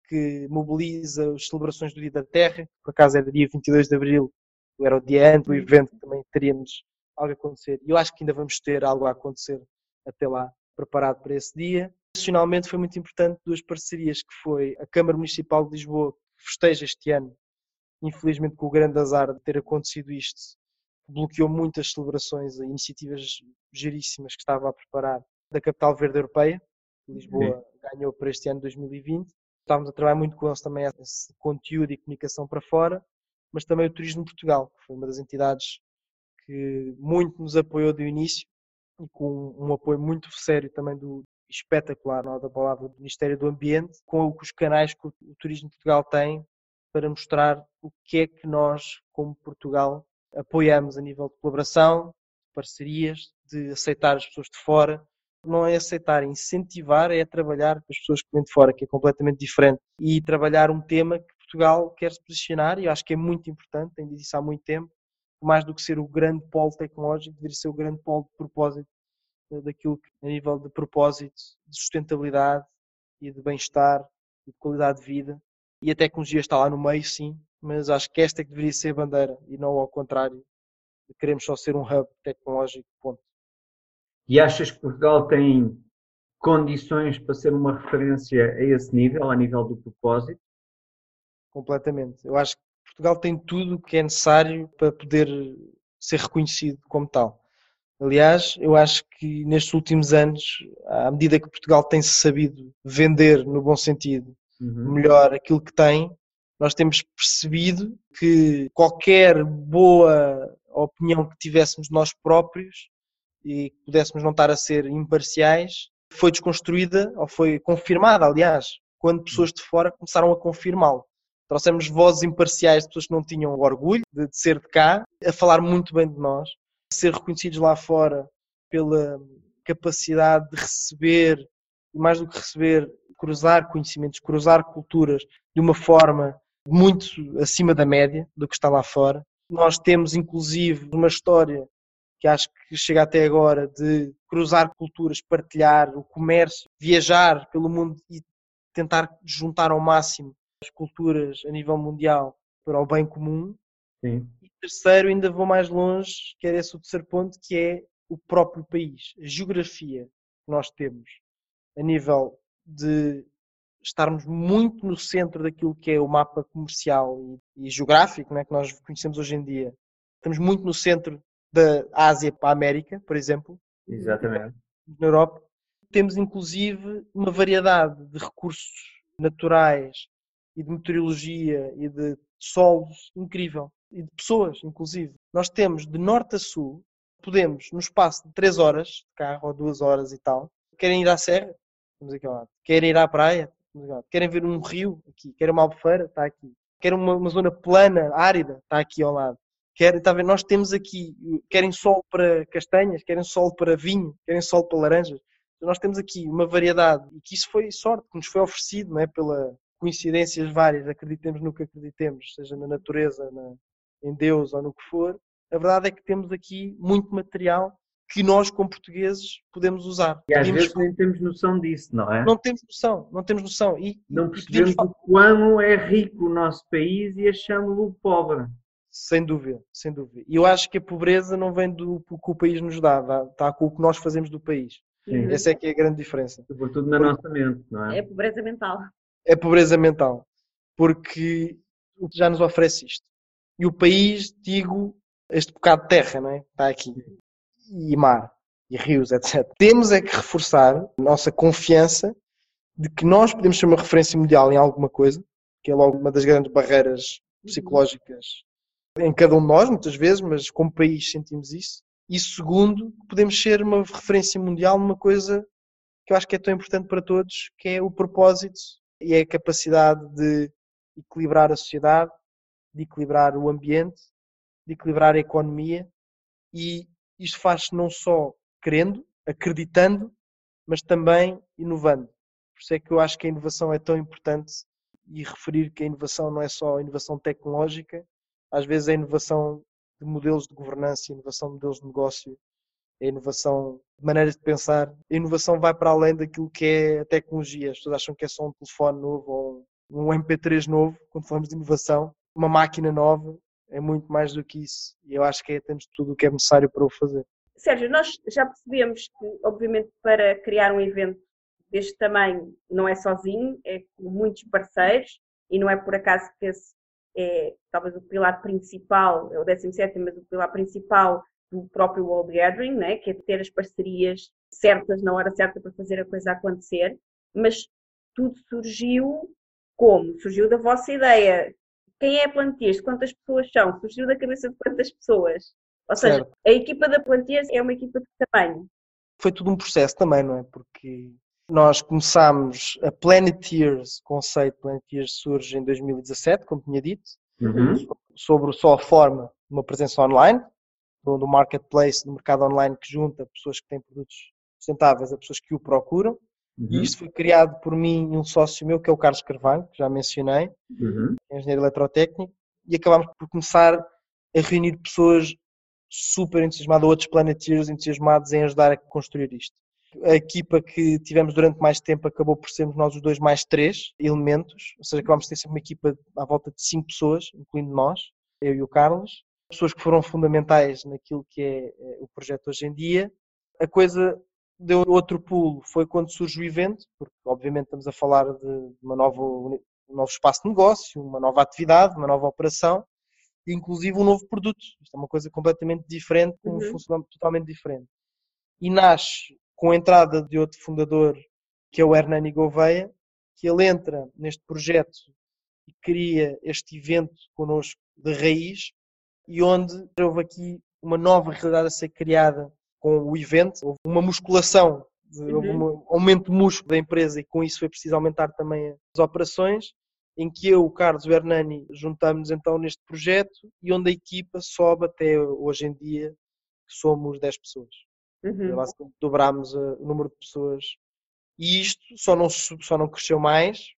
que mobiliza as celebrações do Dia da Terra, por acaso era dia 22 de Abril, era o dia antes do uhum. evento, também teríamos algo a acontecer. E eu acho que ainda vamos ter algo a acontecer até lá preparado para esse dia. Adicionalmente foi muito importante duas parcerias que foi a Câmara Municipal de Lisboa, que festeja este ano, infelizmente com o grande azar de ter acontecido isto, bloqueou muitas celebrações e iniciativas giríssimas que estava a preparar da Capital Verde Europeia, que Lisboa Sim. ganhou para este ano 2020. Estávamos a trabalhar muito com eles também esse conteúdo e comunicação para fora, mas também o Turismo Portugal, que foi uma das entidades que muito nos apoiou do início e com um apoio muito sério também do espetacular, não é da palavra, do Ministério do Ambiente, com os canais que o Turismo de Portugal tem para mostrar o que é que nós, como Portugal, apoiamos a nível de colaboração, de parcerias, de aceitar as pessoas de fora. Não é aceitar, é incentivar, é trabalhar com as pessoas que vêm de fora, que é completamente diferente. E trabalhar um tema que Portugal quer se posicionar, e eu acho que é muito importante, tem dito isso há muito tempo, mais do que ser o grande polo tecnológico, deveria ser o grande polo de propósito eh, daquilo que, a nível de propósito, de sustentabilidade e de bem-estar e de qualidade de vida. E a tecnologia está lá no meio, sim, mas acho que esta é que deveria ser a bandeira e não ao contrário. Queremos só ser um hub tecnológico, ponto. E achas que Portugal tem condições para ser uma referência a esse nível, a nível do propósito? Completamente. Eu acho que Portugal tem tudo o que é necessário para poder ser reconhecido como tal. Aliás, eu acho que nestes últimos anos, à medida que Portugal tem-se sabido vender, no bom sentido, uhum. melhor aquilo que tem, nós temos percebido que qualquer boa opinião que tivéssemos nós próprios e que pudéssemos não estar a ser imparciais foi desconstruída ou foi confirmada, aliás, quando pessoas de fora começaram a confirmá-lo. Trouxemos vozes imparciais de pessoas que não tinham o orgulho de, de ser de cá, a falar muito bem de nós, a ser reconhecidos lá fora pela capacidade de receber, e mais do que receber, cruzar conhecimentos, cruzar culturas de uma forma muito acima da média do que está lá fora. Nós temos, inclusive, uma história que acho que chega até agora de cruzar culturas, partilhar o comércio, viajar pelo mundo e tentar juntar ao máximo culturas a nível mundial para o bem comum. Sim. E terceiro, ainda vou mais longe, que é esse o terceiro ponto, que é o próprio país, a geografia que nós temos a nível de estarmos muito no centro daquilo que é o mapa comercial e, e geográfico né, que nós conhecemos hoje em dia. Estamos muito no centro da Ásia para a América, por exemplo. Exatamente. Na Europa. Temos inclusive uma variedade de recursos naturais e de meteorologia e de solos incrível. E de pessoas, inclusive. Nós temos de norte a sul, podemos, no espaço de 3 horas de carro ou 2 horas e tal, querem ir à serra, estamos aqui ao lado. Querem ir à praia, Querem ver um rio aqui, querem uma albufeira, está aqui. Querem uma, uma, zona plana, árida, está aqui ao lado. Querem, está a ver, nós temos aqui, querem sol para castanhas, querem sol para vinho, querem sol para laranjas. Nós temos aqui uma variedade e que isso foi sorte que nos foi oferecido, não é? Pela coincidências várias, acreditemos no que acreditemos, seja na natureza, na, em Deus ou no que for. A verdade é que temos aqui muito material que nós, como portugueses, podemos usar. E às podemos... vezes nem temos noção disso, não é? Não temos noção, não temos noção. E, não percebemos o quão é rico o nosso país e achamos-o pobre. Sem dúvida, sem dúvida. E eu acho que a pobreza não vem do que o país nos dá, está com o que nós fazemos do país. Sim. Essa é que é a grande diferença. Sobretudo na Porque... nossa mente, não é? É pobreza mental. É pobreza mental. Porque o que já nos oferece isto. E o país, digo, este bocado de terra, não é? Está aqui e mar e rios, etc. Temos é que reforçar a nossa confiança de que nós podemos ser uma referência mundial em alguma coisa, que é logo uma das grandes barreiras psicológicas em cada um de nós, muitas vezes, mas como país sentimos isso. E segundo, podemos ser uma referência mundial numa coisa que eu acho que é tão importante para todos, que é o propósito e é a capacidade de equilibrar a sociedade, de equilibrar o ambiente, de equilibrar a economia e isto faz-se não só querendo, acreditando, mas também inovando. Por isso é que eu acho que a inovação é tão importante e referir que a inovação não é só a inovação tecnológica, às vezes a inovação de modelos de governança, inovação de modelos de negócio, a inovação de maneira de pensar. A inovação vai para além daquilo que é a tecnologia. As pessoas acham que é só um telefone novo ou um MP3 novo, quando falamos de inovação, uma máquina nova é muito mais do que isso. E eu acho que é, temos tudo o que é necessário para o fazer. Sérgio, nós já percebemos que, obviamente, para criar um evento deste tamanho não é sozinho, é com muitos parceiros e não é por acaso que esse é talvez o pilar principal, é o 17, mas o pilar principal do próprio World Gathering, né? que é ter as parcerias certas na hora certa para fazer a coisa acontecer. Mas tudo surgiu como? Surgiu da vossa ideia quem é a Plantiers, quantas pessoas são, surgiu da cabeça de quantas pessoas. Ou seja, certo. a equipa da Plantiers é uma equipa de tamanho. Foi tudo um processo também, não é? Porque nós começámos a Planeteers, o conceito Planeteers surge em 2017, como tinha dito, uhum. sobre só a forma de uma presença online, do marketplace, do mercado online que junta pessoas que têm produtos sustentáveis a pessoas que o procuram. Uhum. E isto foi criado por mim e um sócio meu, que é o Carlos Carvalho, que já mencionei, uhum. engenheiro eletrotécnico, e acabámos por começar a reunir pessoas super entusiasmadas, outros planeteers entusiasmados em ajudar a construir isto. A equipa que tivemos durante mais tempo acabou por sermos nós os dois mais três elementos, ou seja, acabámos de ter sempre uma equipa à volta de cinco pessoas, incluindo nós, eu e o Carlos, pessoas que foram fundamentais naquilo que é eh, o projeto hoje em dia. A coisa deu outro pulo foi quando surge o evento, porque obviamente estamos a falar de uma nova, um novo espaço de negócio, uma nova atividade, uma nova operação, e inclusive um novo produto. Isto é uma coisa completamente diferente, com um uhum. funcionamento totalmente diferente. E nasce com a entrada de outro fundador, que é o Hernani Gouveia, que ele entra neste projeto e cria este evento connosco de raiz e onde houve aqui uma nova realidade a ser criada com o evento, houve uma musculação, houve Uhum. um aumento de músculo da empresa e com isso foi preciso aumentar também as operações, em que eu, o Carlos e o Hernani juntamos então neste projeto e onde a equipa sobe até hoje em dia, que somos 10 pessoas. Uhum. Basicamente dobrámos uh, o número de pessoas e isto só não, só não cresceu mais.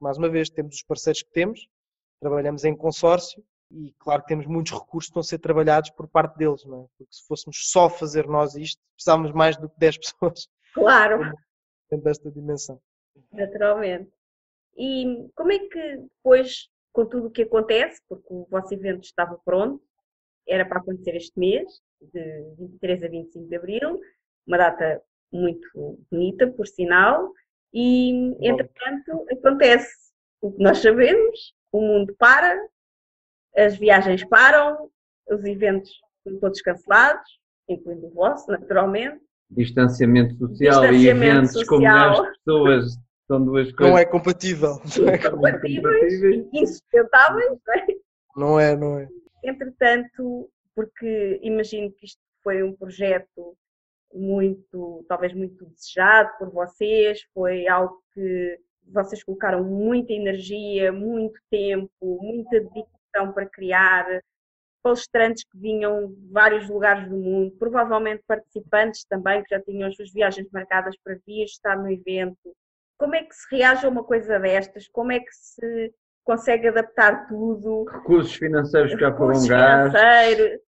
Mais uma vez, temos os parceiros que temos, trabalhamos em consórcio e, claro, que temos muitos recursos que estão a ser trabalhados por parte deles, não é? Porque se fôssemos só fazer nós isto, precisávamos mais do que 10 [LAUGHS] pessoas Claro, dentro desta dimensão. naturalmente. E como é que depois, com tudo o que acontece, porque o vosso evento estava pronto, era para acontecer este mês, de 23 a 25 de Abril, uma data muito bonita, por sinal, e entretanto acontece o que nós sabemos, o mundo para, as viagens param, os eventos são todos cancelados, incluindo o vosso, naturalmente. Distanciamento social e Distanciamento eventos com social. milhares de pessoas são duas coisas Não é compatível. Não é, Incompatíveis, insustentáveis, não é? não é. Não é. Entretanto, porque imagino que isto foi um projeto muito, talvez muito desejado por vocês, foi algo que vocês colocaram muita energia, muito tempo, muita dedicação para criar, palestrantes que vinham de vários lugares do mundo, provavelmente participantes também que já tinham as suas viagens marcadas para vir estar no evento. Como é que se reage a uma coisa destas? Como é que se consegue adaptar tudo? recursos financeiros que já foram recursos gastos. financeiros.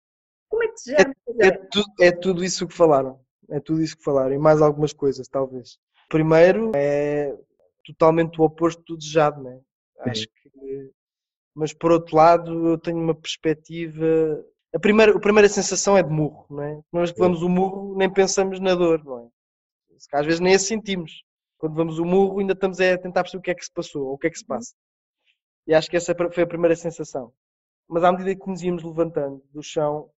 Como é que se gera É, destas? tu- é tudo isso que falaram. É tudo isso que falaram. E mais algumas coisas, talvez. Primeiro, é totalmente o oposto do desejado, né? Acho que. Mas por outro lado, eu tenho uma perspectiva. A primeira, a primeira sensação é de murro, não é? Vez que vamos o murro, nem pensamos na dor, não é? Às vezes nem a sentimos. Quando vamos o murro, ainda estamos a tentar perceber o que é que se passou ou o que é que se passa. E acho que essa foi a primeira sensação. Mas à medida que nos íamos levantando do chão,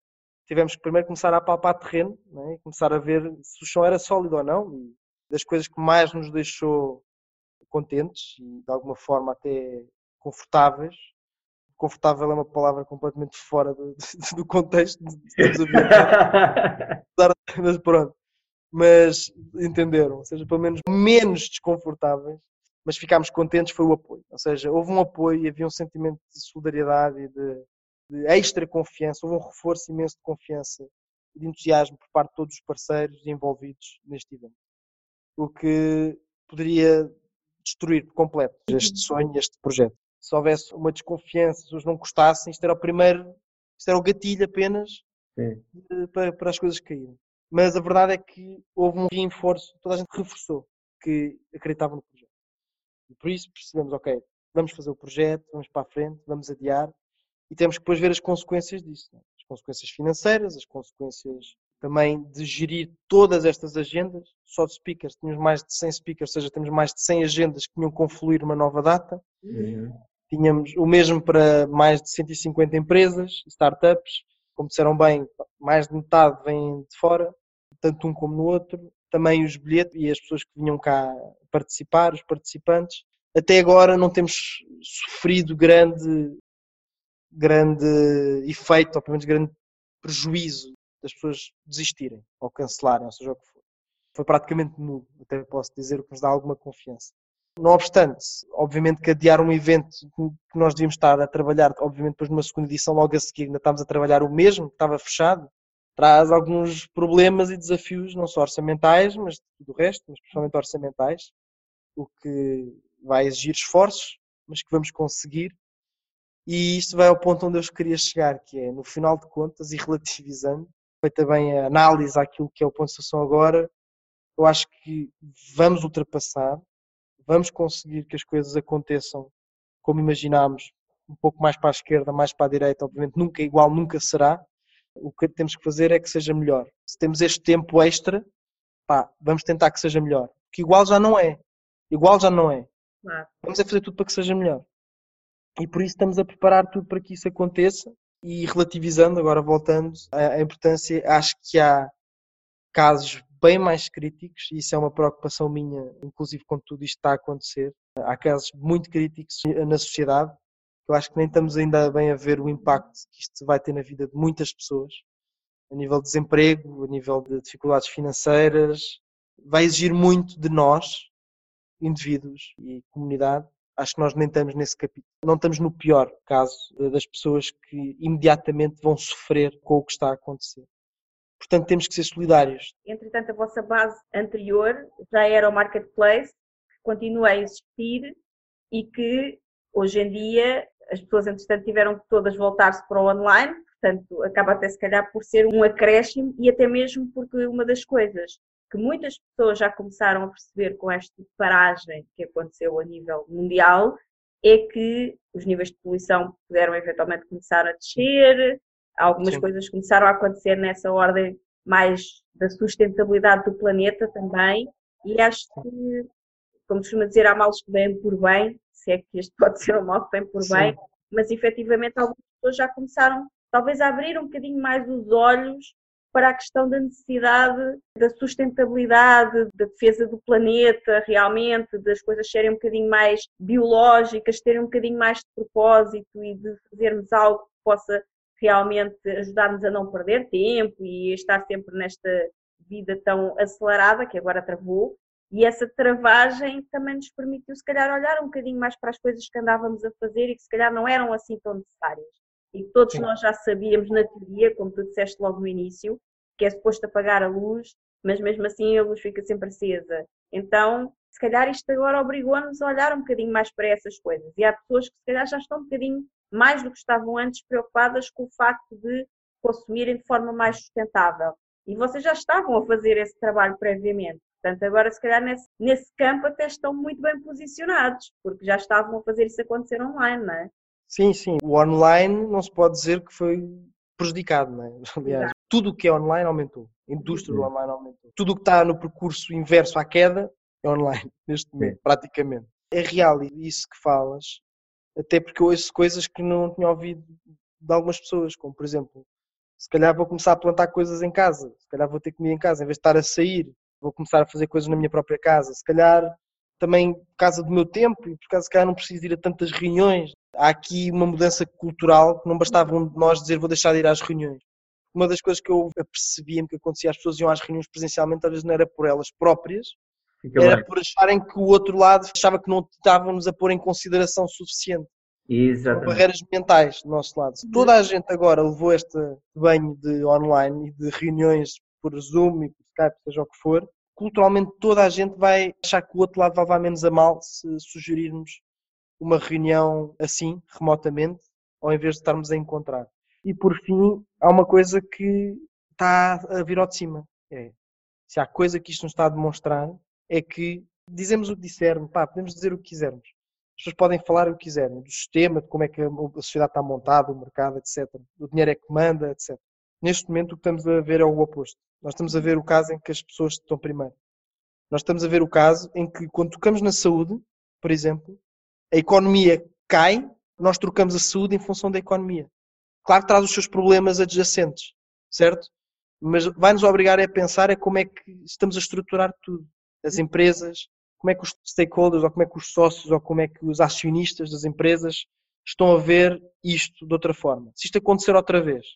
tivemos que primeiro começar a palpar terreno, e começar a ver se o chão era sólido ou não. E das coisas que mais nos deixou contentes e de alguma forma até confortáveis. Confortável é uma palavra completamente fora do, [LAUGHS] do contexto [LAUGHS] mas pronto. Mas entenderam, ou seja, pelo menos menos desconfortáveis, mas ficámos contentes foi o apoio. Ou seja, houve um apoio e havia um sentimento de solidariedade e de, de extra confiança, houve um reforço imenso de confiança e de entusiasmo por parte de todos os parceiros envolvidos neste evento. O que poderia destruir por completo este sonho e este projeto. Se houvesse uma desconfiança, se pessoas não gostassem, isto era o primeiro, isto era o gatilho apenas de- para, para as coisas caírem. Mas a verdade é que houve um reforço, toda a gente reforçou que acreditava no projeto. E por isso percebemos, ok, vamos fazer o projeto, vamos para a frente, vamos adiar e temos que depois ver as consequências disso. né? As consequências financeiras, as consequências também de gerir todas estas agendas. Só de speakers, tínhamos mais de 100 speakers, ou seja, temos mais de 100 agendas que tinham confluir uma nova data. Uhum. Tínhamos o mesmo para mais de 150 empresas, startups. Como disseram bem, mais de metade vêm de fora, tanto um como no outro. Também os bilhetes e as pessoas que vinham cá participar, os participantes. Até agora não temos sofrido grande, grande efeito, ou pelo menos grande prejuízo das pessoas desistirem ou cancelarem, ou seja o que for. Foi praticamente nulo, até posso dizer, o que nos dá alguma confiança. Não obstante, obviamente que adiar um evento que nós devíamos estar a trabalhar, obviamente depois numa segunda edição logo a seguir ainda estávamos a trabalhar o mesmo, que estava fechado, traz alguns problemas e desafios, não só orçamentais, mas de tudo o resto, mas principalmente orçamentais, o que vai exigir esforços, mas que vamos conseguir. E isto vai ao ponto onde eu queria chegar, que é, no final de contas, e relativizando, feita bem a análise àquilo que é o ponto de situação agora, eu acho que vamos ultrapassar, vamos conseguir que as coisas aconteçam como imaginámos, um pouco mais para a esquerda, mais para a direita, obviamente nunca igual, nunca será. O que temos que fazer é que seja melhor. Se temos este tempo extra, pá, vamos tentar que seja melhor. Que igual já não é. Igual já não é. Claro. Vamos é fazer tudo para que seja melhor. E por isso estamos a preparar tudo para que isso aconteça. E relativizando, agora voltando à à importância, acho que há casos bem mais críticos, e isso é uma preocupação minha, inclusive quando tudo isto está a acontecer. Há casos muito críticos na sociedade, Eu acho que nem estamos ainda bem a ver o impacto que isto vai ter na vida de muitas pessoas, a nível de desemprego, a nível de dificuldades financeiras. Vai exigir muito de nós, indivíduos e comunidade. Acho que nós nem estamos nesse capítulo. Não estamos no pior caso das pessoas que imediatamente vão sofrer com o que está a acontecer. Portanto, temos que ser solidários. Entretanto, a vossa base anterior já era o marketplace, que continua a existir e que hoje em dia as pessoas, entretanto, tiveram que todas voltar-se para o online, portanto, acaba até se calhar por ser um acréscimo e até mesmo porque uma das coisas que muitas pessoas já começaram a perceber com esta paragem que aconteceu a nível mundial é que os níveis de poluição puderam eventualmente começar a descer, algumas Sim. coisas começaram a acontecer nessa ordem mais da sustentabilidade do planeta também, e acho que, como se costuma dizer, há males que vêm por bem, se é que este [LAUGHS] pode ser um mal que vem por Sim. bem, mas efetivamente algumas pessoas já começaram talvez a abrir um bocadinho mais os olhos para a questão da necessidade da sustentabilidade, da defesa do planeta, realmente, das coisas serem um bocadinho mais biológicas, terem um bocadinho mais de propósito e de fazermos algo que possa realmente ajudar-nos a não perder tempo e estar sempre nesta vida tão acelerada que agora travou. E essa travagem também nos permitiu, se calhar, olhar um bocadinho mais para as coisas que andávamos a fazer e que, se calhar, não eram assim tão necessárias. E que todos Sim. nós já sabíamos na teoria, como tu disseste logo no início, que é suposto apagar a luz, mas mesmo assim a luz fica sempre acesa. Então, se calhar isto agora obrigou-nos a olhar um bocadinho mais para essas coisas. E há pessoas que se calhar já estão um bocadinho mais do que estavam antes preocupadas com o facto de consumirem de forma mais sustentável. E vocês já estavam a fazer esse trabalho previamente. Portanto, agora, se calhar, nesse, nesse campo até estão muito bem posicionados, porque já estavam a fazer isso acontecer online, não é? Sim, sim. O online não se pode dizer que foi prejudicado, não é? Aliás, Exato. tudo o que é online aumentou. A indústria do online aumentou. Tudo o que está no percurso inverso à queda é online, [LAUGHS] neste momento, praticamente. É real isso que falas, até porque eu ouço coisas que não tinha ouvido de algumas pessoas, como por exemplo, se calhar vou começar a plantar coisas em casa, se calhar vou ter comida em casa, em vez de estar a sair, vou começar a fazer coisas na minha própria casa, se calhar também por causa do meu tempo e por causa se calhar não preciso ir a tantas reuniões. Há aqui uma mudança cultural que não bastava um de nós dizer vou deixar de ir às reuniões. Uma das coisas que eu apercebia-me que acontecia, as pessoas iam às reuniões presencialmente, às vezes não era por elas próprias, Fica era bem. por acharem que o outro lado achava que não estávamos a pôr em consideração suficiente. Exatamente. Barreiras mentais do nosso lado. Toda a gente agora levou este banho de online e de reuniões por Zoom e por Skype, seja o que for, culturalmente toda a gente vai achar que o outro lado vai levar menos a mal se sugerirmos uma reunião assim, remotamente, ao invés de estarmos a encontrar. E por fim, há uma coisa que está a vir ao de cima. É, se há coisa que isto nos está a demonstrar, é que dizemos o que dissermos, pá, podemos dizer o que quisermos. As pessoas podem falar o que quiserem, do sistema, de como é que a sociedade está montada, o mercado, etc. O dinheiro é que manda, etc. Neste momento o que estamos a ver é o oposto. Nós estamos a ver o caso em que as pessoas estão primeiro. Nós estamos a ver o caso em que quando tocamos na saúde, por exemplo, a economia cai, nós trocamos a saúde em função da economia. Claro que traz os seus problemas adjacentes, certo? Mas vai-nos obrigar a pensar é como é que estamos a estruturar tudo. As empresas, como é que os stakeholders, ou como é que os sócios, ou como é que os acionistas das empresas estão a ver isto de outra forma. Se isto acontecer outra vez,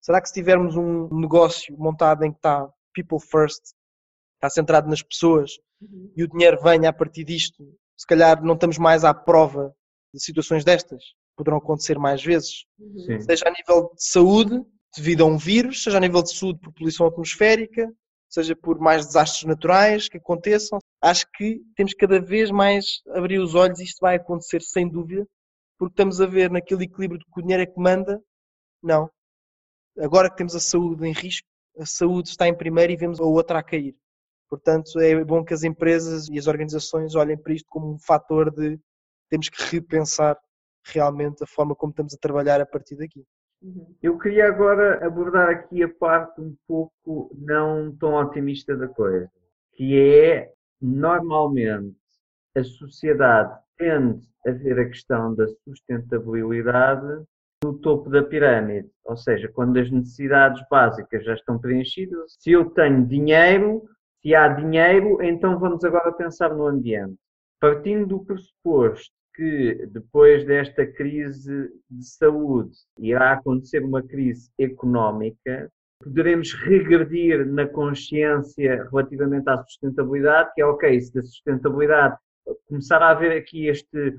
será que se tivermos um negócio montado em que está people first, está centrado nas pessoas uhum. e o dinheiro venha a partir disto, se calhar não estamos mais à prova de situações destas? Poderão acontecer mais vezes. Uhum. Seja a nível de saúde, devido a um vírus, seja a nível de saúde por poluição atmosférica, seja por mais desastres naturais que aconteçam. Acho que temos cada vez mais abrir os olhos e isto vai acontecer sem dúvida, porque estamos a ver naquele equilíbrio de que o dinheiro é que manda. Não. Agora que temos a saúde em risco, a saúde está em primeiro e vemos a outra a cair. Portanto, é bom que as empresas e as organizações olhem para isto como um fator de temos que repensar realmente a forma como estamos a trabalhar a partir daqui. Uhum. Eu queria agora abordar aqui a parte um pouco não tão otimista da coisa, que é normalmente a sociedade tende a ver a questão da sustentabilidade no topo da pirâmide, ou seja, quando as necessidades básicas já estão preenchidas, se eu tenho dinheiro, se há dinheiro, então vamos agora pensar no ambiente. Partindo do pressuposto que depois desta crise de saúde irá acontecer uma crise económica, poderemos regredir na consciência relativamente à sustentabilidade, que é ok, se da sustentabilidade começar a haver aqui este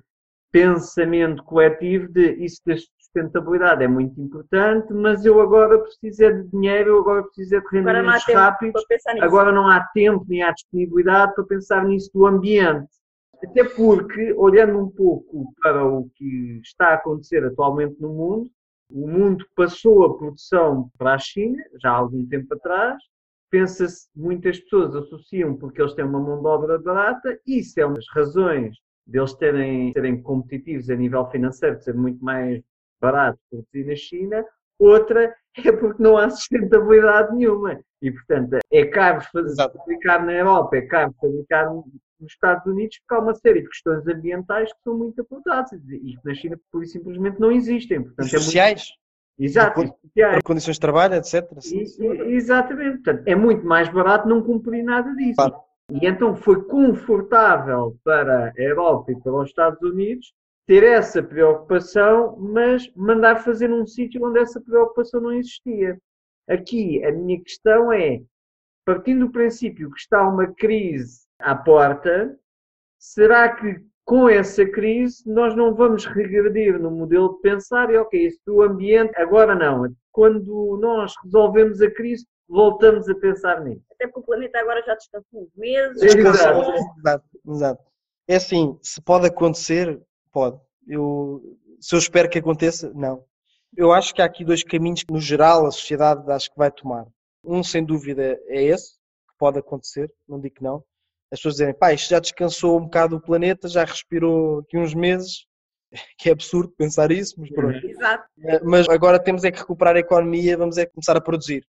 pensamento coletivo de isso da sustentabilidade é muito importante, mas eu agora preciso é de dinheiro, eu agora preciso é de rendimentos rápidos, agora não há tempo nem há disponibilidade para pensar nisso do ambiente. Até porque, olhando um pouco para o que está a acontecer atualmente no mundo, o mundo passou a produção para a China, já há algum tempo atrás. Pensa-se, muitas pessoas associam porque eles têm uma mão de obra barata, e isso é uma das razões deles terem, serem competitivos a nível financeiro, de ser muito mais barato produzir na China. Outra é porque não há sustentabilidade nenhuma. E, portanto, é caro fazer, fabricar na Europa, é caro fabricar nos Estados Unidos porque há uma série de questões ambientais que são muito apontadas e que na China, por e simplesmente, não existem. Portanto, sociais? É muito... Exato, sociais. Por condições de trabalho, etc. Sim, e, exatamente. Portanto, é muito mais barato não cumprir nada disso. Claro. E então foi confortável para a Europa e para os Estados Unidos ter essa preocupação, mas mandar fazer num sítio onde essa preocupação não existia. Aqui a minha questão é, partindo do princípio que está uma crise à porta, será que com essa crise nós não vamos regredir no modelo de pensar e ok, isso do ambiente, agora não. Quando nós resolvemos a crise, voltamos a pensar nisso. Até porque o planeta agora já descansou uns meses. Exato, exato. É assim, se pode acontecer, pode. Eu, se eu espero que aconteça, não. Eu acho que há aqui dois caminhos que, no geral, a sociedade acho que vai tomar. Um, sem dúvida, é esse, que pode acontecer, não digo que não as pessoas dizerem, pá, isto já descansou um bocado o planeta, já respirou aqui uns meses, [LAUGHS] que é absurdo pensar isso, mas pronto. Uhum. Exato. Eh, mas agora temos é que recuperar a economia, vamos é começar a produzir.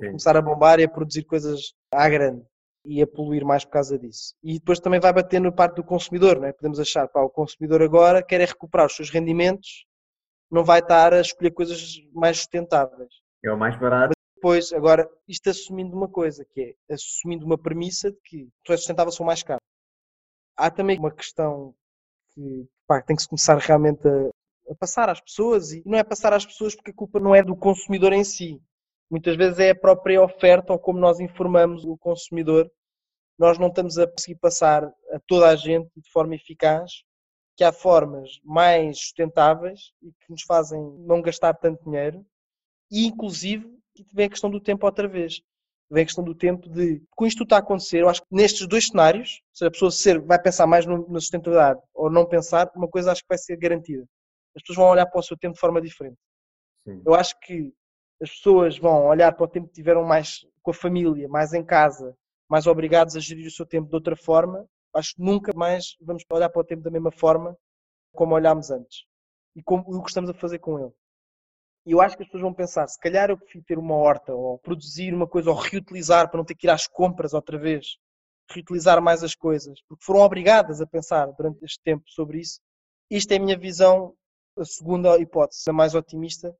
Sim. Começar a bombar e a produzir coisas à grande e a poluir mais por causa disso. E depois também vai bater no parte do consumidor, não é? Podemos achar, pá, o consumidor agora quer é recuperar os seus rendimentos, não vai estar a escolher coisas mais sustentáveis. É o mais barato. Pois, agora, isto assumindo uma coisa, que é assumindo uma premissa de que tu és sustentável, sou mais caro. Há também uma questão que pá, tem que se começar realmente a, a, passar às pessoas, e não é passar às pessoas porque a culpa não é do consumidor em si. Muitas vezes é a própria oferta ou como nós informamos o consumidor. Nós não estamos a conseguir passar a toda a gente de forma eficaz que há formas mais sustentáveis e que nos fazem não gastar tanto dinheiro e, inclusive, e vem a questão do tempo outra vez. Vem a questão do tempo de. Com isto está a acontecer, eu acho que nestes dois cenários, se a pessoa ser, vai pensar mais no, na sustentabilidade ou não pensar, uma coisa acho que vai ser garantida. As pessoas vão olhar para o seu tempo de forma diferente. Sim. Eu acho que as pessoas vão olhar para o tempo que tiveram mais com a família, mais em casa, mais obrigados a gerir o seu tempo de outra forma. Acho que nunca mais vamos olhar para o tempo da mesma forma como olhámos antes e como o que estamos a fazer com ele. E eu acho que as pessoas vão pensar, se calhar eu prefiro ter uma horta, ou produzir uma coisa, ou reutilizar para não ter que ir às compras outra vez, reutilizar mais as coisas, porque foram obrigadas a pensar durante este tempo sobre isso. Isto é a minha visão, a segunda hipótese, a mais otimista,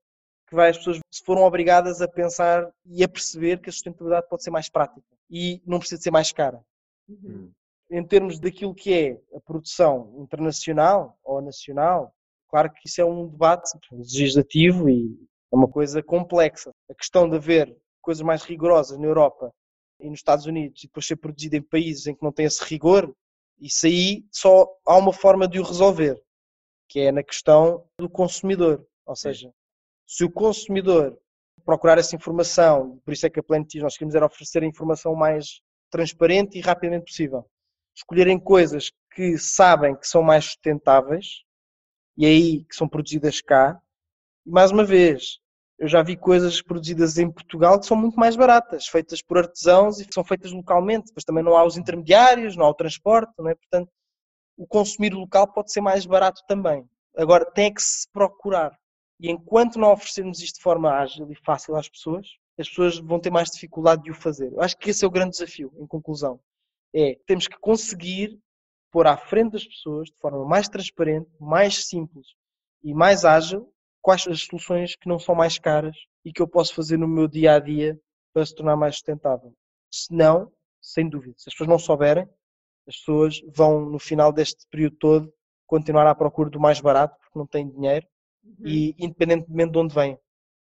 que vai as pessoas se foram obrigadas a pensar e a perceber que a sustentabilidade pode ser mais prática e não precisa ser mais cara. Uhum. Em termos daquilo que é a produção internacional ou nacional, Claro que isso é um debate legislativo e é uma coisa complexa. A questão de haver coisas mais rigorosas na Europa e nos Estados Unidos e depois ser produzido em países em que não tem esse rigor, isso aí só há uma forma de o resolver, que é na questão do consumidor. Ou seja, se o consumidor procurar essa informação, por isso é que a Planetis nós queremos era oferecer a informação mais transparente e rapidamente possível. Escolherem coisas que sabem que são mais sustentáveis, e aí que são produzidas cá. Mais uma vez, eu já vi coisas produzidas em Portugal que são muito mais baratas, feitas por artesãos e são feitas localmente. Mas também não há os intermediários, não há o transporte, não é? Portanto, o consumir local pode ser mais barato também. Agora, tem que se procurar. E enquanto não oferecermos isto de forma ágil e fácil às pessoas, as pessoas vão ter mais dificuldade de o fazer. Eu acho que esse é o grande desafio, em conclusão. É, temos que conseguir pôr à frente das pessoas, de forma mais transparente, mais simples e mais ágil, quais as soluções que não são mais caras e que eu posso fazer no meu dia a dia para se tornar mais sustentável. Se não, sem dúvida, se as pessoas não souberem, as pessoas vão, no final deste período todo, continuar à procura do mais barato porque não têm dinheiro Uhum. e independentemente de onde vem.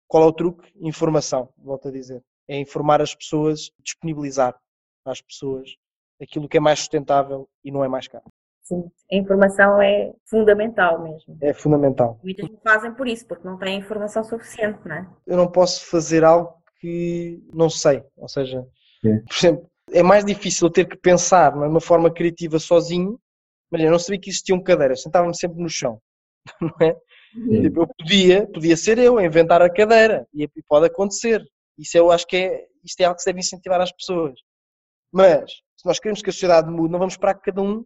Qual é o truque? Informação, volto a dizer. É informar as pessoas, disponibilizar às pessoas aquilo que é mais sustentável e não é mais caro. Sim, a informação é fundamental mesmo. É fundamental. Muitas não fazem por isso, porque não têm informação suficiente, não é? Eu não posso fazer algo que não sei. Ou seja, Sim. por exemplo, é mais difícil eu ter que pensar numa forma criativa sozinho. Imagina, eu não sabia que existiam cadeiras, sentava-me sempre no chão. [LAUGHS] Não é? Sim. Tipo, eu podia, podia ser eu a inventar a cadeira e e pode acontecer. Isso eu acho que é, isto é algo que se deve incentivar às pessoas. Mas, se nós queremos que a sociedade mude, não vamos esperar que cada um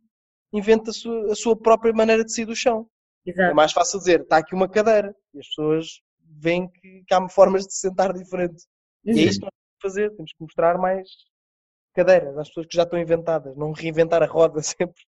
invente a sua, a sua própria maneira de sair do chão. É Exato. mais fácil dizer, está aqui uma cadeira. E as pessoas veem que, que há formas de se sentar diferente. E é isso que nós temos que fazer. Temos que mostrar mais cadeiras às pessoas que já estão inventadas. Não reinventar a roda [LAUGHS] sempre,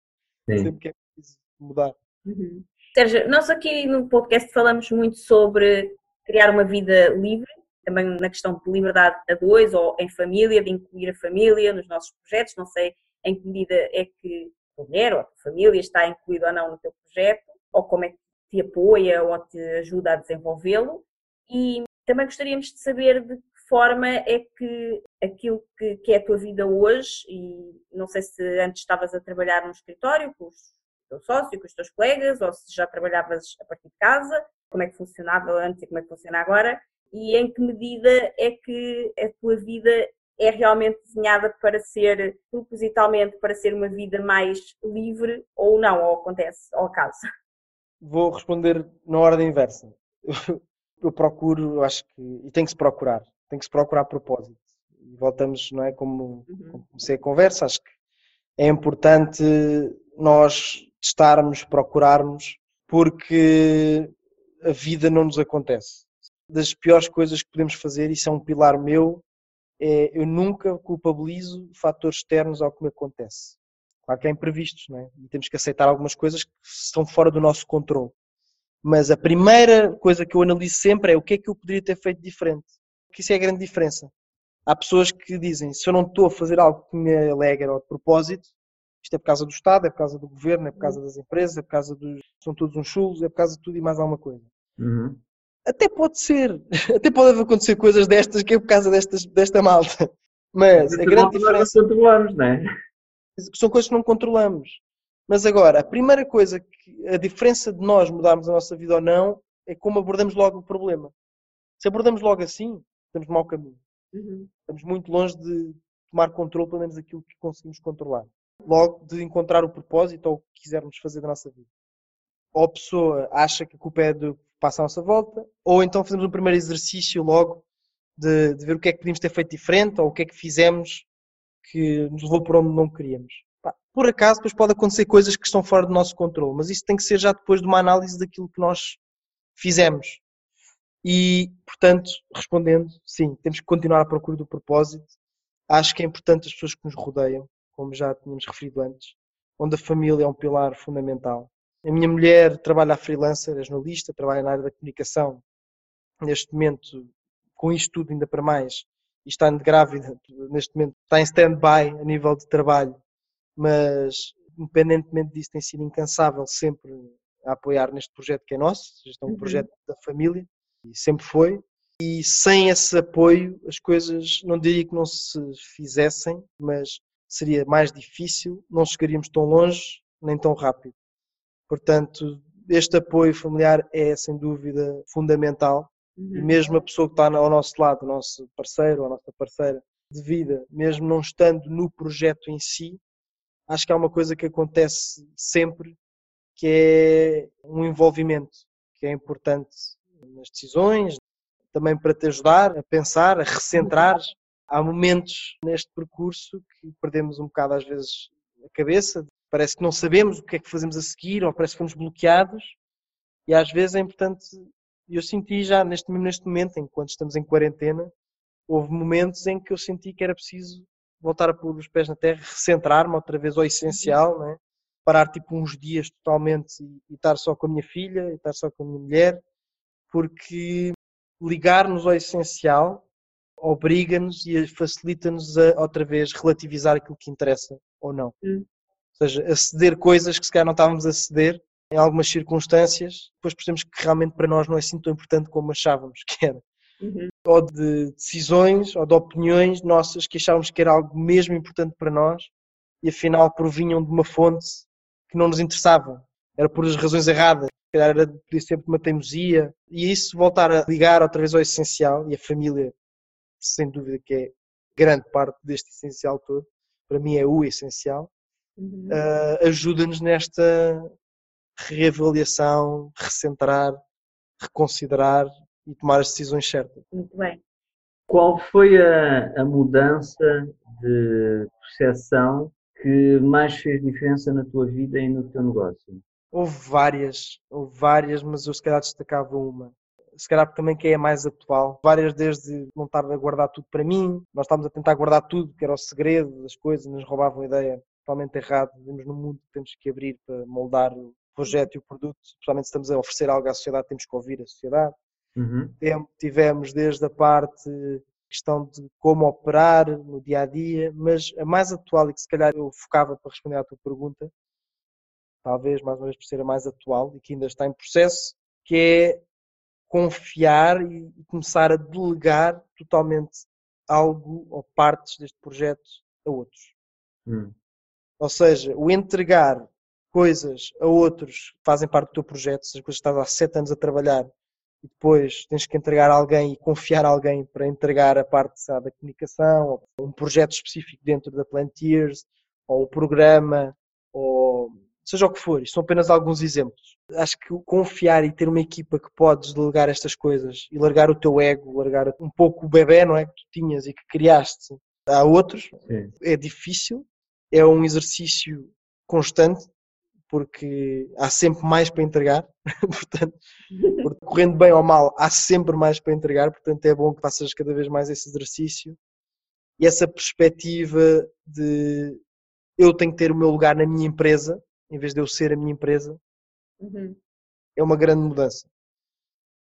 Sim. sempre que é preciso mudar. Uhum. Sérgio, nós aqui no podcast falamos muito sobre criar uma vida livre, também na questão de liberdade a dois ou em família, de incluir a família nos nossos projetos. Não sei em que medida é que a mulher ou a família está incluída ou não no teu projeto, ou como é que te apoia ou te ajuda a desenvolvê-lo. E também gostaríamos de saber de que forma é que aquilo que, que é a tua vida hoje, e não sei se antes estavas a trabalhar num escritório com os teu sócio, com os teus colegas, ou se já trabalhavas a partir de casa, como é que funcionava antes e como é que funciona agora, e em que medida é que a tua vida é realmente desenhada para ser, propositalmente, para ser uma vida mais livre, ou não, ou acontece ao acaso. Vou responder na ordem inversa. Eu, [LAUGHS] eu procuro, eu acho que, e tem que se procurar, tem que se procurar propósito. E voltamos, não é? Como, como comecei a conversa, acho que é importante nós testarmos, procurarmos, porque a vida não nos acontece. Das piores coisas que podemos fazer, isso é um pilar meu, é eu nunca culpabilizo fatores externos ao que me acontece. Claro que há imprevistos, não é? E temos que aceitar algumas coisas que estão fora do nosso controle. Mas a primeira coisa que eu analiso sempre é o que é que eu poderia ter feito diferente. Porque isso é a grande diferença. Há pessoas que dizem, se eu não estou a fazer algo que me alegra ou de propósito, isto é por causa do Estado, é por causa do governo, é por causa das empresas, é por causa dos. são todos uns chulos, é por causa de tudo e mais alguma coisa. Uhum. Até pode ser, [LAUGHS] até pode acontecer coisas destas que é por causa destas, desta malta. Mas a grande diferença controlamos, não é? são coisas que não controlamos. Mas agora, a primeira coisa que a diferença de nós mudarmos a nossa vida ou não é como abordamos logo o problema. Se abordamos logo assim, estamos no mau caminho. Estamos muito longe de tomar controle, pelo menos aquilo que conseguimos controlar. Logo, de encontrar o propósito ou o que quisermos fazer da nossa vida. Ou a pessoa acha que a culpa é do passa à nossa volta, ou então fazemos um primeiro exercício logo de, de ver o que é que podíamos ter feito diferente ou o que é que fizemos que nos levou por onde não queríamos. Por acaso, depois pode acontecer coisas que estão fora do nosso controle, mas isso tem que ser já depois de uma análise daquilo que nós fizemos. E, portanto, respondendo, sim, temos que continuar à procura do propósito. Acho que é importante as pessoas que nos rodeiam, como já tínhamos referido antes, onde a família é um pilar fundamental. A minha mulher trabalha a freelancer, é jornalista, trabalha na área da comunicação. Neste momento, com isto tudo ainda para mais, e está grávida, neste momento está em stand-by a nível de trabalho, mas independentemente disso tem sido incansável sempre a apoiar neste projeto que é nosso, este é um Uhum. projeto da família, e sempre foi, e sem esse apoio as coisas não diria que não se fizessem, mas seria mais difícil, não chegaríamos tão longe nem tão rápido. Portanto, este apoio familiar é sem dúvida fundamental. E mesmo a pessoa que está ao nosso lado, o nosso parceiro ou a nossa parceira de vida, mesmo não estando no projeto em si, acho que há uma coisa que acontece sempre que é um envolvimento que é importante nas decisões, também para te ajudar a pensar, a recentrar. Há momentos neste percurso que perdemos um bocado às vezes a cabeça, parece que não sabemos o que é que fazemos a seguir ou parece que fomos bloqueados e às vezes é importante eu senti já neste, neste momento, enquanto estamos em quarentena, houve momentos em que eu senti que era preciso voltar a pôr os pés na terra, recentrar-me outra vez ao essencial, né? parar tipo uns dias totalmente e, estar só com a minha filha, e estar só com a minha mulher, porque ligar-nos ao essencial obriga-nos e facilita-nos a outra vez relativizar aquilo que interessa ou não. Hum. Ou seja, aceder coisas que se calhar não estávamos a ceder em algumas circunstâncias, depois percebemos que realmente para nós não é assim tão importante como achávamos que era. Uhum. Ou de decisões ou de opiniões nossas que achávamos que era algo mesmo importante para nós e afinal provinham de uma fonte que não nos interessava. Era por as razões erradas. Se calhar era podia ser uma teimosia. E isso voltar a ligar outra vez ao essencial e a família, sem dúvida que é grande parte deste essencial todo, para mim é o essencial, Uhum. uh, ajuda-nos nesta reavaliação, recentrar, reconsiderar e tomar as decisões certas. Muito bem. Qual foi a, a mudança de percepção que mais fez diferença na tua vida e no teu negócio? Houve várias, houve várias, mas eu se calhar destacava uma. Se calhar também que é a mais atual. Várias desde não estar a guardar tudo para mim, nós estávamos a tentar guardar tudo, que era o segredo das coisas, nos roubavam a ideia totalmente errado. Vivemos num mundo que temos que abrir para moldar o projeto e o produto, especialmente se estamos a oferecer algo à sociedade, temos que ouvir a sociedade. Uhum. Tivemos desde a parte questão de como operar no dia a dia, mas a mais atual e que se calhar eu focava para responder à tua pergunta, talvez mais uma vez por ser a mais atual e que ainda está em processo, que é confiar e começar a delegar totalmente algo ou partes deste projeto a outros. Uhum. Ou seja, o entregar coisas a outros que fazem parte do teu projeto, se as coisas estás há sete anos a trabalhar e depois tens que entregar a alguém e confiar a alguém para entregar a parte sabe, da comunicação, ou um projeto específico dentro da Plantiers, ou o programa, ou seja o que for. Isto são apenas alguns exemplos. Acho que confiar e ter uma equipa que podes delegar estas coisas e largar o teu ego, largar um pouco o bebê, não é? Que tu tinhas e que criaste a outros, Sim. é difícil, é um exercício constante, porque há sempre mais para entregar, [LAUGHS] portanto, correndo bem ou mal, há sempre mais para entregar, portanto é bom que faças cada vez mais esse exercício e essa perspectiva de eu tenho que ter o meu lugar na minha empresa, em vez de eu ser a minha empresa, Uhum. é uma grande mudança.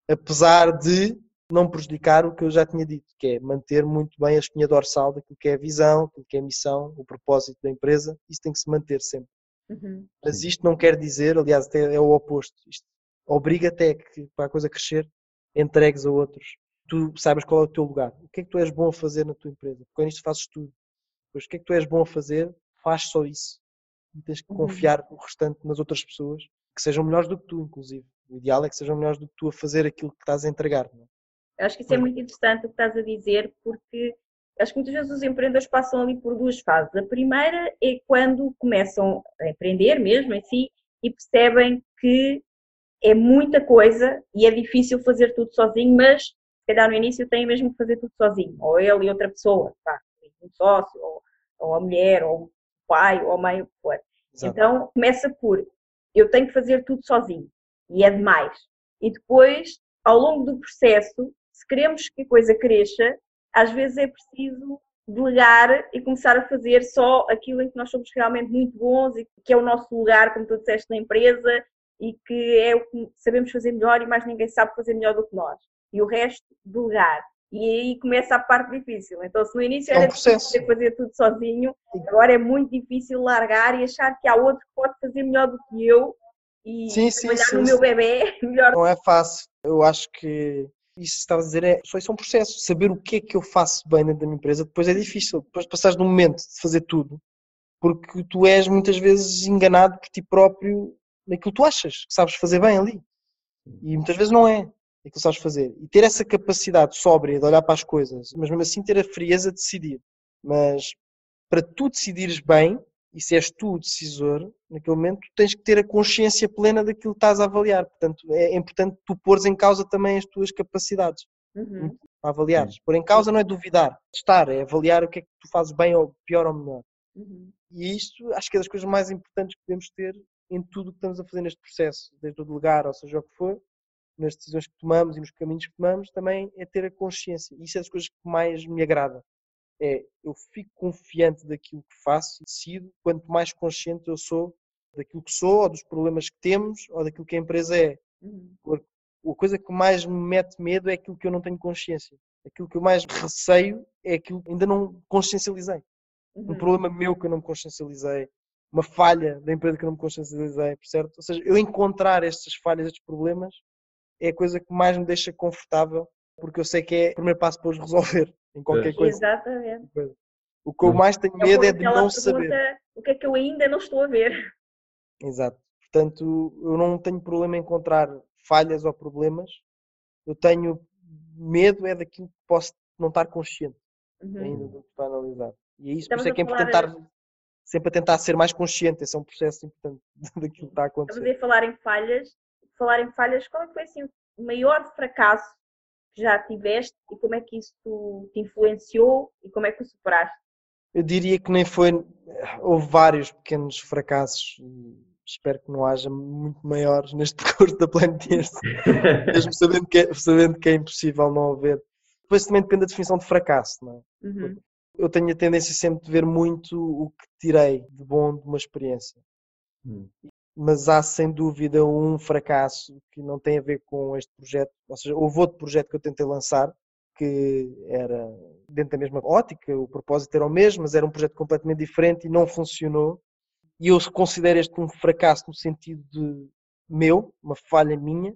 Apesar de não prejudicar o que eu já tinha dito, que é manter muito bem a espinha dorsal daquilo que é a visão, daquilo que é a missão, o propósito da empresa, isso tem que se manter sempre. Uhum. Mas isto não quer dizer, aliás, até é o oposto. Isto obriga até que para a coisa crescer, entregues a outros. Tu sabes qual é o teu lugar. O que é que tu és bom a fazer na tua empresa? Porque nisto fazes tudo. Pois o que é que tu és bom a fazer? Faz só isso. E tens que Uhum. confiar o restante nas outras pessoas, que sejam melhores do que tu, inclusive. O ideal é que sejam melhores do que tu a fazer aquilo que estás a entregar. Não é? Eu acho que isso é muito interessante o que estás a dizer, porque acho que muitas vezes os empreendedores passam ali por duas fases. A primeira é quando começam a empreender mesmo em si e percebem que é muita coisa e é difícil fazer tudo sozinho, mas se calhar no início têm mesmo que fazer tudo sozinho, ou ele e outra pessoa, tá? um sócio, ou, ou a mulher, ou o pai, ou a mãe, o que for. Exato. Então começa por eu tenho que fazer tudo sozinho e é demais. E depois, ao longo do processo, se queremos que a coisa cresça, às vezes é preciso delegar e começar a fazer só aquilo em que nós somos realmente muito bons e que é o nosso lugar, como tu disseste, na empresa e que é o que sabemos fazer melhor e mais ninguém sabe fazer melhor do que nós. E o resto, delegar. E aí começa a parte difícil. Então, se no início É um era processo. difícil fazer tudo sozinho, agora é muito difícil largar e achar que há outro que pode fazer melhor do que eu e Sim, sim, trabalhar sim, no meu bebê [LAUGHS] melhor. Não é fácil. Eu acho que isso estavas a dizer é só isso é um processo. Saber o que é que eu faço bem dentro da minha empresa depois é difícil. Depois passares de um momento de fazer tudo, porque tu és muitas vezes enganado por ti próprio naquilo que tu achas que sabes fazer bem ali. E muitas vezes não é aquilo que sabes fazer. E ter essa capacidade sóbria de olhar para as coisas, mas mesmo assim ter a frieza de decidir. Mas para tu decidires bem, e se és tu o decisor, naquele momento tu tens que ter a consciência plena daquilo que estás a avaliar. Portanto, é importante tu pôres em causa também as tuas capacidades Uhum. para avaliares. Pôr em causa não é duvidar, testar, é avaliar o que é que tu fazes bem ou pior ou melhor. Uhum. E isto acho que é das coisas mais importantes que podemos ter em tudo o que estamos a fazer neste processo, desde o delegar, ou seja o que for, nas decisões que tomamos e nos caminhos que tomamos, também é ter a consciência. Isso é das coisas que mais me agrada. É, eu fico confiante daquilo que faço e decido, quanto mais consciente eu sou daquilo que sou, ou dos problemas que temos, ou daquilo que a empresa é. Uhum. A coisa que mais me mete medo é aquilo que eu não tenho consciência. Aquilo que eu mais receio é aquilo que ainda não consciencializei um Uhum. problema meu que eu não me consciencializei, uma falha da empresa que eu não me consciencializei, certo? Ou seja, eu encontrar estas falhas, estes problemas, é a coisa que mais me deixa confortável, porque eu sei que é o primeiro passo para os resolver em qualquer coisa. Exatamente. O que eu mais tenho É medo é de não pergunta, saber. O que é que eu ainda não estou a ver? Exato. Portanto, eu não tenho problema em encontrar falhas ou problemas. Eu tenho medo é daquilo que posso não estar consciente Uhum. ainda do que estou a analisar. E é isso, por Estamos isso é que é importante falar- tentar, sempre a tentar ser mais consciente. Esse é um processo importante [LAUGHS] daquilo que está a Estamos acontecer. a falar em falhas. Falar em falhas, qual é que foi assim, o maior fracasso que já tiveste e como é que isso te influenciou e como é que o superaste? Eu diria que nem foi. Houve vários pequenos fracassos. Espero que não haja muito maiores neste [LAUGHS] percurso da Planeteers, mesmo sabendo que, é, sabendo que é impossível não haver. Depois também depende da definição de fracasso, não é? Uhum. Eu tenho a tendência sempre de ver muito o que tirei de bom de uma experiência. Hum. Mas há sem dúvida um fracasso que não tem a ver com este projeto. Ou seja, houve outro projeto que eu tentei lançar que era dentro da mesma ótica, o propósito era o mesmo, mas era um projeto completamente diferente e não funcionou. E eu considero este um fracasso no sentido de meu, uma falha minha,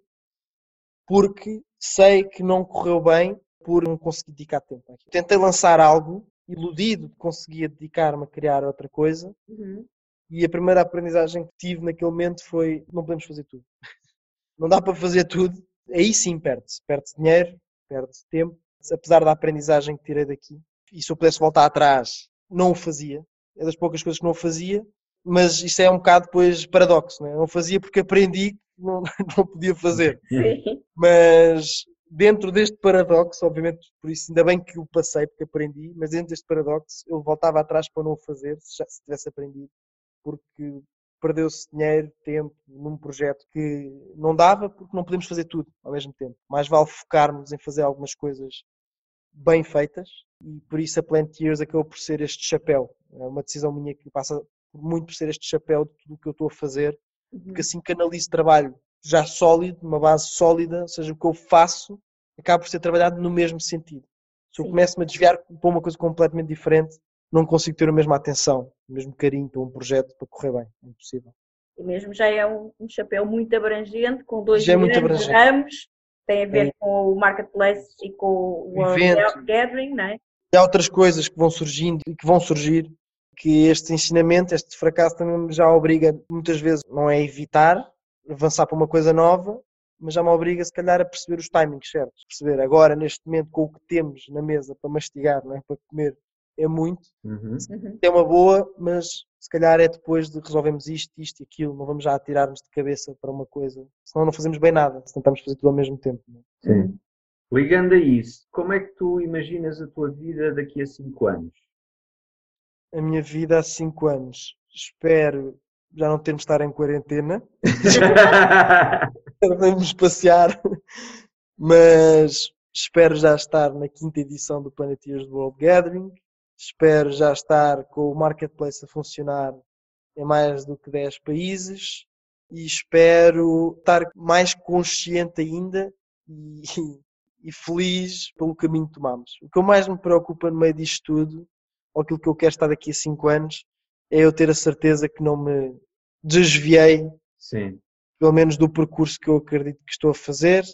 porque sei que não correu bem por não conseguir dedicar tempo. Tentei lançar algo, iludido de conseguir dedicar-me a criar outra coisa, Uhum. E a primeira aprendizagem que tive naquele momento foi: não podemos fazer tudo. [LAUGHS] Não dá para fazer tudo. Aí sim perde-se. Perde-se dinheiro, perde-se tempo. Apesar da aprendizagem que tirei daqui, e se eu pudesse voltar atrás, não o fazia. É das poucas coisas que não o fazia, mas isso é um bocado depois paradoxo, não é? Não fazia porque aprendi que não, [LAUGHS] não podia fazer. Sim. Mas dentro deste paradoxo, obviamente, por isso ainda bem que o passei, porque aprendi, mas dentro deste paradoxo eu voltava atrás para não o fazer, se já se tivesse aprendido, porque perdeu-se dinheiro, tempo num projeto que não dava, porque não podemos fazer tudo ao mesmo tempo. Mais vale focarmos em fazer algumas coisas bem feitas e por isso a Plant Years acabou por ser este chapéu. É uma decisão minha que passa muito por ser este chapéu de tudo o que eu estou a fazer Uhum. porque assim canalizo trabalho já sólido, uma base sólida, ou seja, o que eu faço acaba por ser trabalhado no mesmo sentido. Se eu começo-me a desviar para uma coisa completamente diferente, não consigo ter a mesma atenção, o mesmo carinho para um projeto para correr bem. É impossível. E mesmo já é um, um chapéu muito abrangente, com dois Já é muito grandes abrangente. ramos, tem a ver É. com o Marketplace e com o World Evento. Gathering, não é? E há outras coisas que vão surgindo e que vão surgir que este ensinamento, este fracasso também já obriga, muitas vezes, não é evitar, avançar para uma coisa nova, mas já me obriga, se calhar, a perceber os timings certos. Perceber agora, neste momento, com o que temos na mesa para mastigar, não é? para comer, é muito. Uhum. Uhum. É uma boa, mas se calhar é depois de resolvemos isto, isto e aquilo. Não vamos já atirar-nos de cabeça para uma coisa. Senão não fazemos bem nada, se tentamos fazer tudo ao mesmo tempo. não é? Sim. Ligando a isso, como é que tu imaginas a tua vida daqui a 5 anos? A minha vida há 5 anos. Espero já não termos de estar em quarentena. [LAUGHS] Podemos passear, mas espero já estar na quinta edição do Planeteers World Gathering. Espero já estar com o marketplace a funcionar em mais do que 10 países e espero estar mais consciente ainda e, [LAUGHS] e feliz pelo caminho que tomamos. O que eu mais me preocupa no meio disto tudo, ou aquilo que eu quero estar daqui a 5 anos, é eu ter a certeza que não me desviei Sim. pelo menos do percurso que eu acredito que estou a fazer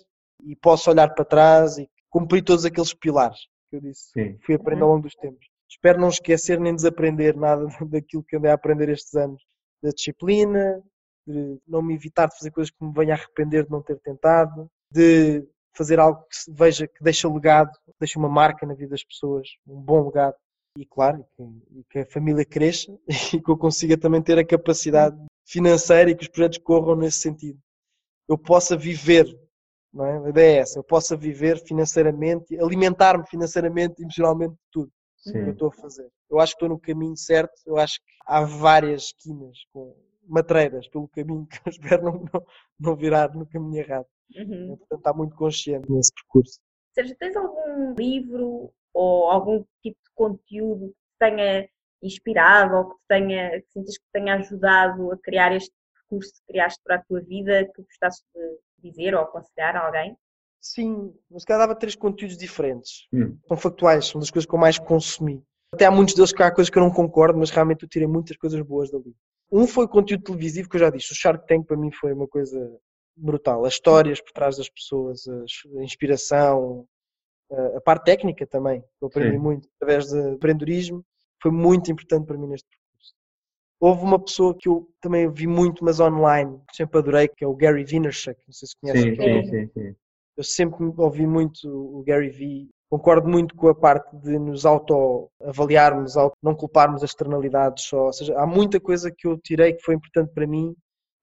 e posso olhar para trás e cumprir todos aqueles pilares que eu disse, Sim. fui aprendendo ao longo dos tempos. Espero não esquecer nem desaprender nada [LAUGHS] daquilo que andei a aprender estes anos, da disciplina, de não me evitar de fazer coisas que me venha a arrepender de não ter tentado, de fazer algo que veja que deixa legado, deixa uma marca na vida das pessoas, um bom legado. E claro, que, que a família cresça [LAUGHS] e que eu consiga também ter a capacidade financeira e que os projetos corram nesse sentido. Eu possa viver, não é? A ideia é essa, eu possa viver financeiramente, alimentar-me financeiramente, emocionalmente de tudo que eu Sim. estou a fazer. Eu acho que estou no caminho certo, eu acho que há várias esquinas com matreiras pelo caminho que eu [LAUGHS] espero não, não, não virar no caminho errado. Uhum. Portanto, está muito consciente nesse percurso. Sérgio, tens algum livro ou algum tipo de conteúdo que te tenha inspirado ou que te tenha, que sintas que te tenha ajudado a criar este percurso que criaste para a tua vida, que gostasses de dizer ou aconselhar a alguém? Sim, mas calhar dava três conteúdos diferentes. Hum. São factuais, são das coisas que eu mais consumi. Até há muitos deles que há coisas que eu não concordo, mas realmente eu tirei muitas coisas boas dali. Um foi o conteúdo televisivo que eu já disse. O Shark Tank para mim foi uma coisa brutal. As histórias por trás das pessoas, a inspiração, a parte técnica também. Eu aprendi Sim. muito através de empreendedorismo. Foi muito importante para mim neste percurso. Houve uma pessoa que eu também vi muito, mas online, que sempre adorei, que é o Gary Vaynerchuk. Não sei se conhecem. Sim, sim, sim, Eu sempre ouvi muito o Gary V. Concordo muito com a parte de nos auto-avaliarmos, não culparmos as externalidades só. Ou seja, há muita coisa que eu tirei que foi importante para mim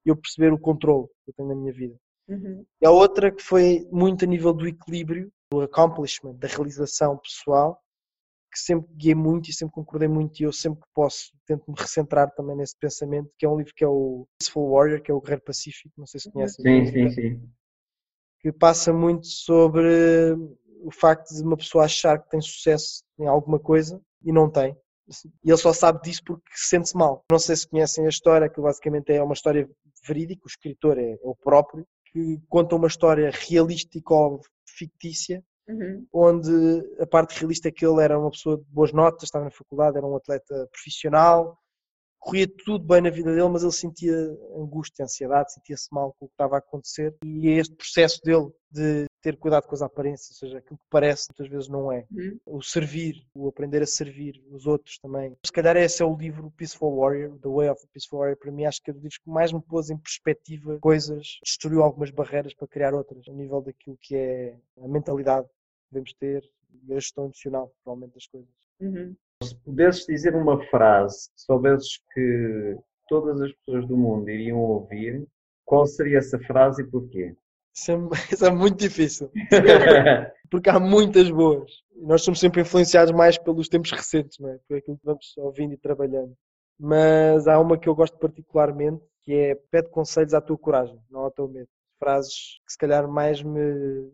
eu perceber o controle que eu tenho na minha vida. Uhum. E a outra que foi muito a nível do equilíbrio, do accomplishment, da realização pessoal, que sempre guiei muito e sempre concordei muito e eu sempre que posso tento me recentrar também nesse pensamento, que é um livro que é o Peaceful Warrior, que é o Guerreiro Pacífico, não sei se conhecem. Sim, sim, sim. Que passa muito sobre o facto de uma pessoa achar que tem sucesso em alguma coisa e não tem. E ele só sabe disso porque sente-se mal. Não sei se conhecem a história, que basicamente é uma história verídica, o escritor é, é o próprio, que conta uma história realística ou fictícia, uhum. onde a parte realista é que ele era uma pessoa de boas notas, estava na faculdade, era um atleta profissional, corria tudo bem na vida dele, mas ele sentia angústia, ansiedade, sentia-se mal com o que estava a acontecer. E é este processo dele de ter cuidado com as aparências, ou seja, aquilo que parece muitas vezes não é. Uhum. O servir, o aprender a servir os outros também. Se calhar esse é o livro Peaceful Warrior, The Way of the Peaceful Warrior, para mim acho que é o livro que mais me pôs em perspectiva coisas, destruiu algumas barreiras para criar outras, a nível daquilo que é a mentalidade que devemos ter e a gestão emocional, provavelmente, das coisas. Uhum. Se pudesses dizer uma frase, se soubesses que todas as pessoas do mundo iriam ouvir, qual seria essa frase e porquê? Isso é, [LAUGHS] isso é muito difícil. [LAUGHS] Porque há muitas boas. Nós somos sempre influenciados mais pelos tempos recentes, não é? Por aquilo que vamos ouvindo e trabalhando. Mas há uma que eu gosto particularmente, que é pede conselhos à tua coragem, não ao teu medo. Frases que se calhar mais me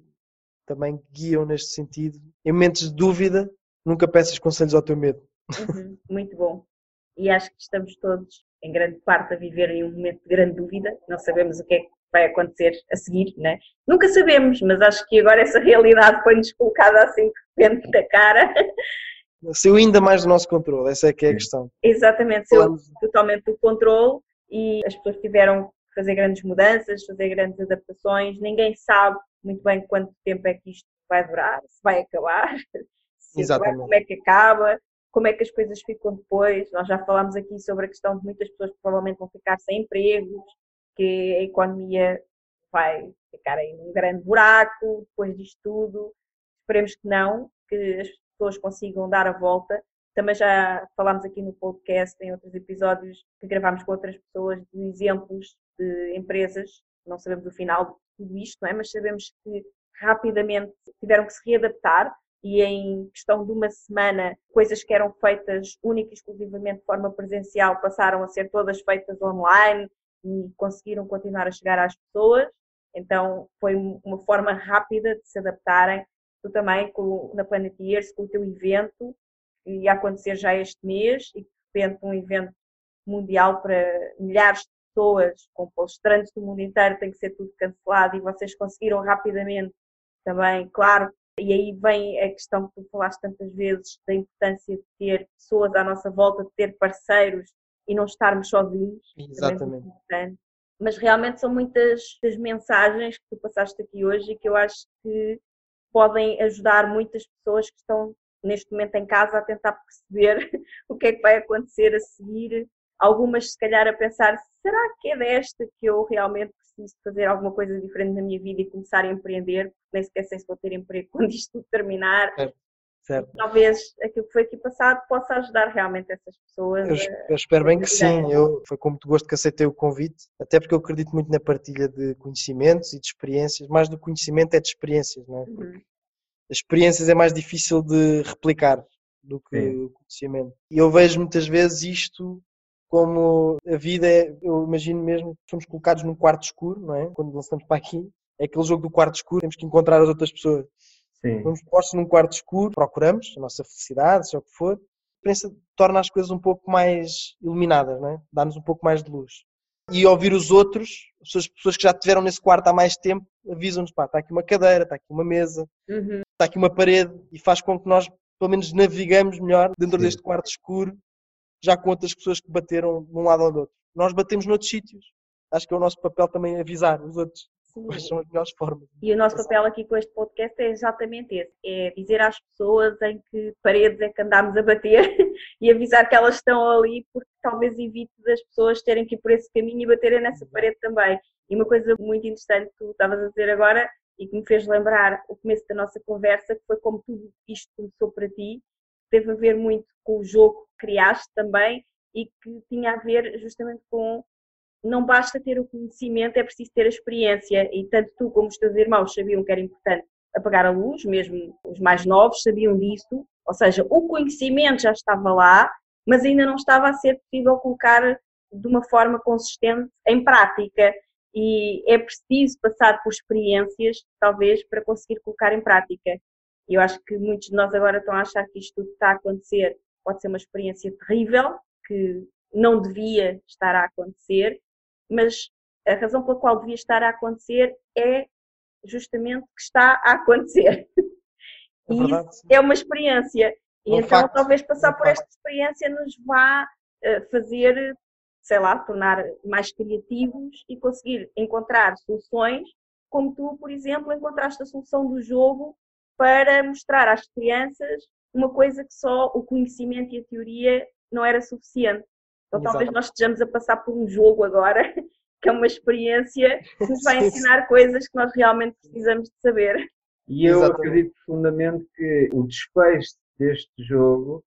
também guiam neste sentido. Em momentos de dúvida, nunca peças conselhos ao teu medo. Uhum, muito bom. E acho que estamos todos, em grande parte, a viver em um momento de grande dúvida. Não sabemos o que é que vai acontecer a seguir, né? Nunca sabemos, mas acho que agora essa realidade foi-nos colocada assim de repente da cara. Saiu ainda mais do nosso controle, essa é que é a questão. Exatamente, saiu totalmente do controle e as pessoas tiveram que fazer grandes mudanças, fazer grandes adaptações. Ninguém sabe muito bem quanto tempo é que isto vai durar, se vai acabar, Exatamente. Vai, como é que acaba, como é que as coisas ficam depois. Nós já falámos aqui sobre a questão de muitas pessoas que provavelmente vão ficar sem empregos, que a economia vai ficar aí num grande buraco depois disto tudo. Esperemos que não, que as pessoas consigam dar a volta. Também já falámos aqui no podcast, em outros episódios que gravámos com outras pessoas, de exemplos de empresas, não sabemos o final de tudo isto, não é? mas sabemos que rapidamente tiveram que se readaptar e em questão de uma semana, coisas que eram feitas única e exclusivamente de forma presencial passaram a ser todas feitas online e conseguiram continuar a chegar às pessoas. Então foi uma forma rápida de se adaptarem. Tu também com, na Planeteers, com o teu evento, que ia acontecer já este mês, e de repente um evento mundial para milhares de pessoas, com palestrantes do mundo inteiro, tem que ser tudo cancelado e vocês conseguiram rapidamente também, claro. E aí vem a questão que tu falaste tantas vezes da importância de ter pessoas à nossa volta, de ter parceiros e não estarmos sozinhos. Exatamente. É Mas realmente são muitas das mensagens que tu passaste aqui hoje e que eu acho que podem ajudar muitas pessoas que estão neste momento em casa a tentar perceber [LAUGHS] o que é que vai acontecer a seguir. Algumas, se calhar, a pensar: será que é desta que eu realmente preciso fazer alguma coisa diferente na minha vida e começar a empreender? Porque nem sequer sei se vou ter emprego [LAUGHS] quando isto tudo terminar. É. Certo. Talvez aquilo que foi aqui passado possa ajudar realmente essas pessoas. Eu, a, eu espero bem que sim. Eu, foi com muito gosto que aceitei o convite, até porque eu acredito muito na partilha de conhecimentos e de experiências. Mais do conhecimento é de experiências, não é? Porque uhum. as experiências é mais difícil de replicar do que sim. o conhecimento. E eu vejo muitas vezes isto como a vida é, eu imagino mesmo que somos colocados num quarto escuro, não é? Quando lançamos para aqui, é aquele jogo do quarto escuro, temos que encontrar as outras pessoas. Sim. Vamos postos num quarto escuro, procuramos a nossa felicidade, seja o que for. A experiência torna as coisas um pouco mais iluminadas, não é? dá-nos um pouco mais de luz. E ouvir os outros, as pessoas que já estiveram nesse quarto há mais tempo, avisam-nos: pá, está aqui uma cadeira, está aqui uma mesa, uhum. está aqui uma parede, e faz com que nós, pelo menos, navegamos melhor dentro Sim. deste quarto escuro, já com outras pessoas que bateram de um lado ou do outro. nós batemos noutros sítios. Acho que é o nosso papel também avisar os outros quais são as melhores formas. E o nosso papel aqui com este podcast é exatamente esse: é dizer às pessoas em que paredes é que andamos a bater [LAUGHS] e avisar que elas estão ali, porque talvez evite das pessoas terem que ir por esse caminho e baterem nessa parede também. E uma coisa muito interessante que tu estavas a dizer agora e que me fez lembrar o começo da nossa conversa, que foi como tudo isto começou para ti, teve a ver muito com o jogo que criaste também e que tinha a ver justamente com não basta ter o conhecimento, é preciso ter a experiência. E tanto tu como os teus irmãos sabiam que era importante apagar a luz, mesmo os mais novos sabiam disso. Ou seja, o conhecimento já estava lá, mas ainda não estava a ser possível colocar de uma forma consistente em prática. E é preciso passar por experiências, talvez, para conseguir colocar em prática. E eu acho que muitos de nós agora estão a achar que isto tudo que está a acontecer pode ser uma experiência terrível, que não devia estar a acontecer, mas a razão pela qual devia estar a acontecer é justamente que está a acontecer. [LAUGHS] É E verdade, isso sim. é uma experiência. E É um então facto. talvez passar É um por esta experiência nos vá eh, fazer, sei lá, tornar mais criativos e conseguir encontrar soluções, como tu, por exemplo, encontraste a solução do jogo para mostrar às crianças uma coisa que só o conhecimento e a teoria não era suficiente. Então talvez Exato. nós estejamos a passar por um jogo agora, [LAUGHS] que é uma experiência que nos vai [LAUGHS] ensinar coisas que nós realmente precisamos de saber. E eu Exatamente. acredito profundamente que o desfecho deste jogo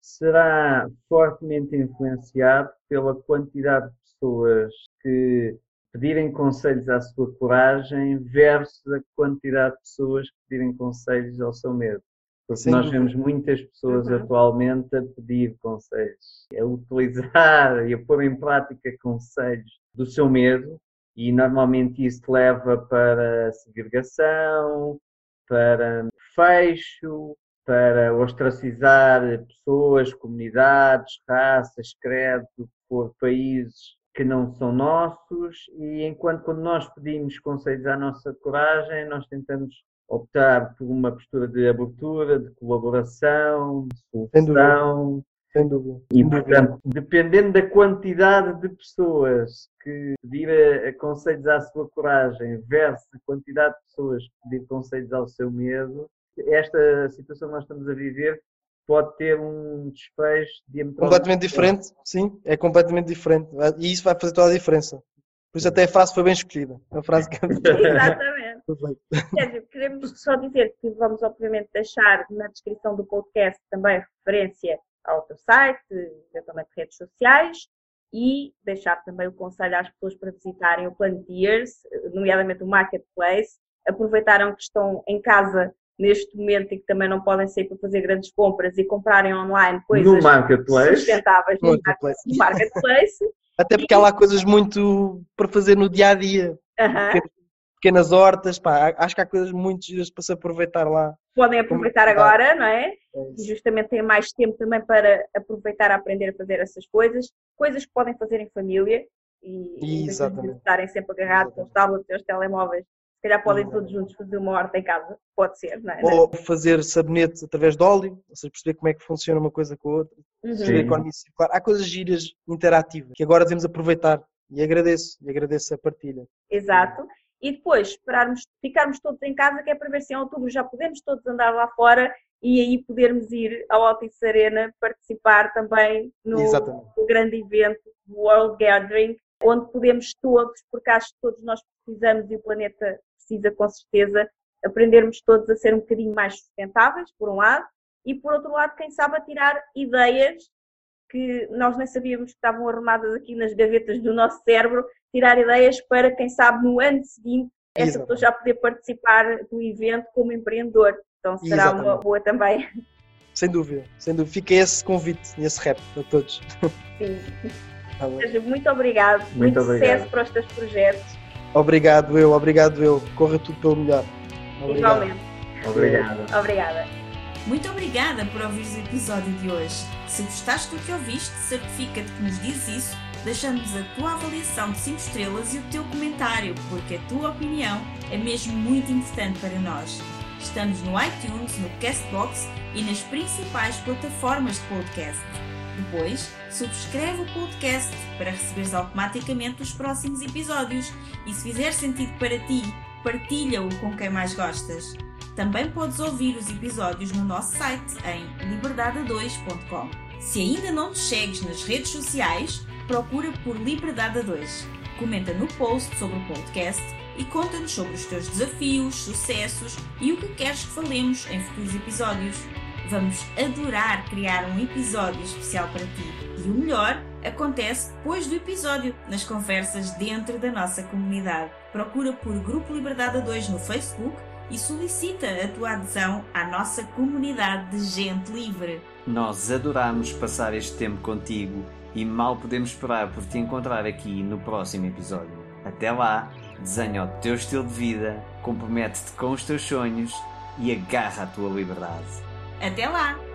será fortemente influenciado pela quantidade de pessoas que pedirem conselhos à sua coragem versus a quantidade de pessoas que pedirem conselhos ao seu medo. Porque Sem nós vemos muitas pessoas Uhum. atualmente a pedir conselhos, a utilizar e a pôr em prática conselhos do seu medo, e normalmente isso leva para segregação, para fecho, para ostracizar pessoas, comunidades, raças, credo, por países que não são nossos e enquanto quando nós pedimos conselhos à nossa coragem, nós tentamos optar por uma postura de abertura, de colaboração, de solução. Sem dúvida. e portanto, dependendo da quantidade de pessoas que pedir conselhos à sua coragem versus a quantidade de pessoas que pedir conselhos ao seu medo, esta situação que nós estamos a viver pode ter um desfecho Completamente diferente, sim, é completamente diferente. E isso vai fazer toda a diferença. Por isso até a frase foi bem escolhida. A frase que [LAUGHS] Exatamente. Queremos só dizer que vamos obviamente deixar na descrição do podcast também referência ao teu site, eventualmente redes sociais e deixar também o conselho às pessoas para visitarem o Plantiers, nomeadamente o Marketplace, aproveitaram que estão em casa neste momento e que também não podem sair para fazer grandes compras e comprarem online coisas no marketplace. sustentáveis no Marketplace. no Marketplace. Até porque há lá coisas muito para fazer no dia a dia. Pequenas hortas, pá, acho que há coisas muito giras para se aproveitar lá. Podem aproveitar Como- agora, não é? É e justamente têm mais tempo também para aproveitar a aprender a fazer essas coisas, coisas que podem fazer em família e em Exatamente. estarem sempre agarrados aos tablets e aos telemóveis, se calhar podem Exatamente. todos juntos fazer uma horta em casa, pode ser, não é? Ou fazer sabonete através de óleo, ou seja, perceber como é que funciona uma coisa com a outra. Uhum. A economia circular. Há coisas giras, interativas, que agora devemos aproveitar. E agradeço, e agradeço a partilha. Exato. E depois esperarmos, ficarmos todos em casa, que é para ver se em outubro já podemos todos andar lá fora e aí podermos ir ao Altice Arena participar também no, no grande evento World Gathering, onde podemos todos, porque acho que todos nós precisamos e o planeta precisa com certeza, aprendermos todos a ser um bocadinho mais sustentáveis, por um lado, e por outro lado, quem sabe a tirar ideias que nós nem sabíamos que estavam arrumadas aqui nas gavetas do nosso cérebro, tirar ideias para, quem sabe, no ano seguinte, essa pessoa Exatamente. já poder participar do evento como empreendedor. Então será uma Exatamente. boa também. Sem dúvida, sem dúvida. Fica esse convite, esse rap a todos. Sim. Tá. Sérgio, muito obrigado. Muito sucesso obrigado. para os teus projetos. Obrigado eu, obrigado eu. Corra tudo pelo melhor. Obrigado. Igualmente. Obrigado. Obrigada. Muito obrigada por ouvires o episódio de hoje. Se gostaste do que ouviste, certifica-te que nos dizes isso, deixando-nos a tua avaliação de 5 estrelas e o teu comentário, porque a tua opinião é mesmo muito importante para nós. Estamos no iTunes, no Castbox e nas principais plataformas de podcast. Depois, subscreve o podcast para receberes automaticamente os próximos episódios e se fizer sentido para ti, partilha-o com quem mais gostas. Também podes ouvir os episódios no nosso site em liberdade2.com. Se ainda não nos segues nas redes sociais, procura por Liberdade 2. Comenta no post sobre o podcast e conta-nos sobre os teus desafios, sucessos e o que queres que falemos em futuros episódios. Vamos adorar criar um episódio especial para ti. E o melhor acontece depois do episódio, nas conversas dentro da nossa comunidade. Procura por Grupo Liberdade 2 no Facebook e solicita a tua adesão à nossa comunidade de gente livre. Nós adoramos passar este tempo contigo e mal podemos esperar por te encontrar aqui no próximo episódio. Até lá, desenha o teu estilo de vida, compromete-te com os teus sonhos e agarra a tua liberdade. Até lá!